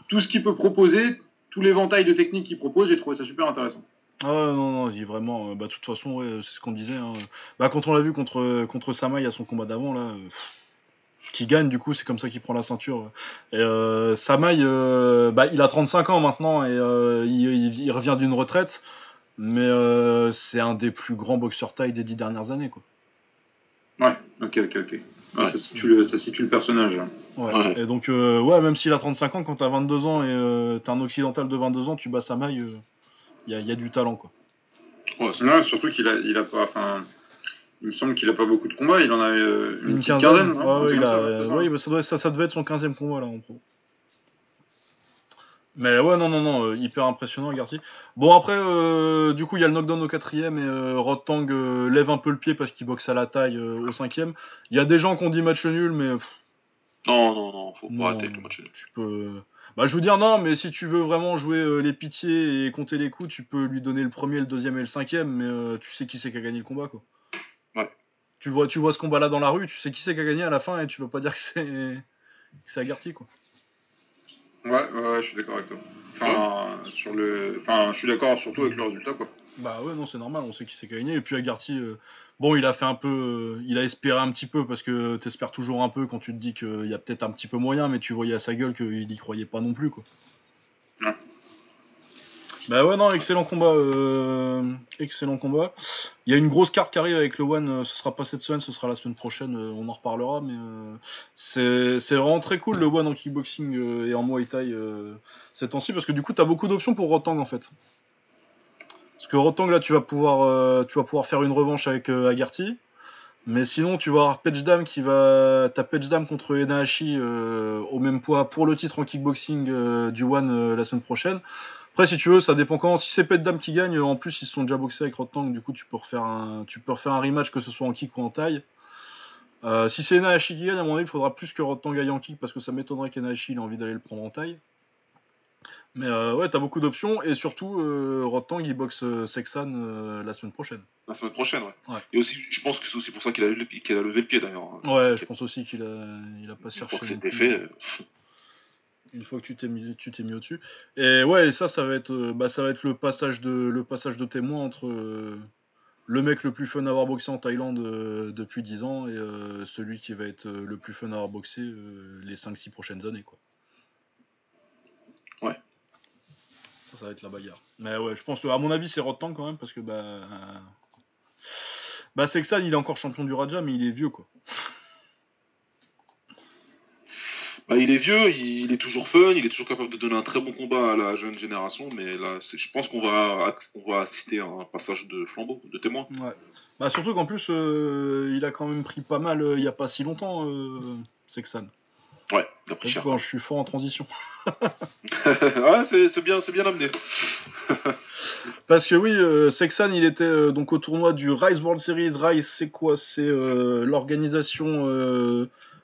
tout ce qu'il peut proposer, tout l'éventail de techniques qu'il propose, j'ai trouvé ça super intéressant. Ah ouais, non, non, il vraiment. euh, bah, de toute façon, ouais, c'est ce qu'on disait. hein. Bah, quand on l'a vu contre, contre Samaï à son combat d'avant, là. euh, pff, qui gagne, du coup, c'est comme ça qu'il prend la ceinture. Et euh, Samaï, euh, bah, il a 35 ans maintenant et euh, il, il, revient d'une retraite, mais c'est un des plus grands boxeurs taille des dix dernières années. Quoi. Ouais, ok, ok, ok. Ouais, ça, situe le, ça, situe le, personnage. Ouais. ouais. Et donc, euh, ouais, même s'il a 35 ans, quand t'as 22 ans et euh, t'es un occidental de 22 ans, tu bats Samaï, il y, a, y, a, du talent, quoi. Ouais, non, surtout qu'il a, il a pas. Enfin, il me semble qu'il a pas beaucoup de combats, il en a euh, une, une quinzaine. quinzaine hein, ouais, il a, ça, ouais, bah, ça, doit, ça, ça, devait être son 15e combat là en pro. Mais ouais, non, non, non, euh, hyper impressionnant, Garty. Bon, après, euh, du coup, il y a le knockdown au quatrième et euh, Rotang lève un peu le pied parce qu'il boxe à la taille au cinquième. Il y a des gens qui ont dit match nul, mais. Pff, non, non, non, faut pas arrêter le match nul. Tu peux. Bah, je veux dire, non, mais si tu veux vraiment jouer les pitiés et compter les coups, tu peux lui donner le premier, le deuxième et le cinquième, mais tu sais qui c'est qui a gagné le combat, quoi. Ouais. Tu vois, tu vois ce combat-là dans la rue, tu sais qui c'est qui a gagné à la fin et tu veux pas dire que c'est que c'est Agarty, quoi. Ouais, ouais, ouais, je suis d'accord avec toi. Enfin, ouais. sur le... enfin, je suis d'accord surtout avec le résultat, quoi. Bah ouais, non, c'est normal, on sait qui a gagné. Et puis Agarty, euh, bon, il a fait un peu. Euh, il a espéré un petit peu, parce que t'espères toujours un peu quand tu te dis qu'il y a peut-être un petit peu moyen, mais tu voyais à sa gueule qu'il y croyait pas non plus, quoi. Bah ouais, non, excellent combat. Euh, excellent combat. Il y a une grosse carte qui arrive avec le One. Ce sera pas cette semaine, ce sera la semaine prochaine. On en reparlera. Mais euh, c'est vraiment très cool le One en kickboxing euh, et en Muay Thai euh, ces temps-ci. Parce que du coup, tu as beaucoup d'options pour Rotang en fait. Parce que Rotang, là, tu vas pouvoir, euh, tu vas pouvoir faire une revanche avec Agarty. Mais sinon, tu vas avoir Petchdam qui va. T'as Petchdam contre Enahashi au même poids pour le titre en kickboxing du One la semaine prochaine. Après, si tu veux, ça dépend quand. Si c'est Pet Dame qui gagne, en plus, ils se sont déjà boxés avec Rotang, du coup, tu peux refaire un, tu peux refaire un rematch, que ce soit en kick ou en taille. Euh, si c'est Enahashi qui gagne, à mon avis, il faudra plus que Rotang gagne en kick, parce que ça m'étonnerait qu'Enahashi ait envie d'aller le prendre en taille. Mais euh, ouais, t'as beaucoup d'options, et surtout, euh, Rotang, il boxe Sexan euh, la semaine prochaine. La semaine prochaine, ouais. ouais. Et aussi, je pense que c'est aussi pour ça qu'il a, qu a, levé le pied, d'ailleurs. Ouais, je pense aussi qu'il a, il a pas cherché. Fois que c'était fait une fois que tu t'es mis, tu t'es mis au-dessus. Et ouais, et ça, ça va être, bah, ça va être le passage de, le passage de témoin entre euh, le mec le plus fun à avoir boxé en Thaïlande euh, depuis 10 ans et euh, celui qui va être le plus fun à avoir boxé les 5-6 prochaines années, quoi. Ouais. Ça, ça va être la bagarre. Mais ouais, je pense que, à mon avis, c'est Rotang quand même, parce que, bah. Bah, c'est que ça, il est encore champion du Raja, mais il est vieux, quoi. Bah, il est vieux, il est toujours fun, il est toujours capable de donner un très bon combat à la jeune génération, mais là, je pense qu'on va, on va assister à un passage de flambeau, de témoin. Ouais. Bah, surtout qu'en plus, euh, il a quand même pris pas mal euh, il n'y a pas si longtemps, euh, Sexan. Ouais, il a pris cher. Quand je suis fort en transition. ouais, c'est bien, bien amené. Parce que oui, euh, Sexan, il était euh, donc au tournoi du Rise World Series. Rise, c'est quoi? C'est euh, l'organisation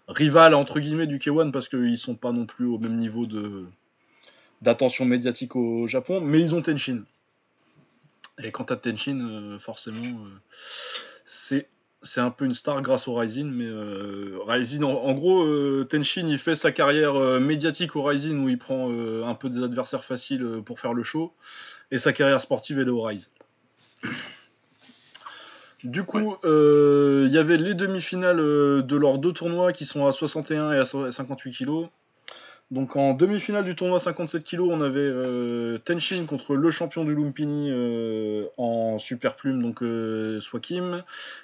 rivale entre guillemets du K1 parce qu'ils sont pas non plus au même niveau de d'attention médiatique au Japon, mais ils ont Tenshin. Et quand t'as Tenshin, euh, forcément, euh, c'est un peu une star grâce au Rising, mais euh, Rising, en, gros, euh, Tenshin, il fait sa carrière médiatique au Rising où il prend un peu des adversaires faciles pour faire le show, et sa carrière sportive, est au Rise. Du coup, il ouais. y avait les demi-finales de leurs deux tournois qui sont à 61 et à 58 kilos. Donc en demi-finale du tournoi 57 kg, on avait euh, Tenshin contre le champion du Lumpini euh, en super plume, donc euh, Swakim.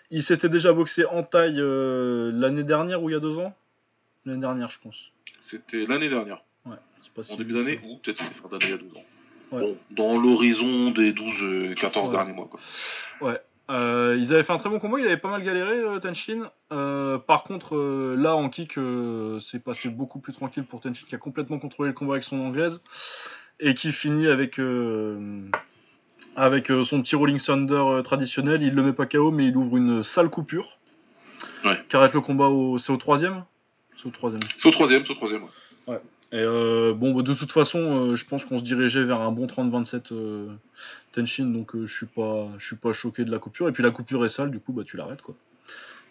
Il s'était déjà boxé en taille euh, l'année dernière ou il y a deux ans? L'année dernière, je pense. C'était l'année dernière. Ouais, pas si en début d'année ou peut-être c'était fin d'année il y a deux ans. Ouais. Bon, dans l'horizon des 12-14 ouais. derniers mois. Quoi. Ouais. Euh, ils avaient fait un très bon combat, il avait pas mal galéré, euh, Tenshin. Euh, par contre, là en kick, c'est passé beaucoup plus tranquille pour Tenshin qui a complètement contrôlé le combat avec son anglaise et qui finit avec, avec son petit Rolling Thunder traditionnel. Il le met pas KO, mais il ouvre une sale coupure ouais. qui arrête le combat au, c'est au troisième? C'est au troisième. C'est au troisième, c'est au troisième. Ouais. ouais. Et euh, bon, de toute façon, euh, je pense qu'on se dirigeait vers un bon 30-27 euh, Tenshin, donc je suis pas, je suis pas choqué de la coupure. Et puis la coupure est sale, du coup, bah tu l'arrêtes quoi.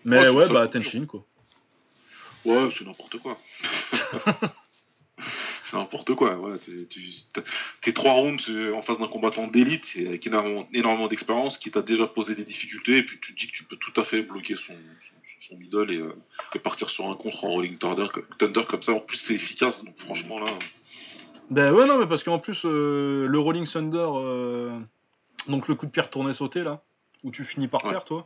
Mais ouais, ouais bah Tenshin quoi. Ouais, c'est n'importe quoi. c'est n'importe quoi. Voilà, t'es trois rounds en face d'un combattant d'élite avec énormément, énormément d'expérience qui t'a déjà posé des difficultés, et puis tu te dis que tu peux tout à fait bloquer son, son, son middle et, et, partir sur un contre en rolling thunder, thunder comme ça. En plus, c'est efficace, donc franchement là. Ben ouais, non, mais parce qu'en plus, le rolling thunder, donc le coup de pierre tourné sauté là, où tu finis par terre, toi.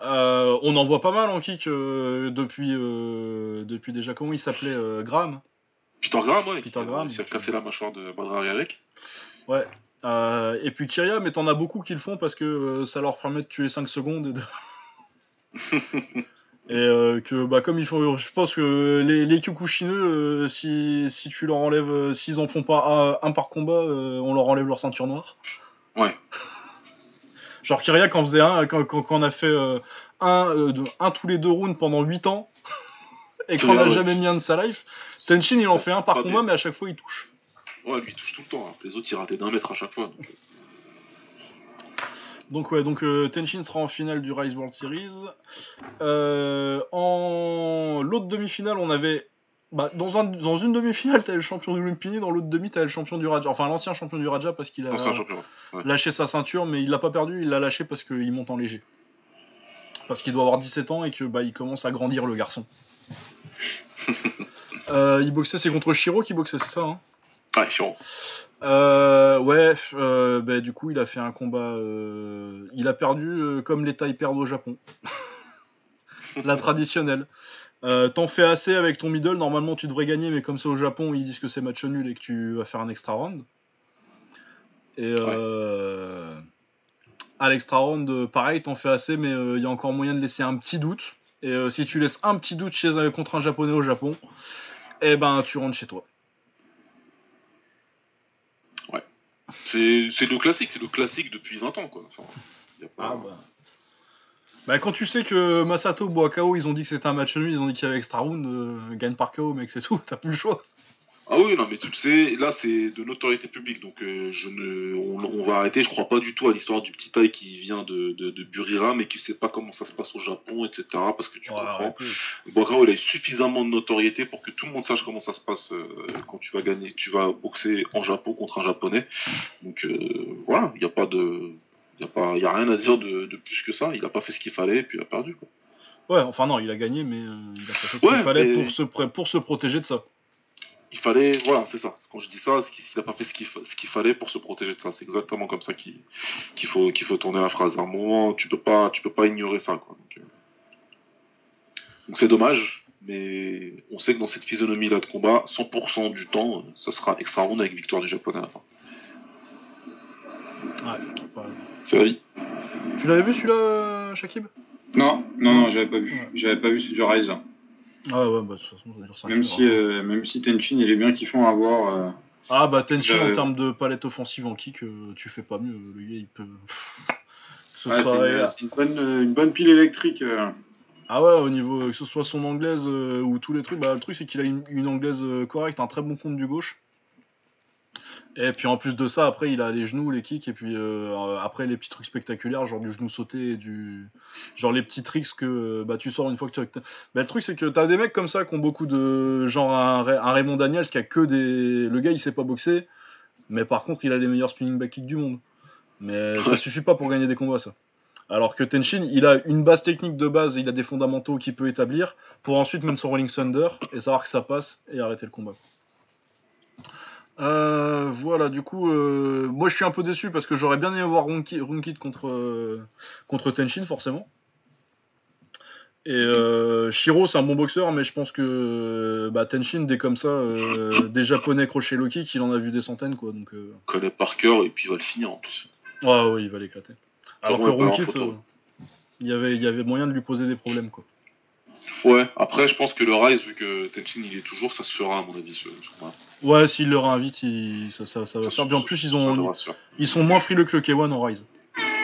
on en voit pas mal en kick depuis, depuis déjà. Comment il s'appelait Graham? Peter Graham, ouais. Peter Graham. Il s'est cassé la mâchoire de avec. Ouais. Euh, et puis Kyria, mais t'en as beaucoup qui le font parce que euh, ça leur permet de tuer 5 secondes et de. et euh, que, bah, comme il faut. Je pense que les, les Kyokushineux, si, si tu leur enlèves. S'ils en font pas un, par combat, on leur enlève leur ceinture noire. Ouais. Genre Kyria, quand on faisait un, quand, quand, on a fait un, un tous les deux rounds pendant 8 ans, et qu'on n'a jamais mis un de sa life, Tenchin il en fait un par combat, mais à chaque fois il touche. Ouais, lui il touche tout le temps. Hein. Les autres ils rataient d'un mètre à chaque fois. Donc. ouais, donc euh, Tenchin sera en finale du Rise World Series. Euh, en l'autre demi-finale, on avait bah, dans, un, dans une demi-finale, t'avais le champion du Lumpini, dans l'autre demi, t'avais le champion du Raja. Enfin, l'ancien champion du Raja parce qu'il a lâché sa ceinture, mais il l'a pas perdu, il l'a lâché parce qu'il monte en léger. Parce qu'il doit avoir 17 ans et que bah, il commence à grandir le garçon. Euh, il boxait, c'est contre Shiro qui boxait, c'est ça hein Ouais, Shiro. Euh, ouais, euh, bah, du coup, il a fait un combat. il a perdu comme les tailles perdent au Japon. La traditionnelle. T'en fais assez avec ton middle, normalement tu devrais gagner, mais comme c'est au Japon, ils disent que c'est match nul et que tu vas faire un extra round. Et à l'extra round, pareil, t'en fais assez, mais il y a encore moyen de laisser un petit doute. Et si tu laisses un petit doute chez, contre un japonais au Japon, eh ben tu rentres chez toi. Ouais. C'est, le classique, c'est le classique depuis 20 ans quoi. ah bah. bah. quand tu sais que Masato boit KO, ils ont dit que c'était un match nul, ils ont dit qu'il y avait extra round, euh, gagne par KO mec c'est tout, t'as plus le choix. Ah oui, non, mais tu sais, là c'est de notoriété publique, donc euh, je ne, on, va arrêter. Je crois pas du tout à l'histoire du petit taille qui vient de, de, de Buriram et qui sait pas comment ça se passe au Japon, etc. Parce que tu comprends. Boakao, il a suffisamment de notoriété pour que tout le monde sache comment ça se passe euh, quand tu vas gagner, tu vas boxer en Japon contre un japonais. Donc euh, voilà, il n'y a pas de, il a pas, y a rien à dire de, de, plus que ça. Il a pas fait ce qu'il fallait et puis il a perdu. Quoi. Ouais, enfin non, il a gagné, mais il a pas fait ce qu'il fallait pour, se, pour se protéger de ça il fallait, voilà, c'est ça. Quand je dis ça, il n'a pas fait ce qu'il fallait pour se protéger de ça. C'est exactement comme ça qu'il faut, qu'il faut tourner la phrase. À un moment, tu peux pas, tu peux pas ignorer ça. Quoi. Donc, euh, c'est dommage, mais on sait que dans cette physionomie-là de combat, 100% du temps, ça sera extra round avec victoire du japonais à la fin. Ouais, C'est la vie. Tu l'avais vu celui-là, Shakib? Non, non, non, j'avais pas vu. J'avais pas vu ce Rise. Ah ouais, bah de toute façon, même si, euh, même si Tenchin, il est bien kiffant à voir. Euh, ah bah Tenchin, en termes de palette offensive en kick, euh, tu fais pas mieux. Le gars, il peut. c'est une, bonne, une, bonne, pile électrique. Ah ouais, au niveau, que ce soit son anglaise ou tous les trucs, bah le truc c'est qu'il a une, une anglaise correcte, un très bon compte du gauche. Et puis en plus de ça, après il a les genoux, les kicks, et puis euh, après les petits trucs spectaculaires, genre du genou sauté, et du genre les petits tricks que bah, tu sors une fois que tu. Bah, le truc c'est que t'as des mecs comme ça qui ont beaucoup de. Genre un, Raymond Daniels qui a que des. Le gars il sait pas boxer, mais par contre il a les meilleurs spinning back kicks du monde. Mais ça suffit pas pour gagner des combats ça. Alors que Tenshin, il a une base technique de base, il a des fondamentaux qu'il peut établir pour ensuite mettre son Rolling Thunder et savoir que ça passe et arrêter le combat. Euh, voilà, du coup, euh, moi je suis un peu déçu parce que j'aurais bien aimé voir Runkit contre, euh, contre Tenshin, forcément. Et Shiro, c'est un bon boxeur, mais je pense que bah, Tenshin, dès comme ça, des japonais crochet Loki, qu'il en a vu des centaines, quoi. Donc, connaît par cœur et puis il va le finir en plus. Ouais, ouais, il va l'éclater. Alors que Runkit, il y, avait, il y avait moyen de lui poser des problèmes, quoi. Ouais, après, je pense que le Rise, vu que Tenshin il est toujours, ça se fera, à mon avis, ce, Ouais, s'il le réinvite, ça, ça, ça, va faire. Bien en plus, ils, ont, ils sont moins frileux que le K1 en Rise.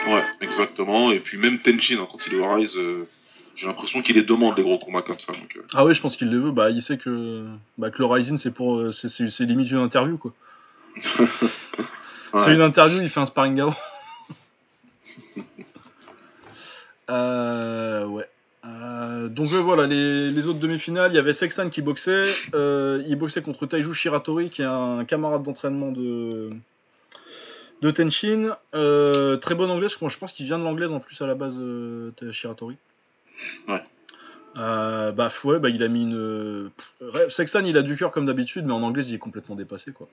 Ouais, exactement. Et puis même Tenchin, hein, quand il est au Rise, euh, j'ai l'impression qu'il les demande les gros combats comme ça. Donc, euh. Ah oui, je pense qu'il les veut. Bah, il sait que, bah, que le Rising, c'est pour, euh, c'est limite une interview, quoi. C'est une interview, il fait un sparring avant. euh, ouais. Euh, donc euh, voilà, les, autres demi-finales, il y avait Sexan qui boxait, euh, il boxait contre Taiju Shiratori qui est un camarade d'entraînement de, de Tenshin. très bon anglais, je, je pense qu'il vient de l'anglaise en plus à la base, Shiratori. Ouais. Euh, bah ouais, bah il a mis une. Sexton, il a du cœur comme d'habitude, mais en anglais, il est complètement dépassé, quoi.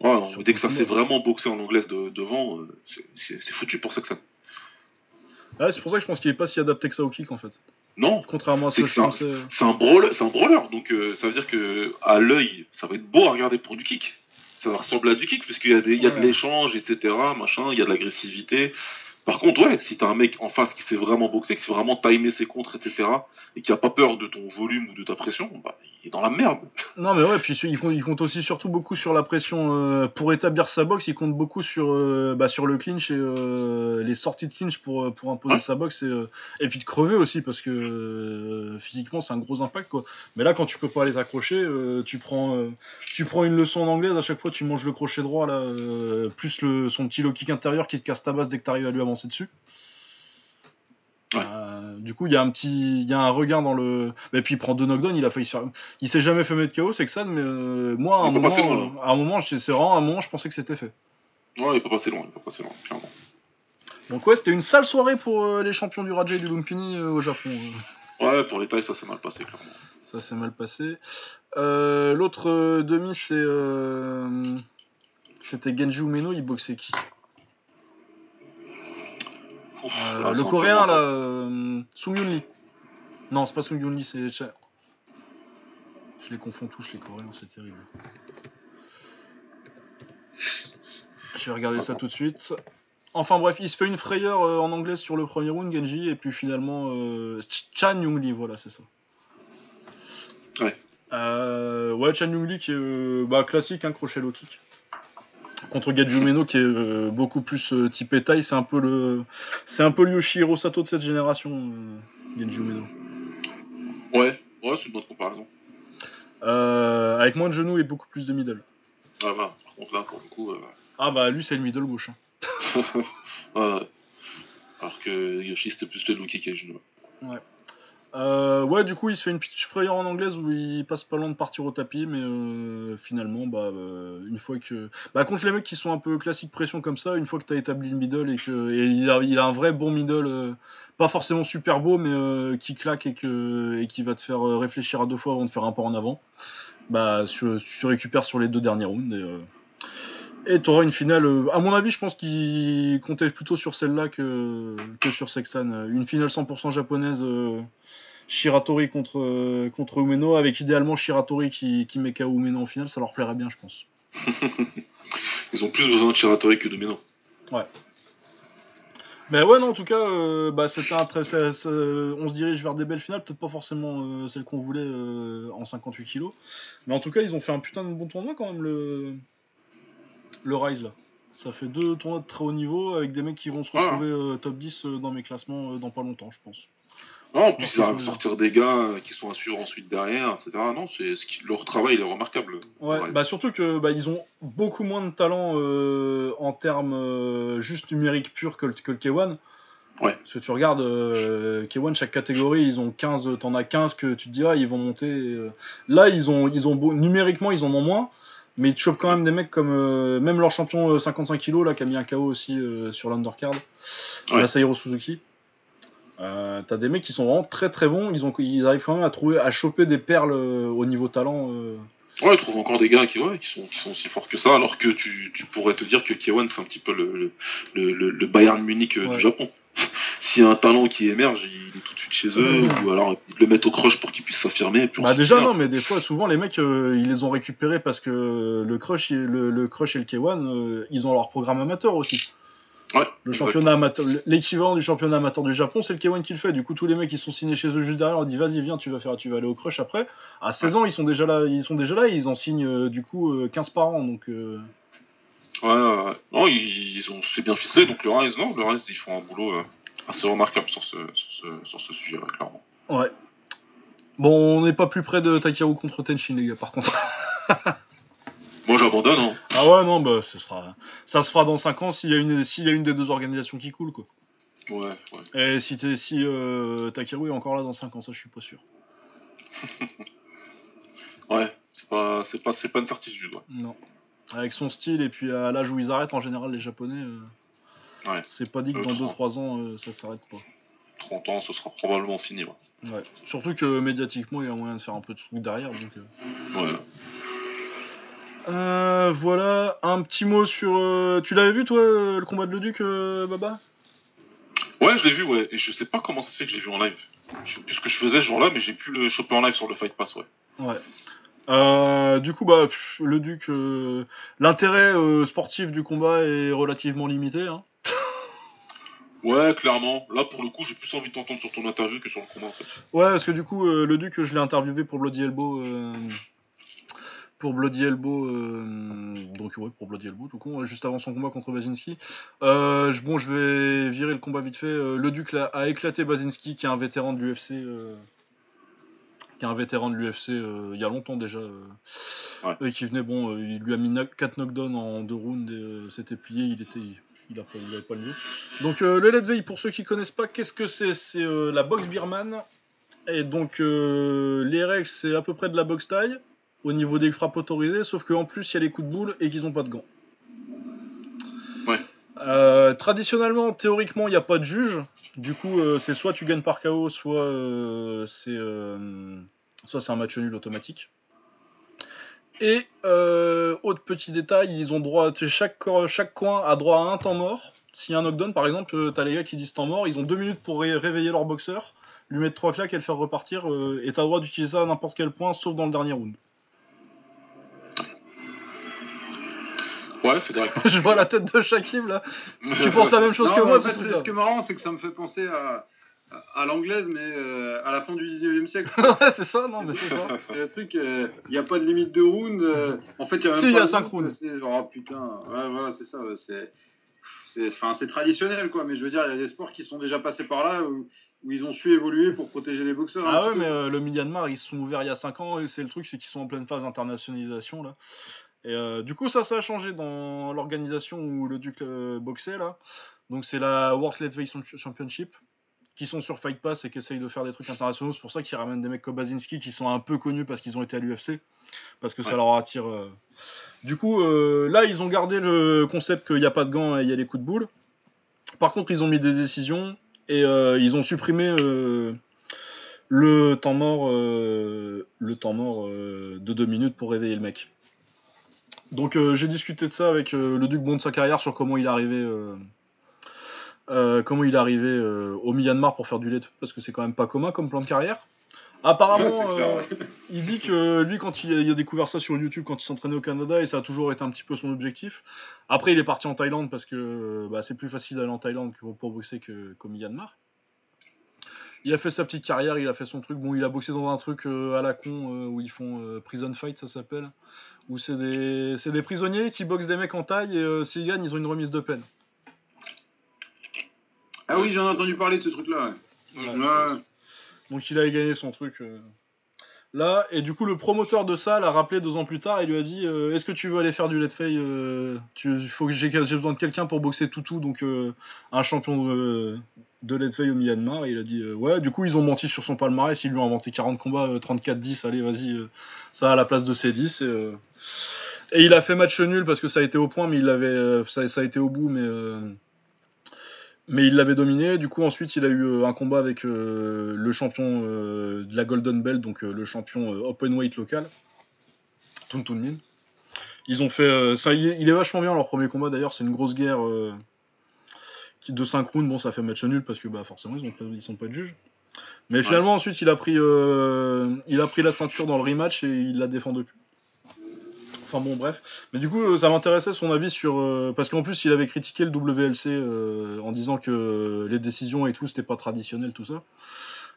Ouais, non, dès que ça s'est vraiment boxé en anglaise de- devant, euh, c'est- foutu pour Saxon. Ah, c'est pour ça que je pense qu'il est pas si adapté que ça au kick, en fait. Non, Contrairement à ce que que je ça- pensais. c'est un brawler, c'est un brawler, donc euh, ça veut dire que à l'œil, ça va être beau à regarder pour du kick. Ça va ressembler à du kick, puisqu'il y a, des, il y a de l'échange, etc., machin, il y a de l'agressivité. Par contre, ouais, si t'as un mec en face qui sait vraiment boxer, qui sait vraiment timer ses contres, etc., et qui a pas peur de ton volume ou de ta pression, bah, il est dans la merde. Non, mais ouais, puis il compte, il compte aussi surtout beaucoup sur la pression euh, pour établir sa boxe. Il compte beaucoup sur, euh, bah, sur le clinch et euh, les sorties de clinch pour, euh, pour imposer Ouais. sa boxe et, euh, et puis de crever aussi parce que euh, physiquement c'est un gros impact quoi. Mais là, quand tu peux pas aller t'accrocher, euh, tu prends euh, tu prends une leçon en anglaise à chaque fois. Tu manges le crochet droit là, euh, plus le, son petit low kick intérieur qui te casse ta base dès que t'arrives à lui avancer dessus. Ouais. Euh, du coup, il y a un petit, il y a un regain dans le. Et puis il prend deux knockdowns, il a failli se faire. Il s'est jamais fait mettre KO, c'est que ça. Mais euh, moi, à un moment, loin, à un moment, je- c'est vraiment à un moment, je pensais que c'était fait. Ouais, il peut passer loin, il peut passer loin, clairement. Donc ouais, c'était une sale soirée pour euh, les champions du Rajay et du Lumpini au Japon. euh. Ouais, pour les tailles, ça s'est mal passé, clairement. Ça s'est mal passé. L'autre demi, c'est c'était Genji Umeno. Il boxait qui? Ouf, Euh, là, Le coréen là, euh, Sung Yoon Lee. Non, c'est pas Sung Yoon Lee, c'est. Cha- Je les confonds tous les Coréens, c'est terrible. Je vais regarder ça tout de suite. Enfin bref, il se fait une frayeur euh, en anglais sur le premier round, Genji, et puis finalement euh, Ch- Chan Young Lee, voilà, c'est ça. Ouais. Euh, ouais, Chan Young Lee qui est bah, classique, hein, crochet low kick. Contre Genji Umeno qui est euh, beaucoup plus euh, typé taille, c'est un peu le, c'est un peu le Yoshihiro Sato de cette génération, euh, Genji Umeno. Ouais, ouais, c'est une bonne comparaison. Avec moins de genoux et beaucoup plus de middle. Ouais, voilà. Par contre, là, pour le coup, Ah bah lui c'est le middle gauche. hein. ouais. Alors que Yoshi, c'était plus le kick et le genou. Euh, ouais, du coup, il se fait une petite frayeur en anglaise où il passe pas loin de partir au tapis, mais euh, finalement, bah, euh, une fois que. Bah, contre les mecs qui sont un peu classique pression comme ça, une fois que t'as établi le middle et que. Et il, a, un vrai bon middle, pas forcément super beau, mais qui claque et, que, et qui va te faire réfléchir à deux fois avant de faire un pas en avant, bah, tu, tu récupères sur les deux derniers rounds et. Et t'auras une finale. euh, à mon avis, je pense qu'il comptait plutôt sur celle-là que, que sur Sexan. Une finale 100% japonaise. euh, Shiratori contre, euh, contre Umeno, avec idéalement Shiratori qui, qui met KO Umeno en finale, ça leur plairait bien, je pense. Ils ont plus besoin de Chiratori que de Meno. Mais ouais, non, en tout cas, euh, bah, c'était un très. ça- ça- on se dirige vers des belles finales, peut-être pas forcément euh, celles qu'on voulait euh, en 58 kilos. Mais en tout cas, ils ont fait un putain de bon tournoi quand même, le, le Rise là. Ça fait deux tournois de très haut niveau avec des mecs qui vont se Ah. retrouver euh, top 10 euh, dans mes classements euh, dans pas longtemps, je pense. Non, en plus, à c'est- sortir des gars qui sont à suivre ensuite derrière, etc. Non, c'est leur travail il est remarquable. Ouais, Ouais. bah surtout que bah, ils ont beaucoup moins de talent euh, en termes euh, juste numériques purs que, le- que le K1. Ouais. Parce que tu regardes euh, K1, chaque catégorie, ils ont 15, t'en as 15 que tu te dis, ah, ils vont monter. Là, ils ont, ils ont beau- numériquement, ils en ont moins, mais ils te chopent quand même des mecs comme, euh, même leur champion euh, 55 kg, là, qui a mis un KO aussi euh, sur l'undercard, Ouais. Masahiro Suzuki. Euh, T'as des mecs qui sont vraiment très très bons, ils, ont, ils arrivent quand même à trouver, à choper des perles euh, au niveau talent. euh, Ouais, ils trouvent encore des gars qui, ouais, qui, sont, qui sont aussi forts que ça, alors que tu, tu pourrais te dire que K1 c'est un petit peu le, le, le, le Bayern Munich euh, Ouais. du Japon. S'il y a un talent qui émerge, il est tout de suite chez eux, ou alors ils le mettent au crush pour qu'il puisse s'affirmer. Bah déjà non mais des fois souvent les mecs euh, ils les ont récupérés parce que le crush le, le crush et le K1 euh, ils ont leur programme amateur aussi. Ouais, Le championnat amateur l'équivalent du championnat amateur du Japon c'est le K1 qui le fait. Du coup tous les mecs qui sont signés chez eux juste derrière on dit vas-y viens tu vas faire tu vas aller au crush après. À 16 ans ils sont déjà là ils sont déjà là et ils en signent euh, du coup euh, 15 par an donc Ouais, ouais, ouais. Non, ils, ils ont c'est bien ficelé, donc le Rise, non, le Rise, ils font un boulot euh, assez remarquable sur ce, sur ce, sur ce sujet, clairement. ouais. Bon on n'est pas plus près de Takeru contre Tenshin les gars par contre. Moi, j'abandonne, hein. ah ouais non bah ce sera ça se fera dans 5 ans s'il y a une s'il y a une des deux organisations qui coule quoi. Ouais, ouais. Et si, t'es- si euh, Takeru est encore là dans 5 ans, ça je suis pas sûr. Ouais, c'est pas, c'est pas, c'est pas une certitude, ouais. Non. Avec son style et puis à l'âge où ils arrêtent, en général les japonais, euh, Ouais. c'est pas dit que Euh, dans trop. 2-3 ans euh, ça s'arrête pas. 30 ans, ce sera probablement fini, ouais. Ouais. Surtout que médiatiquement, il y a moyen de faire un peu de trucs derrière. Donc. Ouais. Euh, voilà, un petit mot sur. Tu l'avais vu, toi, le combat de Leduc, euh, Baba? Ouais, je l'ai vu, ouais. Et je sais pas comment ça se fait que je l'ai vu en live. Je sais plus ce que je faisais ce jour-là, mais j'ai pu le choper en live sur le Fight Pass, ouais. Ouais. Euh, du coup, bah, pff, le Duc, euh, l'intérêt euh, sportif du combat est relativement limité. Hein. Ouais, clairement. Là, pour le coup, j'ai plus envie de t'entendre sur ton interview que sur le combat, en fait. Ouais, parce que du coup, le Duc, je l'ai interviewé pour Bloody Elbow. pour Bloody Elbow, donc ouais, pour Bloody Elbow, tout con, juste avant son combat contre Basinski. Bon, je vais virer le combat vite fait. Le Duc là, a éclaté Basinski, qui est un vétéran de l'UFC. Qui est un vétéran de l'UFC euh, il y a longtemps déjà. euh, Ouais. et qui venait, bon, euh, il lui a mis 4 knockdowns en deux rounds et c'était plié, il était. Il n'avait pas le niveau. Donc le Veil, pour ceux qui connaissent pas, qu'est-ce que c'est? C'est la boxe birmane. Et donc les règles, c'est à peu près de la boxe taille au niveau des frappes autorisées, sauf qu'en plus il y a les coups de boule et qu'ils ont pas de gants. Ouais. Euh, traditionnellement, théoriquement, il n'y a pas de juge. Du coup, euh, c'est soit tu gagnes par KO, soit euh, c'est soit c'est un match nul automatique. Et euh, autre petit détail, ils ont droit, chaque, chaque coin a droit à un temps mort. S'il y a un knockdown, par exemple, euh, t'as les gars qui disent temps mort, ils ont deux minutes pour ré- réveiller leur boxeur, lui mettre trois claques et le faire repartir, euh, et t'as droit d'utiliser ça à n'importe quel point, sauf dans le dernier round. Ouais, c'est vrai. Je vois la tête de Shakib là. Tu penses la même chose Non, que moi, en fait, ce qui est marrant, c'est que ça me fait penser à, à, l'anglaise, mais euh, à la fin du 19e siècle. Ouais, c'est ça, non, mais c'est ça. C'est le truc, il n'y a pas de limite de round. euh, en fait, il y a même Si, pas y a de cinq round, rounds. c'est- Oh putain, ouais, voilà, c'est ça. C'est c'est traditionnel, quoi. Mais je veux dire, il y a des sports qui sont déjà passés par là où, où ils ont su évoluer pour protéger les boxeurs. Ah petit ouais, mais euh, le Myanmar, ils se sont ouverts il y a 5 ans, et c'est le truc, c'est qu'ils sont en pleine phase d'internationalisation là. Et euh, du coup, ça, ça a changé dans l'organisation où le Duc euh, boxait là. Donc c'est la World Lightweight Championship qui sont sur Fight Pass et qui essayent de faire des trucs internationaux. C'est pour ça qu'ils ramènent des mecs comme Basinski qui sont un peu connus parce qu'ils ont été à l'UFC, parce que ça leur attire. euh. Du coup, euh, là, ils ont gardé le concept qu'il n'y a pas de gants et il y a les coups de boule. Par contre, ils ont mis des décisions et euh, ils ont supprimé le temps mort, le temps mort de deux minutes pour réveiller le mec. Donc j'ai discuté de ça avec le Duc Bon de sa carrière sur comment il est arrivé, euh, comment il est arrivé euh, au Myanmar pour faire du lait parce que c'est quand même pas commun comme plan de carrière. Apparemment, euh, ouais. il dit que lui, quand il a, il a découvert ça sur YouTube, quand il s'entraînait au Canada, et ça a toujours été un petit peu son objectif. Après, il est parti en Thaïlande parce que bah, c'est plus facile d'aller en Thaïlande que pour boxer que- qu'au Myanmar. Il a fait sa petite carrière, il a fait son truc. Bon, il a boxé dans un truc à la con où ils font prison fight, ça s'appelle. Où c'est des, prisonniers qui boxent des mecs en taille et s'ils gagnent, ils ont une remise de peine. Ah oui, j'en ai entendu parler de ce truc-là. Ouais. Ouais. Ouais. Donc il a gagné son truc euh, là. Et du coup, le promoteur de ça l'a rappelé deux ans plus tard et lui a dit euh, Est-ce que tu veux aller faire du Let Fay euh, tu, Il faut que j'ai j'ai besoin de quelqu'un pour boxer Toutou, donc euh, un champion de, de Let Fay au Myanmar. Et il a dit euh, Ouais, du coup, ils ont menti sur son palmarès. Ils lui ont inventé 40 combats, euh, 34-10. Allez, vas-y, euh, ça à la place de ses 10. Et, euh, et il a fait match nul parce que ça a été au point, mais il avait, euh, ça, ça a été au bout, mais. Mais il l'avait dominé. Du coup, ensuite, il a eu euh, un combat avec euh, le champion euh, de la Golden Belt, donc euh, le champion open weight local, Tuntun Min. Ils ont fait. ça, il, est, il est vachement bien leur premier combat d'ailleurs. C'est une grosse guerre qui, de 5 rounds. Bon, ça fait match nul parce que bah, forcément, ils, ont pas- ils sont pas de juges. Mais finalement, ensuite, il a, pris, il a pris la ceinture dans le rematch et il la défend depuis. Enfin bon, bref. Mais du coup, euh, ça m'intéressait son avis sur. euh, parce qu'en plus, il avait critiqué le WLC euh, en disant que les décisions et tout, c'était pas traditionnel, tout ça.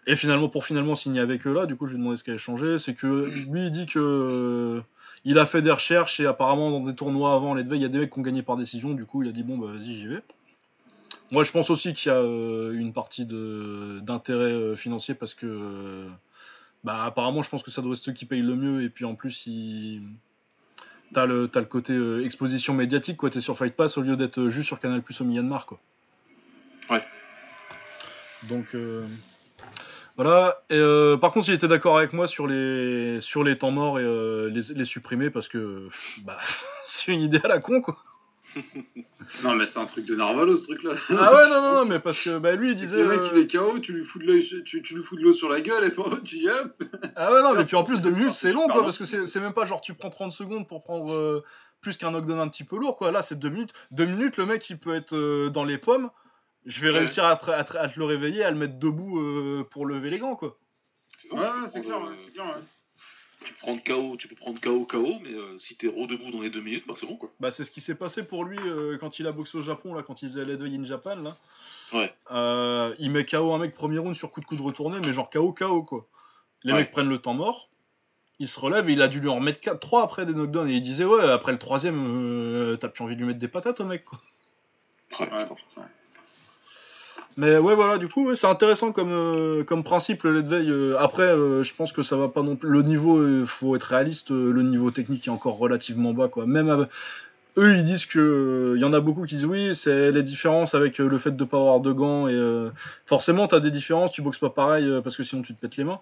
Et finalement, pour finalement signer avec eux là, du coup, je lui ai demandé ce qui avait changé. C'est que lui, il dit que. il a fait des recherches et apparemment, dans des tournois avant les il y a des mecs qui ont gagné par décision. Du coup, il a dit bon, bah vas-y, j'y vais. Moi, je pense aussi qu'il y a une partie d'intérêt financier parce que. bah, apparemment, je pense que ça doit être ceux qui payent le mieux. Et puis en plus, il. T'as le, t'as le côté euh, exposition médiatique, quoi. T'es sur Fight Pass au lieu d'être euh, juste sur Canal Plus au Myanmar, quoi. Ouais. Donc, euh, voilà. Et, euh, par contre, il était d'accord avec moi sur les, sur les temps morts et euh, les, les supprimer parce que pff, bah, c'est une idée à la con, quoi. non, mais c'est un truc de Narvalo ce truc-là. Ah ouais, non, non, non, mais parce que bah, lui il disait. Le mec euh, il est KO, tu lui fous de l'œil, tu, tu lui fous de l'eau sur la gueule et tu y hop. Ah ouais, non, mais puis en plus, deux minutes c'est long quoi, parce que c'est même pas genre tu prends 30 secondes pour prendre euh, plus qu'un knockdown un petit peu lourd quoi. Là c'est deux minutes. Deux minutes, le mec il peut être euh, dans les pommes. Je vais Ouais. réussir à te, à te- à te le réveiller, à le mettre debout euh, pour lever les gants quoi. Ouais, c'est clair, ouais, c'est clair. ouais. Tu peux prendre KO, tu peux prendre KO, KO, mais euh, si t'es redebout dans les deux minutes, bah c'est bon quoi. Bah c'est ce qui s'est passé pour lui euh, quand il a boxé au Japon là, quand il faisait Leadway in Japan là. Ouais. Euh, il met KO un mec premier round sur coup de coude retourné, mais genre KO KO quoi. Les Ouais. mecs prennent le temps mort. Il se relève et il a dû lui en remettre 4, 3 après des knockdowns. Et il disait, ouais, après le troisième, euh, t'as plus envie de lui mettre des patates au mec quoi. Ouais, Ouais, putain. putain. Mais ouais, voilà, du coup, ouais, c'est intéressant comme, euh, comme principe le lait de veille. Euh, après, euh, je pense que ça va pas non plus. Le niveau, il faut être réaliste, le niveau technique est encore relativement bas, quoi. Même eux, ils disent que. Il y en a beaucoup qui disent oui, c'est les différences avec le fait de pas avoir de gants. Et forcément, t'as des différences, tu boxes pas pareil parce que sinon tu te pètes les mains.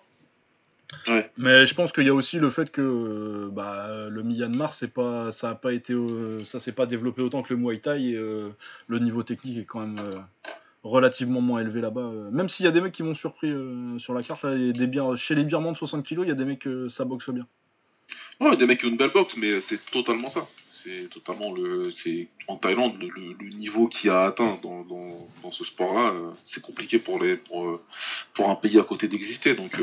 Ouais. Mais je pense qu'il y a aussi le fait que bah, le Myanmar, c'est pas, ça a pas été, euh, ça s'est pas développé autant que le Muay Thai et le niveau technique est quand même relativement moins élevé là-bas. euh. Même s'il y a des mecs qui m'ont surpris euh, sur la carte, là, chez les birmans de 60 kg, il y a des mecs euh, ça boxe bien. Ouais, des mecs qui ont une belle boxe, mais c'est totalement ça. C'est totalement le. C'est en Thaïlande le, niveau qui a atteint dans, dans, ce sport-là, c'est compliqué pour les pour, pour un pays à côté d'exister. Donc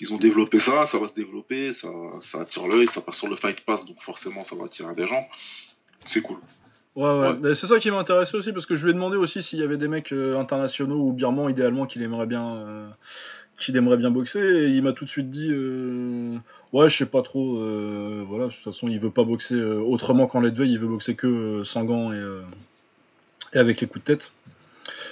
ils ont développé ça, ça va se développer, ça, ça attire l'œil, ça passe sur le Fight Pass, donc forcément ça va attirer des gens. C'est cool. Ouais, ouais. Ouais. Mais c'est ça qui m'intéressait aussi parce que je lui ai demandé aussi s'il y avait des mecs euh, internationaux ou birmans idéalement qu'il aimerait bien, euh, qu'il aimerait bien boxer. Et il m'a tout de suite dit, euh, ouais, je sais pas trop. euh, voilà, de toute façon, il veut pas boxer autrement qu'en veille, il veut boxer que sans gants et, et avec les coups de tête.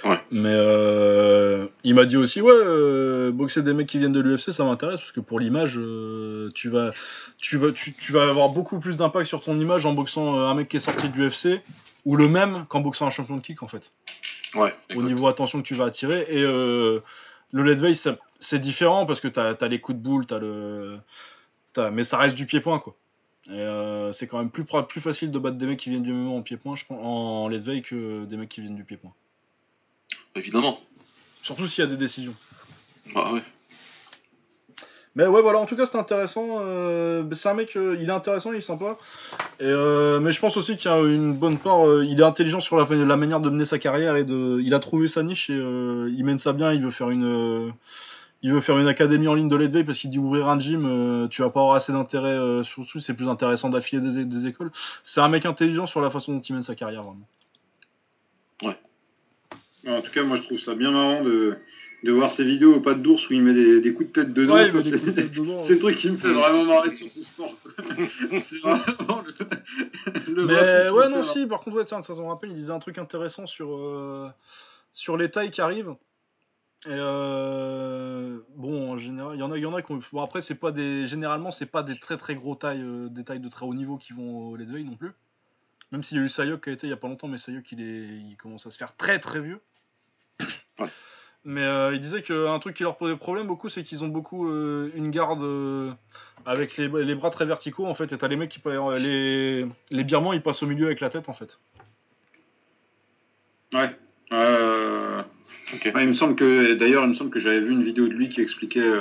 Ouais. Mais euh, il m'a dit aussi, ouais, euh, boxer des mecs qui viennent de l'UFC, ça m'intéresse parce que pour l'image, euh, tu vas, tu vas, tu, tu vas avoir beaucoup plus d'impact sur ton image en boxant un mec qui est sorti de l'UFC ou le même qu'en boxant un champion de kick en fait. Ouais. Au niveau attention que tu vas attirer et le lead veille, c'est différent parce que t'as as les coups de boule, t'as le, mais ça reste du pied-point quoi. Euh, c'est quand même plus, plus facile de battre des mecs qui viennent du MMA en pied-point, je pense, en lead que des mecs qui viennent du pied-point. Évidemment. Surtout s'il y a des décisions. Bah ouais. Mais ouais, voilà, en tout cas, c'est intéressant. euh, c'est un mec, euh, il est intéressant, il est sympa. Et, euh, mais je pense aussi qu'il y a une bonne part. il est intelligent sur la, la manière de mener sa carrière et de. Il a trouvé sa niche et il mène ça bien. Il veut faire une. il veut faire une académie en ligne de veille parce qu'il dit ouvrir un gym, tu vas pas avoir assez d'intérêt. surtout, c'est plus intéressant d'affiler des, des écoles. C'est un mec intelligent sur la façon dont il mène sa carrière, vraiment. Ouais, En tout cas, moi je trouve ça bien marrant de, de voir ces vidéos au pas de d'ours où il met des, des coups de tête dedans. Ouais, Ça, c'est- le truc qui me fait vraiment marrer sur ce sport. c'est vraiment le, le Mais ouais, non, si, par contre, ouais, tiens, ça me rappelle, il disait un truc intéressant sur, euh, sur les tailles qui arrivent. Et euh, bon, en général, il y en a, il y en a qui ont. Bon, après, c'est pas des. Généralement, c'est pas des très très gros tailles, euh, des tailles de très haut niveau qui vont Lead Veil non plus. Même s'il y a eu Sayok qui a été il y a pas longtemps, mais Sayok il, est, il commence à se faire très très vieux. Ouais. Mais euh, il disait qu'un truc qui leur posait problème beaucoup, c'est qu'ils ont beaucoup euh, une garde euh, avec les, les bras très verticaux en fait. Et t'as les mecs qui les les birmans ils passent au milieu avec la tête en fait. Ouais. Ok. ouais, il me semble que d'ailleurs, il me semble que j'avais vu une vidéo de lui qui expliquait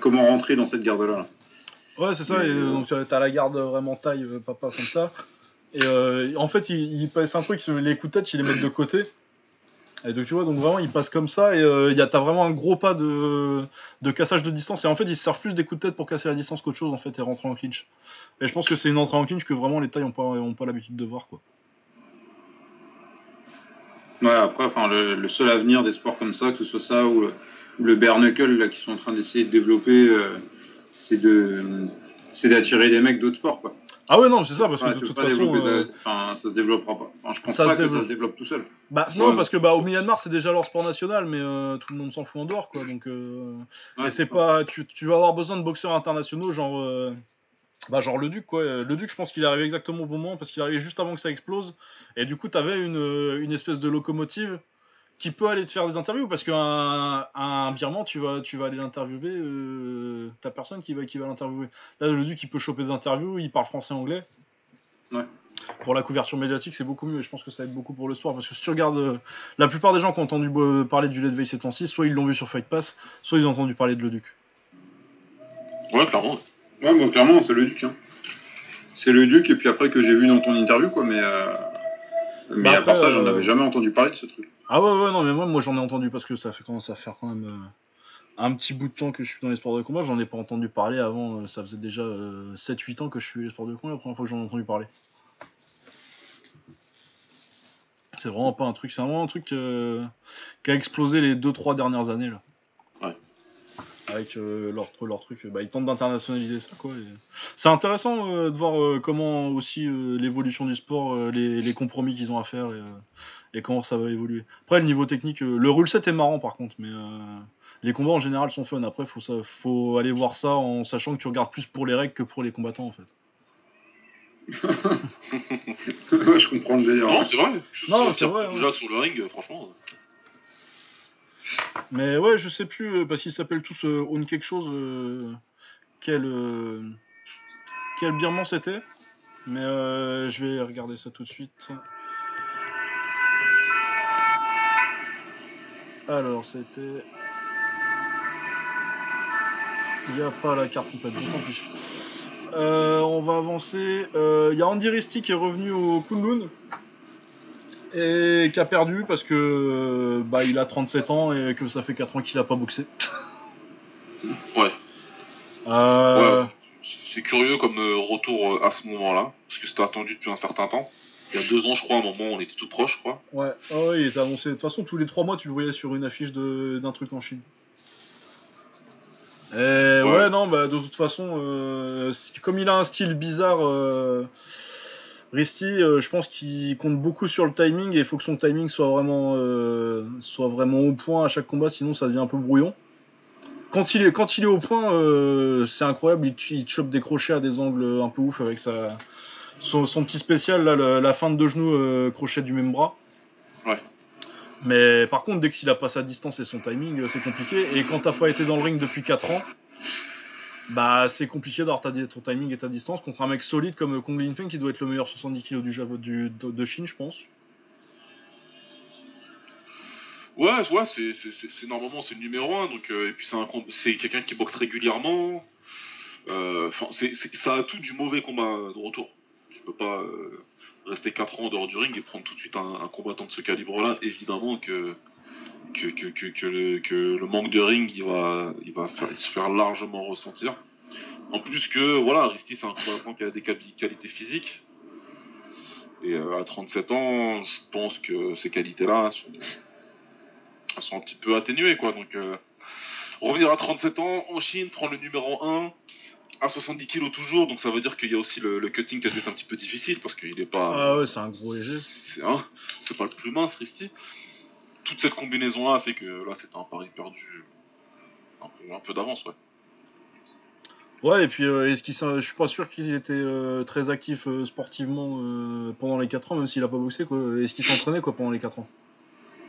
comment rentrer dans cette garde-là. Ouais, c'est ça. Et, donc t'as la garde vraiment taille papa comme ça. Et en fait, il, il passe un truc, les coups de tête, il les met de côté. Et donc tu vois, donc vraiment, il passe comme ça et euh, y t'as vraiment un gros pas de, de cassage de distance. Et en fait, ils se servent plus des coups de tête pour casser la distance qu'autre chose en fait et rentrer en clinch. Et je pense que c'est une entrée en clinch que vraiment les tailles ont pas, ont pas l'habitude de voir quoi. Ouais, après, enfin, le, seul avenir des sports comme ça, que ce soit ça ou le, ou le bare knuckle là, qui sont en train d'essayer de développer, euh, c'est de c'est d'attirer des mecs d'autres sports quoi. Ah ouais non, c'est ça parce que Ouais, de toute façon. euh, ça, enfin, ça se développera pas. Enfin, je pense ça pas que développe. ça se développe tout seul. Bah non, Ouais. parce que bah au Myanmar c'est déjà leur sport national, mais euh, tout le monde s'en fout en dehors quoi. Donc euh, Ouais, c'est pas, tu, tu vas avoir besoin de boxeurs internationaux genre, euh, bah genre le Duc quoi. Le Duc, je pense qu'il est arrivé exactement au bon moment parce qu'il est arrivé juste avant que ça explose. Et du coup t'avais une, une espèce de locomotive qui peut aller te faire des interviews parce qu'un un birman tu vas tu vas aller l'interviewer, euh, t'as personne qui va qui va l'interviewer. Là le Duc il peut choper des interviews, il parle français anglais. Ouais. pour la couverture médiatique, c'est beaucoup mieux. Et je pense que ça aide beaucoup pour le sport. Parce que si tu regardes, euh, la plupart des gens qui ont entendu euh, parler du Leadway ces temps-ci, soit ils l'ont vu sur Fight Pass, soit ils ont entendu parler de Le Duc. Ouais, clairement. Ouais, bon, clairement, c'est le Duc. Hein. C'est le Duc, et puis après que j'ai vu dans ton interview, quoi, mais. euh, Mais Bah à part ça, j'en avais jamais entendu parler de ce truc. Ah ouais, ouais, non, mais moi, moi j'en ai entendu parce que ça fait commence à faire quand même euh, un petit bout de temps que je suis dans les sports de combat. J'en ai pas entendu parler avant. euh, ça faisait déjà 7-8 ans que je suis les sports de combat la première fois que j'en ai entendu parler. C'est vraiment pas un truc, c'est vraiment un truc euh, qui a explosé les 2-3 dernières années là. Ouais. Avec euh, leur, leur truc, bah, ils tentent d'internationaliser ça quoi. et C'est intéressant euh, de voir euh, comment aussi euh, l'évolution du sport, euh, les, les compromis qu'ils ont à faire et, euh, et comment ça va évoluer. Après, le niveau technique, euh, le rule set est marrant par contre, mais euh, les combats en général sont fun. Après, faut, ça, faut aller voir ça en sachant que tu regardes plus pour les règles que pour les combattants en fait. Ouais, je comprends le délire. Non, c'est vrai. Je Non, c'est vrai, hein. Jacques sur le ring, euh, franchement. Mais ouais, je sais plus, euh, parce qu'ils s'appellent tous euh, Own quelque chose. euh, quel, euh, quel birman c'était. Mais euh, je vais regarder ça tout de suite. Alors, c'était. Il n'y a pas la carte complète, donc tant pis. Euh, on va avancer. Euh, Il y a Andy Risty qui est revenu au Kunlun et qui a perdu parce que euh, bah, il a 37 ans et que ça fait 4 ans qu'il a pas boxé. Ouais. Euh, Ouais. C'est curieux comme retour à ce moment-là, parce que c'était attendu depuis un certain temps. Il y a deux ans, je crois, à un moment, on était tout proche, je crois. Ouais, ah ouais, il était annoncé. De toute façon, tous les 3 mois, tu le voyais sur une affiche de- d'un truc en Chine. Et ouais, non, bah de toute façon, euh, comme il a un style bizarre, euh, Risty, euh, je pense qu'il compte beaucoup sur le timing et il faut que son timing soit vraiment, soit vraiment au point à chaque combat, sinon ça devient un peu brouillon. Quand il est, quand il est au point, c'est incroyable, il, il chope des crochets à des angles un peu ouf avec sa, son, son petit spécial, là, la fin de deux genoux, euh, crochet du même bras. Ouais. Mais par contre, dès qu'il a pas sa distance et son timing, euh, c'est compliqué. Et quand t'as pas été dans le ring depuis 4 ans, bah c'est compliqué d'avoir ton timing et ta distance contre un mec solide comme Kong Lin Feng qui doit être le meilleur 70 kg du, du, de, de Chine, je pense. Ouais, ouais, c'est, normalement c'est le numéro 1, donc euh, et puis c'est un com- c'est quelqu'un qui boxe régulièrement. Enfin, ça a tout du mauvais combat de retour. Peux pas euh, rester 4 ans en dehors du ring et prendre tout de suite un, combattant de ce calibre-là. Évidemment que que, le, que le manque de ring il va il va se faire largement ressentir. En plus que voilà, Risty c'est un combattant qui a des quali- qualités physiques. Et euh, à 37 ans, je pense que ces qualités-là sont un petit peu atténuées quoi. Donc euh, revenir à 37 ans en Chine, prendre le numéro 1 à 70 kg toujours, donc ça veut dire qu'il y a aussi le, le cutting qui a dû être un petit peu difficile parce qu'il est pas. Ah ouais, c'est un gros léger. C'est hein, pas le plus mince, Risty. Toute cette combinaison là fait que là c'était un pari perdu un peu, d'avance ouais. Ouais, et puis euh, est-ce qu'il je suis pas sûr qu'il était euh, très actif euh, sportivement pendant les 4 ans, même s'il a pas boxé quoi. Est-ce qu'il s'entraînait quoi pendant les 4 ans?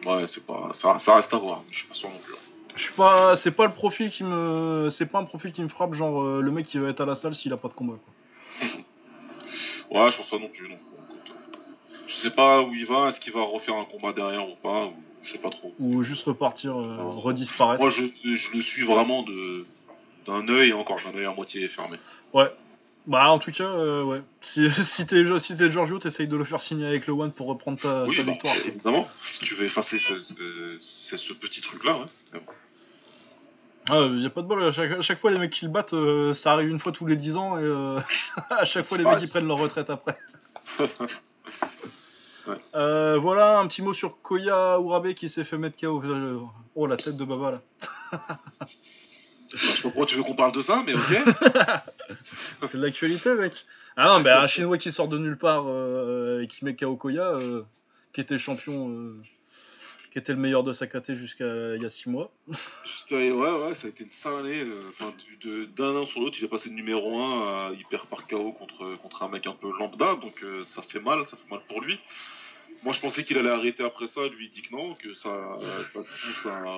Ouais, c'est pas. Ça, ça reste à voir, je suis pas sûr non plus. hein. Je suis pas, c'est pas le profil qui me, c'est pas un profil qui me frappe, genre euh, le mec qui va être à la salle s'il a pas de combat quoi. Ouais, je pense pas non plus. Écoute, euh, je sais pas où il va, est-ce qu'il va refaire un combat derrière ou pas, ou je sais pas trop. Ou juste repartir, euh, redisparaître. Moi, je, je le suis vraiment de d'un œil, et encore d'un œil à moitié fermé. Bah en tout cas, euh, ouais. Si, si t'es si Giorgio, t'essayes de le faire signer avec le One pour reprendre ta, oui, ta bah, victoire. évidemment. Si tu veux effacer ce, ce, ce- ce petit truc-là, ouais. Ah, y a pas de bol. À chaque, à chaque fois, les mecs qui le battent, euh, ça arrive une fois tous les 10 ans et euh, à chaque fois, les Ouais, mecs ils prennent leur retraite après. Ouais. Euh, voilà un petit mot sur Koya Urabe qui s'est fait mettre KO. Oh la tête de Baba là. Je sais pas pourquoi tu veux qu'on parle de ça, mais ok. C'est de l'actualité mec. Ah non, mais un chinois qui sort de nulle part et qui met KO Koya, qui était champion, qui était le meilleur de sa KT jusqu'à il y a 6 mois. Juste, ouais, ouais, ça a été une sale année. euh, Enfin, d'un an sur l'autre, il est passé de numéro 1 à hyper par KO contre, contre un mec un peu lambda, donc euh, ça fait mal, ça fait mal pour lui. Moi, je pensais qu'il allait arrêter après ça, lui il dit que non, que ça, ça pousse à,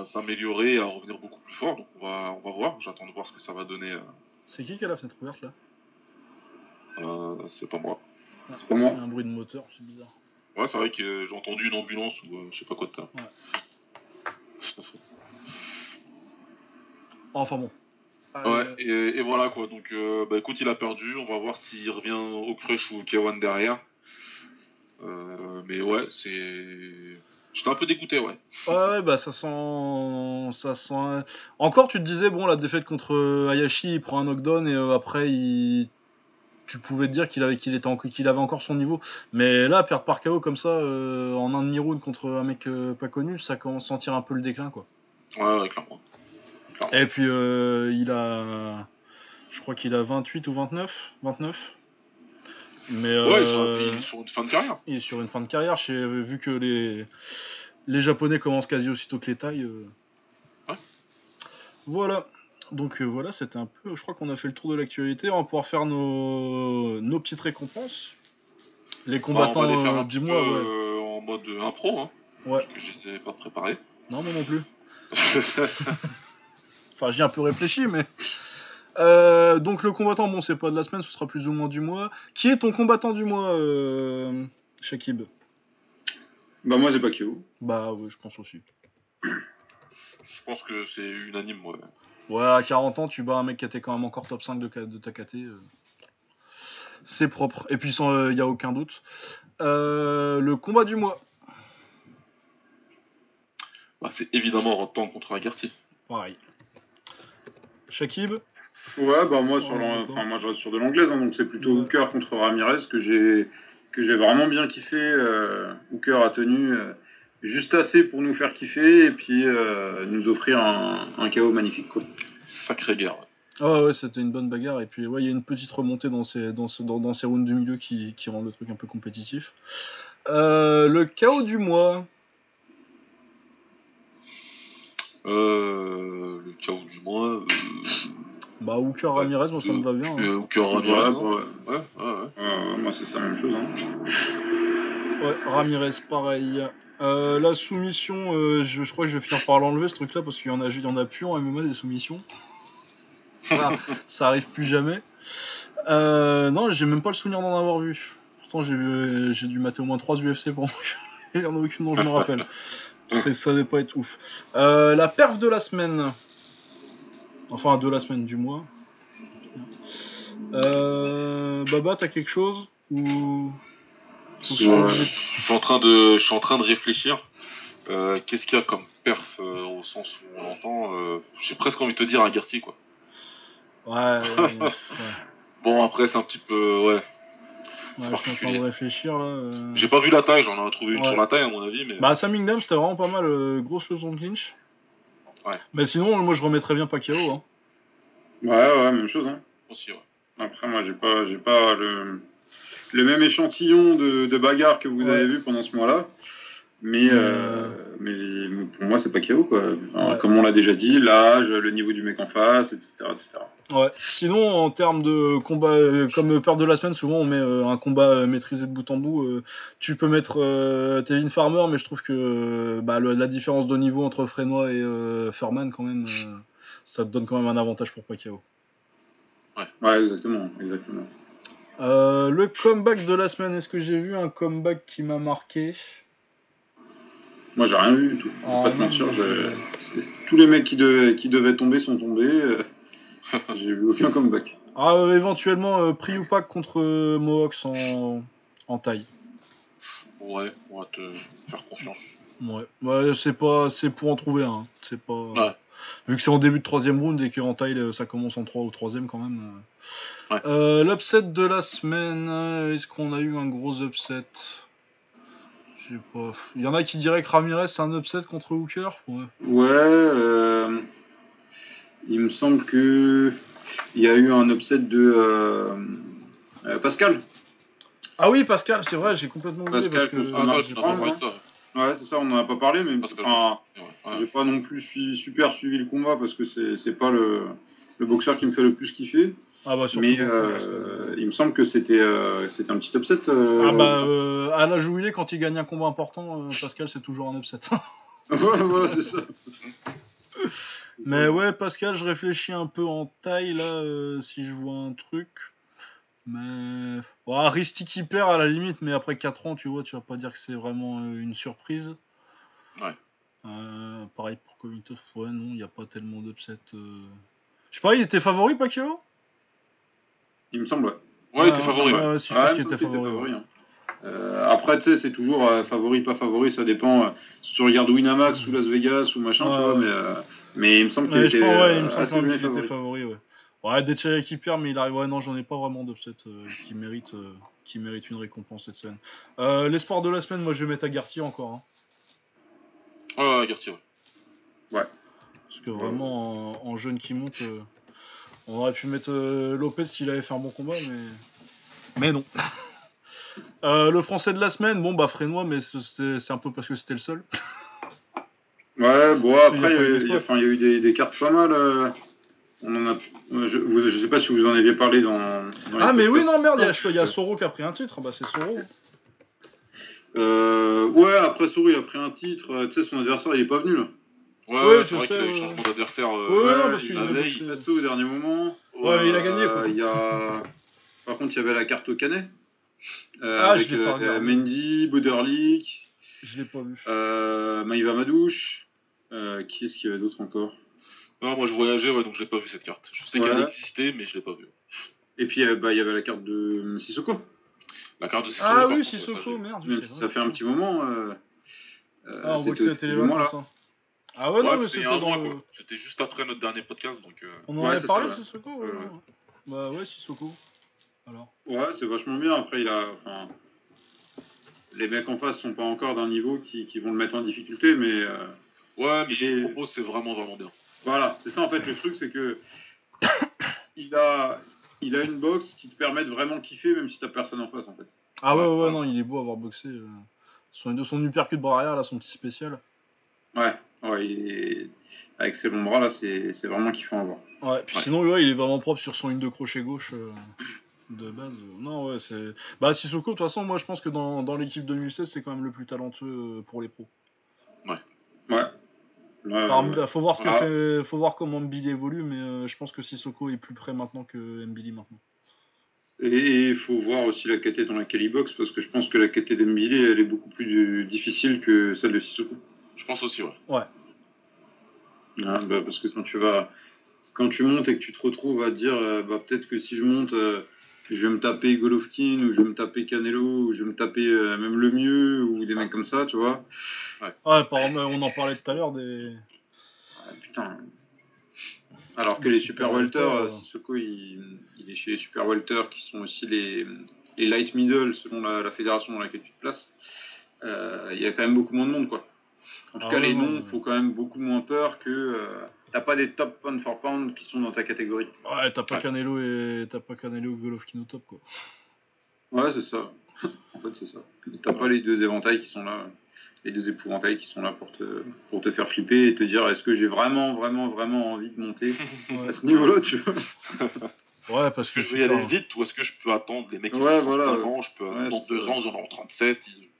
à s'améliorer, à revenir beaucoup plus fort. Donc on va, on va voir, j'attends de voir ce que ça va donner. euh. C'est qui qui a la fenêtre ouverte là? Euh, c'est pas moi. C'est pas moi. Il y a un bruit de moteur, c'est bizarre. Ouais, c'est vrai que j'ai entendu une ambulance ou euh, je sais pas quoi de ça. Enfin bon. Ouais, et, et voilà quoi. Donc, euh, bah écoute, il a perdu. On va voir s'il revient au crush ou au K1 derrière. Euh, mais ouais, c'est. J'étais un peu dégoûté, ouais. Ouais, ouais, bah ça sent. Ça sent. Encore, tu te disais, bon, la défaite contre euh, Hayashi, il prend un knockdown et euh, après, il. Tu pouvais te dire qu'il avait, qu'il était en- qu'il avait encore son niveau. Mais là, perdre par KO comme ça, euh, en un demi-round contre un mec euh, pas connu, ça commence à sentir un peu le déclin, quoi. Ouais, ouais, clairement. Et puis, euh, il a. Je crois qu'il a 28 ou 29 29 Mais. Ouais, il euh, il est sur une fin de carrière. il est sur une fin de carrière. Vu que les, les Japonais commencent quasi aussitôt que les euh. Ouais. Voilà. Donc euh, voilà, c'était un peu. Je crois qu'on a fait le tour de l'actualité. On va pouvoir faire nos, nos petites récompenses. Les combattants Bah, on va les faire euh, un du petit mois, ouais. euh, en mode impro, hein, Ouais. parce que je les ai pas préparés. Non, moi non plus. Enfin, j'ai un peu réfléchi, mais. Euh, donc le combattant, bon, c'est pas de la semaine, ce sera plus ou moins du mois. Qui est ton combattant du mois, euh... Shakib? Bah, moi, c'est Pacquiao. Bah ouais, je pense aussi. je pense que c'est unanime, ouais. Ouais, à 40 ans, tu bats un mec qui était quand même encore top 5 de, de ta KT. euh, C'est propre. Et puis, il n'y a aucun doute. Euh, le combat du mois. Bah, c'est évidemment Rotan contre Agarty. Pareil. Shakib Ouais, bah, moi, sur d'accord. enfin, moi, je reste sur de l'anglaise, hein, donc c'est plutôt Ouais. Hooker contre Ramirez que j'ai que j'ai vraiment bien kiffé. Euh, Hooker a tenu euh, juste assez pour nous faire kiffer et puis euh, nous offrir un, un KO magnifique. Quoi. Sacrée guerre. ouais. Ah ouais, c'était une bonne bagarre. Et puis, ouais, il y a une petite remontée dans ces, dans ce, dans, dans ces rounds du milieu qui, qui rend le truc un peu compétitif. Euh, le chaos du mois. Euh, le chaos du mois. Euh, Bah, Hooker Ramirez, moi ça me va bien. hein. euh, Hooker Ramirez, Ouais, ouais. Ouais, ouais, ouais. Euh, moi, c'est ça la même chose. hein. Ouais, Ramirez, pareil. Euh, la soumission, euh, je, je crois que je vais finir par l'enlever ce truc-là parce qu'il y en a, il y en a plus en MMA des soumissions. Ah, ça arrive plus jamais. Euh, non, j'ai même pas le souvenir d'en avoir vu. Pourtant, j'ai dû mater au moins 3 UFC pour Il y en a aucune dont je me rappelle. C'est- Ça devait pas être ouf. La perf de la semaine. Enfin, de la semaine, du mois. Baba, t'as quelque chose Ou. Je suis en train de, je suis en train de réfléchir. Euh, Qu'est-ce qu'il y a comme perf euh, au sens où on l'entend euh, J'ai presque envie de te dire Agarty, quoi. Ouais, ouais, ouais. Bon, après, c'est un petit peu. Ouais. Ouais, je suis en train de réfléchir là. euh. J'ai pas vu la taille, j'en ai trouvé une Ouais. sur la taille, à mon avis, mais. Bah, Sam Ingdam, c'était vraiment pas mal. euh, grosse leçon de clinch. Ouais. Mais sinon, moi je remettrais bien Pacquiao. Hein. Ouais, ouais, même chose. Hein. aussi, ouais. Après, moi, j'ai pas, j'ai pas le, le même échantillon de, de bagarres que vous Ouais. avez vu pendant ce mois-là. Mais, euh, mais, pour moi, c'est pas KO, quoi. Ouais. Comme on l'a déjà dit, l'âge, le niveau du mec en face, etc. etc. Ouais. Sinon, en termes de combat, euh, comme peur de la semaine, souvent on met euh, un combat maîtrisé de bout en bout. tu peux mettre Tevin Farmer, mais je trouve que bah, le- la différence de niveau entre Frenois et Furman, quand même, ça te donne quand même un avantage pour Pacquiao. Ouais, exactement, exactement. Euh, le comeback de la semaine, est-ce que j'ai vu un comeback qui m'a marqué? Moi, j'ai rien vu du tout. Ah, pas non, mentir, j'ai- c'est- tous les mecs qui, devaient- qui devaient tomber sont tombés. euh, j'ai vu aucun comeback. Ah, euh, éventuellement, euh, contre euh, Mohawks en, en taille. Ouais, on va te faire confiance. Ouais, ouais c'est pas, c'est pour en trouver un. hein. C'est pas. Ouais. Vu que c'est en début de troisième round et qu'en taille euh, ça commence en 3 ou troisième quand même. euh. Ouais. Euh, L'upset de la semaine, est-ce qu'on a eu un gros upset? Je sais pas. Il y en a qui diraient que Ramirez c'est un upset contre Hooker? Ouais. Ouais, euh, il me semble que il y a eu un upset de euh, Pascal. Ah oui, Pascal, c'est vrai, j'ai complètement oublié Pascal parce que. contre Ah, Marc Ouais, c'est ça, on n'en a pas parlé, mais enfin, Ouais, ouais. j'ai pas non plus suivi- super suivi le combat parce que c'est c'est pas le, le boxeur qui me fait le plus kiffer. Ah bah. Mais Pascal. euh, il me semble que c'était euh, c'était un petit upset. euh, Ah bah euh, à l'âge où il est, quand il gagne un combat important, euh, Pascal c'est toujours un upset. ouais, voilà, c'est ça. Mais ouais, Pascal, je réfléchis un peu en taille là, euh, si je vois un truc. Mais. Ouais, Risty qui perd à la limite, mais après 4 ans, tu vois, tu vas pas dire que c'est vraiment euh, une surprise. Ouais. Euh, pareil pour Covington, ouais, non, il n'y a pas tellement d'upset. euh. Je sais pas, il était favori, Pacquiao? Il me semble, ouais. Ouais, il était Ouais, favori. ouais, ouais. si je pense il qu'il était favori. hein. Euh, après, tu sais, c'est toujours euh, favori, pas favori, ça dépend. euh, si tu regardes Winamax ou Las Vegas ou machin, Ouais, tu vois, mais, mais il me semble qu'il était ouais, il me semble qu'il était favori. favori, ouais. Ouais, Dechaya qui perd, mais il arrive. Ouais, non, j'en ai pas vraiment d'upset euh, qui, mérite, euh, qui mérite une récompense cette semaine. Euh, L'espoir de la semaine, moi je vais mettre Agarty encore. hein. Ouais, ouais, Garty, ouais. Parce que vraiment, en, en jeune qui monte, euh, on aurait pu mettre euh, Lopez s'il avait fait un bon combat, mais. Mais non. Euh, le français de la semaine, bon bah Frénois, mais c'est c'est un peu parce que c'était le seul. Ouais, bon, y a après, il y, a- y y eu des, des cartes pas mal. Euh, on en a. ouais, Je, vous- je sais pas si vous en aviez parlé dans. Ah mais oui, non merde, il y a, précédents. il y a Soro qui a pris un titre, bah c'est Soro. Euh, ouais, après Souris a pris un titre. euh, Tu sais, son adversaire, il est pas venu là. Ouais, Ouais, ouais, je c'est vrai sais, qu'il a eu changement d'adversaire. euh, Ouais, Ouais, non, parce qu'il la a veille. Pasto au dernier moment. Ouais, il a gagné, quoi. Euh, Il y a... Par contre, il y avait la carte au canet. Euh, Ah, avec je l'ai pas euh, regardé. Mendy, Boderlik, Je l'ai pas vu. euh, Maïva Madouche. Euh, qui est-ce qu'il y avait d'autre encore? Non, moi je voyageais, ouais, donc j'ai pas vu cette carte. Je sais qu'elle existait, mais je l'ai pas vue. Et puis, euh, bah, il y avait la carte de euh, Sissoko. La carte de Sissoko. Ah oui, Sissoko, ça, merde. Même c'est ça fait un petit moment. Euh, euh, Ah, on voit que moment, vacances. là. hein. Ah ouais, non, mais c'était un dans le... C'était juste après notre dernier podcast, donc. euh, On en Ouais, avait c'est parlé ça, de. Sissoko Ouais. Bah ouais, Sissoko. Alors. Ouais, c'est vachement bien. Après, il a. Enfin, les mecs en face sont pas encore d'un niveau qui, qui vont le mettre en difficulté, mais. euh, Ouais, mais ce propose, c'est vraiment, vraiment bien. Voilà, c'est ça en fait le truc, c'est que il a, il a une boxe qui te permet de vraiment kiffer même si t'as personne en face en fait. Ah ouais, ouais, non, il est beau à avoir boxé. euh. Son, son uppercut bras arrière, là, son petit spécial. Ouais, ouais, il est- avec ses longs bras là, c'est vraiment kiffant à voir. Ouais, puis Ouais. sinon, ouais, il est vraiment propre sur son ligne de crochet gauche euh, de base. Non, ouais, c'est. Bah, Sissoko, de toute façon, moi, je pense que dans, dans l'équipe 2016, c'est quand même le plus talentueux euh, pour les pros. Ouais. Ouais, Par- ouais. faut, voir ce que Ah. fait, faut voir comment Mbili évolue, mais euh, je pense que Sissoko est plus près maintenant que Mbili maintenant. Et il faut voir aussi la KT dans laquelle il boxe parce que je pense que la KT d'Embili elle est beaucoup plus euh, difficile que celle de Sissoko. Je pense aussi, ouais. Hein, bah, parce que quand tu vas, quand tu montes et que tu te retrouves à dire, euh, bah, peut-être que si je monte, euh, je vais me taper Golovkin ou je vais me taper Canelo ou je vais me taper euh, même le mieux ou des mecs comme ça, tu vois. Ouais, par exemple, on en parlait tout à l'heure des. Putain. Alors que Les les super super welter, welter, euh. Sissoko, il, il est chez les super welter qui sont aussi les, les light middle selon la, la fédération dans laquelle tu te places. Euh, Il y a quand même beaucoup moins de monde, quoi. En tout Ah cas, les non, noms font quand même beaucoup moins peur que euh, t'as pas des top pound for pound qui sont dans ta catégorie? Ouais, t'as pas Ouais. Canelo et t'as pas Canelo ou Golovkin au top, quoi. Ouais, c'est ça. en fait, c'est ça. T'as pas les deux éventails qui sont là, les deux épouvantails qui sont là pour te, pour te faire flipper et te dire est-ce que j'ai vraiment, vraiment, vraiment envie de monter Ouais, à ce niveau-là, tu vois? Ouais, parce que que je vais y aller vite ou est-ce que je peux attendre les mecs qui Ouais, ont voilà, 35 ouais. ans, je peux Ouais, attendre c'est 2 ça. ans, ils en ont 37, ils-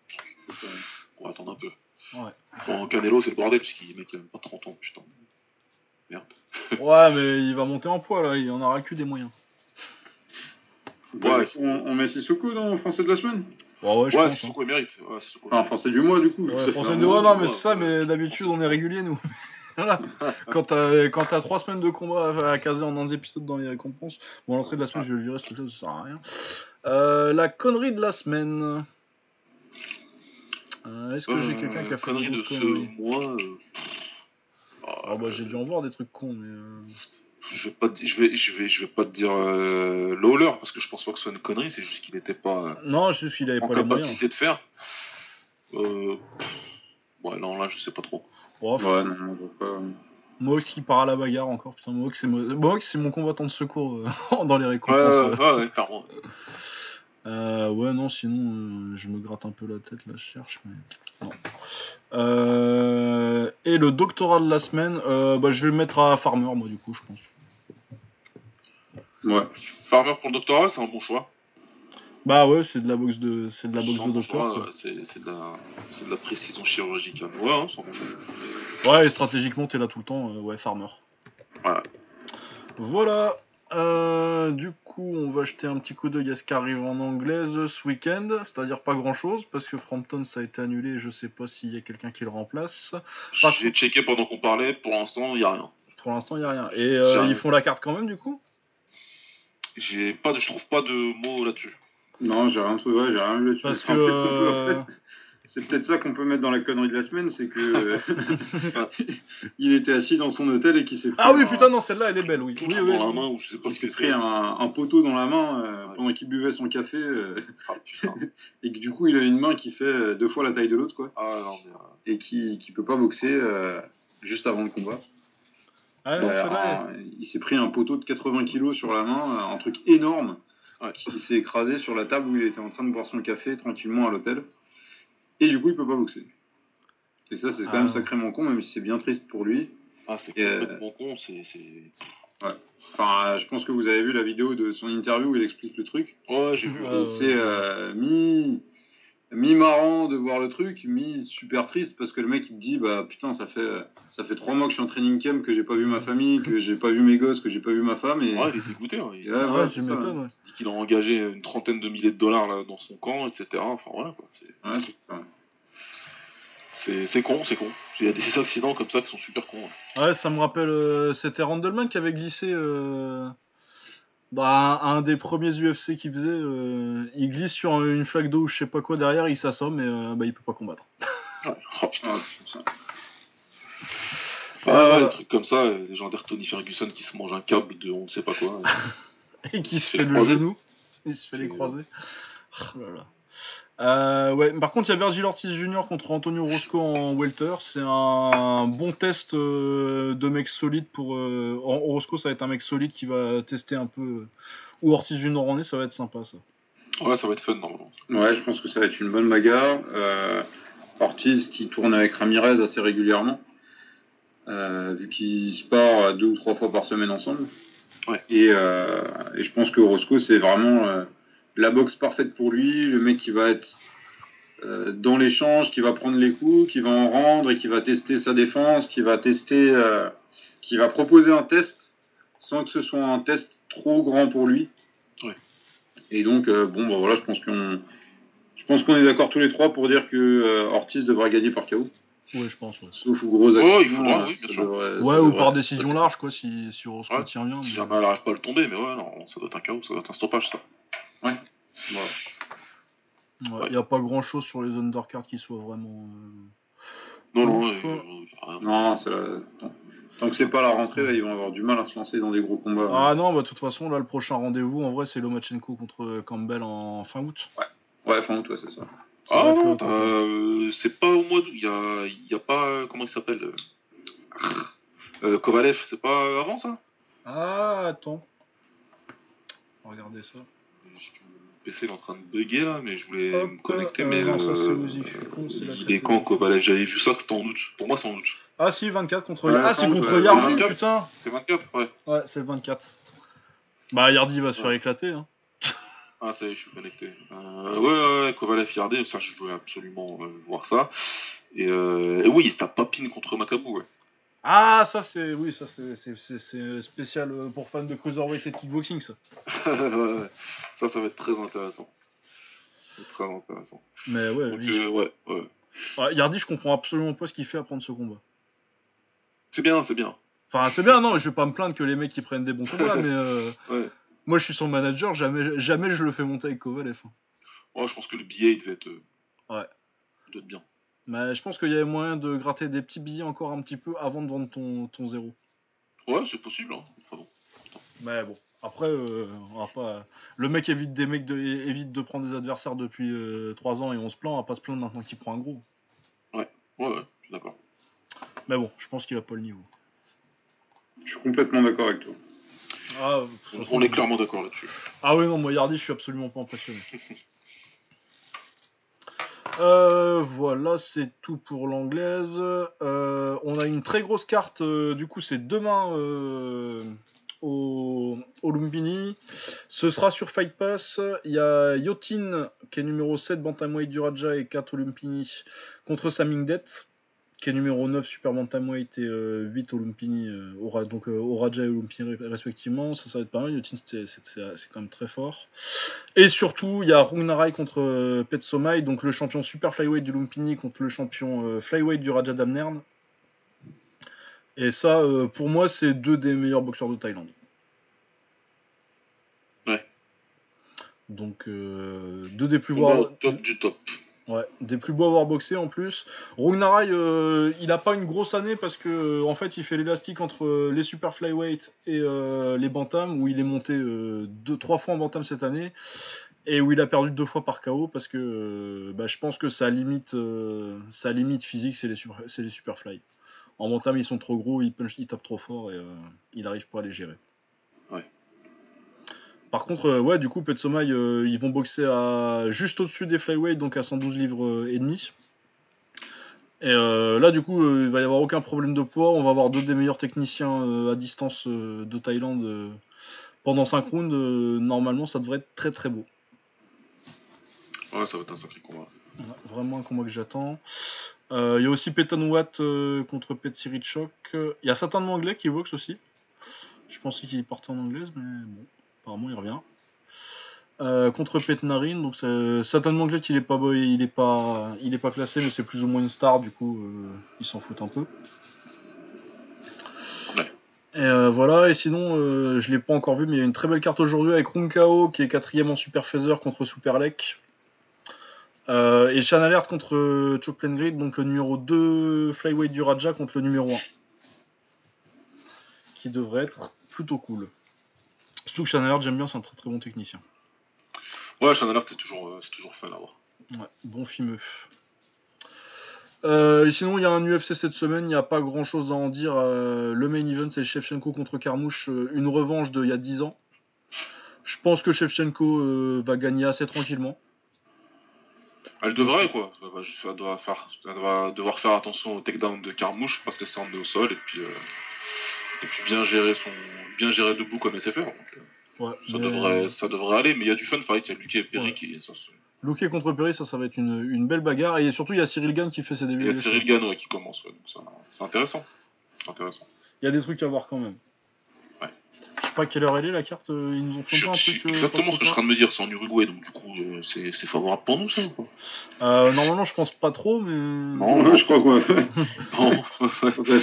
on va attendre un peu. Ouais. Bon, Canelo, c'est le bordel, puisqu'il mec, il a même pas 30 ans, putain. Merde. Ouais, mais il va monter en poids, là, il en aura le cul des moyens. Ouais. On, on met Sissoko dans le français de la semaine? Ouais, ouais, je ouais, pense. c'est hein. Sissoko, il mérite. Ouais, Sissoko. Enfin, français du mois, du coup. Ouais, français de mois. non, mais ouais, c'est ça, mais d'habitude, on est régulier, nous. voilà. Quand t'as quand t'as trois semaines de combat à, à caser en un épisode dans les récompenses, bon, l'entrée de la semaine, je vais le virer, ce truc-là, ça sert à rien. Euh, la connerie de la semaine. Euh, Est-ce que j'ai Euh, quelqu'un qui a fait connerie une de grosse ce connerie? mois. Euh, Ah bah j'ai dû en voir des trucs cons, mais... euh, Je vais pas, te- je vais, je vais, je vais pas te dire euh, Lawler parce que je pense pas que ce soit une connerie, c'est juste qu'il n'était pas euh, Non, c'est juste qu'il avait en pas les moyens. capacité de faire. Euh, ouais, non, là, je sais pas trop. Bon, Ouais, non, on voit pas. Mohawk qui part à la bagarre encore, putain, Mohawk c'est mo- Mohawk, c'est mon combattant de secours euh, dans les Ouais, récompenses. ouais, ouais, ouais, clairement. Euh, ouais, non, sinon, euh, je me gratte un peu la tête, là, je cherche, mais... Non. Euh, et le doctorat de la semaine, euh, bah, je vais le mettre à Farmer, moi, du coup, je pense. Ouais. Farmer pour le doctorat, c'est un bon choix. Bah ouais, c'est de la boxe de, c'est de la boxe de euh, C'est de, la- c'est de la précision chirurgicale. Ouais, hein, c'est un bon choix. Ouais, et stratégiquement, t'es là tout le temps, ouais, Farmer. Voilà. Voilà. Euh, du coup, on va jeter un petit coup d'œil à ce qui arrive en anglaise ce week-end, c'est-à-dire pas grand-chose, parce que Frampton ça a été annulé et je sais pas s'il y a quelqu'un qui le remplace. Par J'ai checké pendant qu'on parlait, pour l'instant, il n'y a rien. Pour l'instant, il n'y a rien. Et euh, ils font la carte quand même, du coup? J'ai pas de, je trouve pas de mots là-dessus. Non, j'ai rien trouvé, ouais, j'ai rien vu là-dessus. Parce que. En euh, fait, C'est peut-être ça qu'on peut mettre dans la connerie de la semaine, c'est que euh, il était assis dans son hôtel et qu'il s'est pris Ah oui, un- putain, non, celle-là, elle est belle, oui. Tout Oui, dans oui, la oui. main ou je sais pas il s'est pris un, un poteau dans la main euh, Ouais. pendant qu'il buvait son café euh, Ah, et que du coup il a une main qui fait deux fois la taille de l'autre quoi Ah, non, mais, et qui qui peut pas boxer euh, juste avant le combat. Ah, non, Euh, celle-là, un- il s'est pris un poteau de 80 kilos sur la main, euh, un truc énorme Ouais. qui s'est écrasé sur la table où il était en train de boire son café tranquillement à l'hôtel et du coup il peut pas boxer. Et ça c'est quand Ah. même sacrément con même si c'est bien triste pour lui. ah, c'est euh, complètement con. C'est, c'est... Enfin, euh, je pense que vous avez vu la vidéo de son interview où il explique le truc. Ouais, j'ai vu. Ouais, Et ouais. C'est euh, mi mi marrant de voir le truc, mi super triste parce que le mec il te dit bah putain ça fait ça fait trois mois que je suis en training camp que j'ai pas vu ma famille, que j'ai pas vu mes gosses, que j'ai pas vu ma femme et, Ouais, il est dégoûté. hein. Il Ouais, ouais. dit qu'il a engagé une trentaine de milliers de dollars là, dans son camp, etc. Enfin voilà quoi. C'est, Ouais, c'est ça. c'est, c'est con, c'est con. Il y a des accidents comme ça qui sont super cons. ouais. Ouais, ça me rappelle. euh, C'était Randleman qui avait glissé euh, dans un, des premiers UFC qu'il faisait. euh, il glisse sur une flaque d'eau ou je sais pas quoi derrière, il s'assomme et euh, bah, il peut pas combattre. Ouais. Oh, putain. Ah, ouais, des trucs comme ça, euh, des gens d'Ertony Ferguson qui se mangent un câble de on ne sait pas quoi. Et qui se Fait fait les le genou. Il se fait les croisés. Oh là là. Euh, ouais, par contre, il y a Virgil Ortiz Jr. contre Antonio Roscoe en welter. C'est un bon test euh, de mec solide pour. euh, Roscoe, ça va être un mec solide qui va tester un peu euh, où Ortiz Jr. en est. Ça va être sympa, ça. Ouais, ça va être fun normalement. Ouais, je pense que ça va être une bonne bagarre. Euh, Ortiz qui tourne avec Ramirez assez régulièrement, euh, vu qu'ils sparent deux ou trois fois par semaine ensemble. Ouais. Et, euh, et je pense que Roscoe, c'est vraiment euh, la boxe parfaite pour lui, le mec qui va être euh, dans l'échange, qui va prendre les coups, qui va en rendre et qui va tester sa défense, qui va tester, euh, qui va proposer un test sans que ce soit un test trop grand pour lui. Ouais. Et donc, euh, bon, bah voilà, je pense qu'on je pense qu'on est d'accord tous les trois pour dire que euh, Ortiz devrait gagner par KO. Ouais, je pense. Ouais, Sauf ou gros Ouais, accident, il faudra, euh, oui, bien ça sûr. devrait- ça Ouais, ou devrait- par décision large, quoi, si, si Roscoe Ouais. tient bien. Si mais- jamais elle arrive pas à le tomber, mais ouais, non, ça doit être un chaos, ça doit être un stoppage ça. Voilà. Il Ouais. n'y a pas grand chose sur les undercards qui soit vraiment. euh, Non, non, Ouf. euh, euh, rien. Non, c'est la- tant- que c'est pas la rentrée, là, ils vont avoir du mal à se lancer dans des gros combats. Ah non, bah de toute façon, là, le prochain rendez-vous, en vrai, c'est Lomachenko contre Campbell en fin août. Ouais, fin août, ouais, c'est ça. Ah, euh, c'est pas au mois d'août, il y a, y a pas, comment il s'appelle euh, Kovalev, c'est pas avant ça? Ah, attends. Regardez ça. Mon PC est en train de bugger là, mais je voulais Hop, me connecter, euh, mais non, ça, c'est je suis con, c'est la il est quand Kovalev J'avais vu ça, c'était en août. Pour moi, c'est en août. Ah si, 24 contre... Ouais, ah, c'est contre Yardi, 24. putain C'est 24, ouais. Ouais, c'est le 24. Bah, Yardi va se faire éclater, hein. Ah, ça y est, je suis connecté. Euh, ouais, ouais, ouais, Kovalev Yardé, ça, je voulais absolument euh, voir ça. Et, euh, et oui, t'as Papine contre Macabou, ouais. Ah, ça, c'est... Oui, ça, c'est spécial euh, pour fans de cruiserweight et de kickboxing, ça. Ça, ça va être très intéressant. C'est Très intéressant. Mais ouais, Donc, euh, ouais, ouais. je- ouais, Yardi, je comprends absolument pas ce qu'il fait à prendre ce combat. C'est bien, c'est bien. Enfin, c'est bien, non, je vais pas me plaindre que les mecs, ils prennent des bons combats, mais... euh, Ouais. Moi, je suis son manager, jamais, jamais je le fais monter avec Kovalev. hein. Ouais, je pense que le billet, il devait être. euh, Ouais. Il doit être bien. Mais je pense qu'il y avait moyen de gratter des petits billets encore un petit peu avant de vendre ton, ton zéro. Ouais, c'est possible, hein. Enfin bon. Mais bon, après, euh, on va pas... le mec évite des mecs de... évite de prendre des adversaires depuis 3 ans et on se plaint, on va pas se plaindre maintenant qu'il prend un gros. Ouais, ouais, je suis d'accord. Mais bon, je pense qu'il a pas le niveau. Je suis complètement d'accord avec toi. Ah, On, façon, on est clairement d'accord là-dessus. Ah oui, non, moi Yardi, je suis absolument pas impressionné. Euh, voilà, c'est tout pour l'anglaise. Euh, on a une très grosse carte, euh, du coup, c'est demain au, au Lumpini. Ce sera sur Fight Pass. Il y a Yotin, qui est numéro 7 Bantamweight du Raja et 4 au Lumpini, contre Samingdet, qui est numéro 9 Super Bantamweight et 8 au Lumpini, donc au Raja et au Lumpini respectivement. Ça, ça va être pas mal. Yotin, c'est quand même très fort. Et surtout, il y a Rungnarai contre Petsomai, donc le champion Super Flyweight du Lumpini contre le champion Flyweight du Raja Damnern. Et ça, pour moi, c'est deux des meilleurs boxeurs de Thaïlande. Ouais. Donc, deux des plus. Top du top. Ouais, des plus beaux à avoir boxé en plus. Rugnaray, euh, il a pas une grosse année parce que euh, en fait, il fait l'élastique entre euh, les super flyweight et les bantam où il est monté deux, trois fois en bantam cette année et où il a perdu deux fois par KO parce que bah, je pense que sa limite, physique, c'est les super, c'est les super fly. En bantam, ils sont trop gros, ils punch, ils tapent trop fort et il arrive pas à les gérer. Par contre, euh, ouais, du coup, Petsomai, euh, ils vont boxer à juste au-dessus des flyweight, donc à 112 livres euh, et demi. Et là, du coup, il va y avoir aucun problème de poids. On va avoir deux des meilleurs techniciens à distance de Thaïlande pendant 5 rounds. normalement, ça devrait être très très beau. Ouais, ça va être un sacré combat. vraiment un combat que j'attends. Il y a aussi Peton Watt contre Pet Chok. Il y a certains anglais qui boxent aussi. Je pensais qu'il partait en anglaise, mais bon. Apparemment, il revient. Euh, contre Petnarin, donc certainement que il est pas il est pas il est pas classé mais c'est plus ou moins une star du coup euh, ils s'en foutent un peu. Et euh, voilà et sinon je l'ai pas encore vu mais il y a une très belle carte aujourd'hui avec Runkao qui est quatrième en Super Feather contre Superlek et Chan Alert contre Choplin Grid donc le numéro 2 Flyweight du Raja contre le numéro 1 qui devrait être plutôt cool. Surtout que Shannon j'aime bien, c'est un très très bon technicien. Ouais, Shannon c'est toujours, euh, toujours fun à voir. Ouais, bon fimeux. Euh, sinon, il y a un UFC cette semaine, il n'y a pas grand chose à en dire. Euh, le main event, c'est Shevchenko contre Karmouche, une revanche d'il y a 10 ans. Je pense que Shevchenko va gagner assez tranquillement. Elle devrait, quoi. Elle doit, faire, devoir faire attention au takedown de Carmouche, parce que c'est en au sol, et puis et puis bien gérer son bien gérer debout comme SFR. Donc, euh, ça, devrait, ça devrait aller, mais il y a du fun fight, il y a Luke et Perry qui. Ça, Luke contre Perry, ça, ça va être une, une, belle bagarre. Et surtout, il y a Cyril Gann qui fait ses débuts. Il y a Cyril Gann ouais, qui commence, donc c'est intéressant. intéressant. Il y a des trucs à voir quand même. Je sais pas quelle heure elle est la carte, euh, ils nous ont fait un truc. Euh, exactement ce que je suis en train de me dire, c'est en Uruguay, donc du coup euh, c'est favorable pour nous ça ou quoi? Normalement je pense pas trop, mais. Non, je crois quoi. non,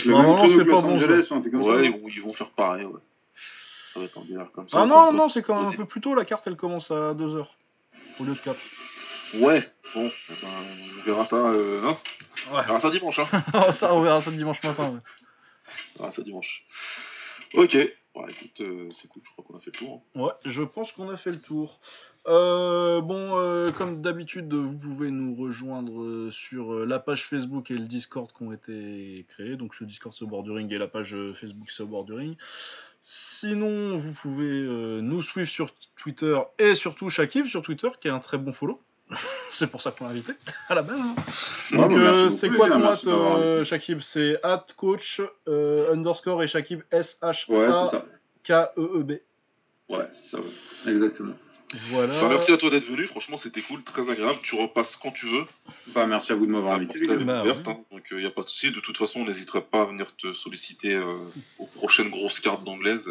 normalement c'est pas bon. Ça. Ouais, ils vont, faire pareil, ouais. Ça va être en comme ça. Ah non, non, c'est quand même un peu plus tôt, la carte elle commence à 2h au lieu de 4. Ouais, bon, eh ben, on verra ça, euh, hein ouais. On verra ça dimanche, hein. ça, on verra ça dimanche matin, ouais. On verra ça dimanche. Ok. Bon, écoute, euh, c'est cool, je crois qu'on a fait le tour. Ouais, je pense qu'on a fait le tour. Euh, bon, euh, comme d'habitude, vous pouvez nous rejoindre sur la page Facebook et le Discord qui ont été créés. Donc le Discord c'est au bord du ring et la page Facebook c'est au bord du ring. Sinon, vous pouvez nous suivre sur Twitter et surtout Shakib sur Twitter qui est un très bon follow. c'est pour ça qu'on l'a invité à la base. Donc euh, c'est quoi ton hâte, euh, Shakib C'est at coach euh, underscore et Shakib S H A K E E B. Ouais, c'est ça. Exactement. Voilà. merci à toi d'être venu, franchement c'était cool, très agréable, tu repasses quand tu veux. Bah, merci à vous de m'avoir invité. Bah, hein. donc il n'y a pas de souci, de toute façon on n'hésitera pas à venir te solliciter aux prochaines grosses cartes d'anglaise.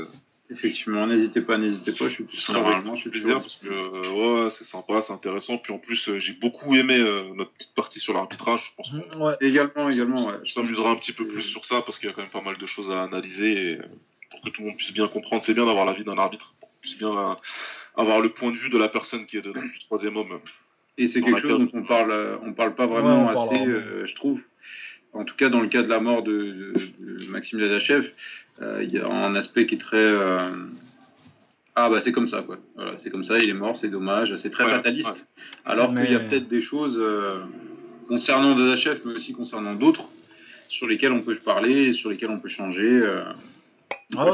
Effectivement, n'hésitez pas, n'hésitez pas, je suis normalement, je suis plaisir parce que euh, ouais, c'est sympa, c'est intéressant. Puis en plus, euh, j'ai beaucoup aimé euh, notre petite partie sur l'arbitrage. Je pense qu'on ouais. également, également, ouais. s'amusera un petit peu plus sur ça parce qu'il y a quand même pas mal de choses à analyser et pour que tout le monde puisse bien comprendre. C'est bien d'avoir l'avis d'un arbitre, pour qu'on puisse bien avoir le point de vue de la personne qui est dedans, du troisième homme. Et c'est quelque chose dont on parle, on parle pas vraiment assez, je trouve en tout cas dans le cas de la mort de, Maxime Ladachev, euh, il y a un aspect qui est très euh, ah bah c'est comme ça quoi. Voilà, c'est comme ça, il est mort, c'est dommage, c'est très fataliste. Alors qu'il y a peut-être des choses euh, concernant Ladachev, mais aussi concernant d'autres, sur lesquelles on peut parler, sur lesquelles on peut changer, ah,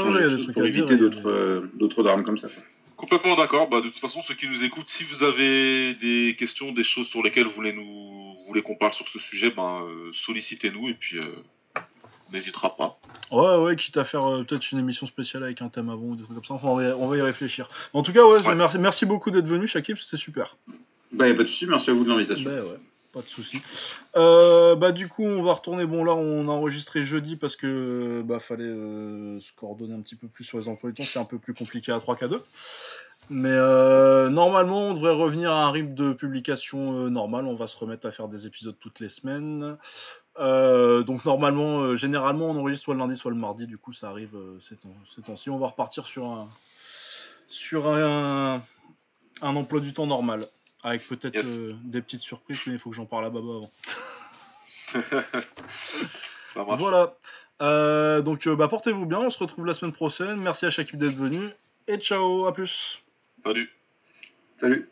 pour éviter d'autres drames comme ça. Complètement d'accord. Bah, de toute façon, ceux qui nous écoutent, si vous avez des questions, des choses sur lesquelles vous voulez nous voulez qu'on parle sur ce sujet, ben, euh, sollicitez-nous et puis euh, on n'hésitera pas. Ouais, ouais, quitte à faire euh, peut-être une émission spéciale avec un thème avant ou des trucs comme ça. Enfin, on va, y réfléchir. En tout cas, ouais, Merci, merci beaucoup d'être venu, Shakib, c'était super. Bah, y a pas de souci, merci à vous de l'invitation. Bah, ouais. Pas de souci. Euh, bah du coup, on va retourner. Bon là, on a enregistré jeudi parce que bah fallait euh, se coordonner un petit peu plus sur les emplois du temps. C'est un peu plus compliqué à 3K2. Mais euh, normalement, on devrait revenir à un rythme de publication normal. On va se remettre à faire des épisodes toutes les semaines. donc normalement, généralement, on enregistre soit le lundi, soit le mardi. Du coup, ça arrive ces temps-ci. On va repartir sur un emploi du temps normal. Avec peut-être euh, des petites surprises, mais il faut que j'en parle à Baba avant. voilà. Euh, donc euh, bah, portez-vous bien, on se retrouve la semaine prochaine. Merci à chacun d'être venu. Et ciao, à plus. Salut. Salut.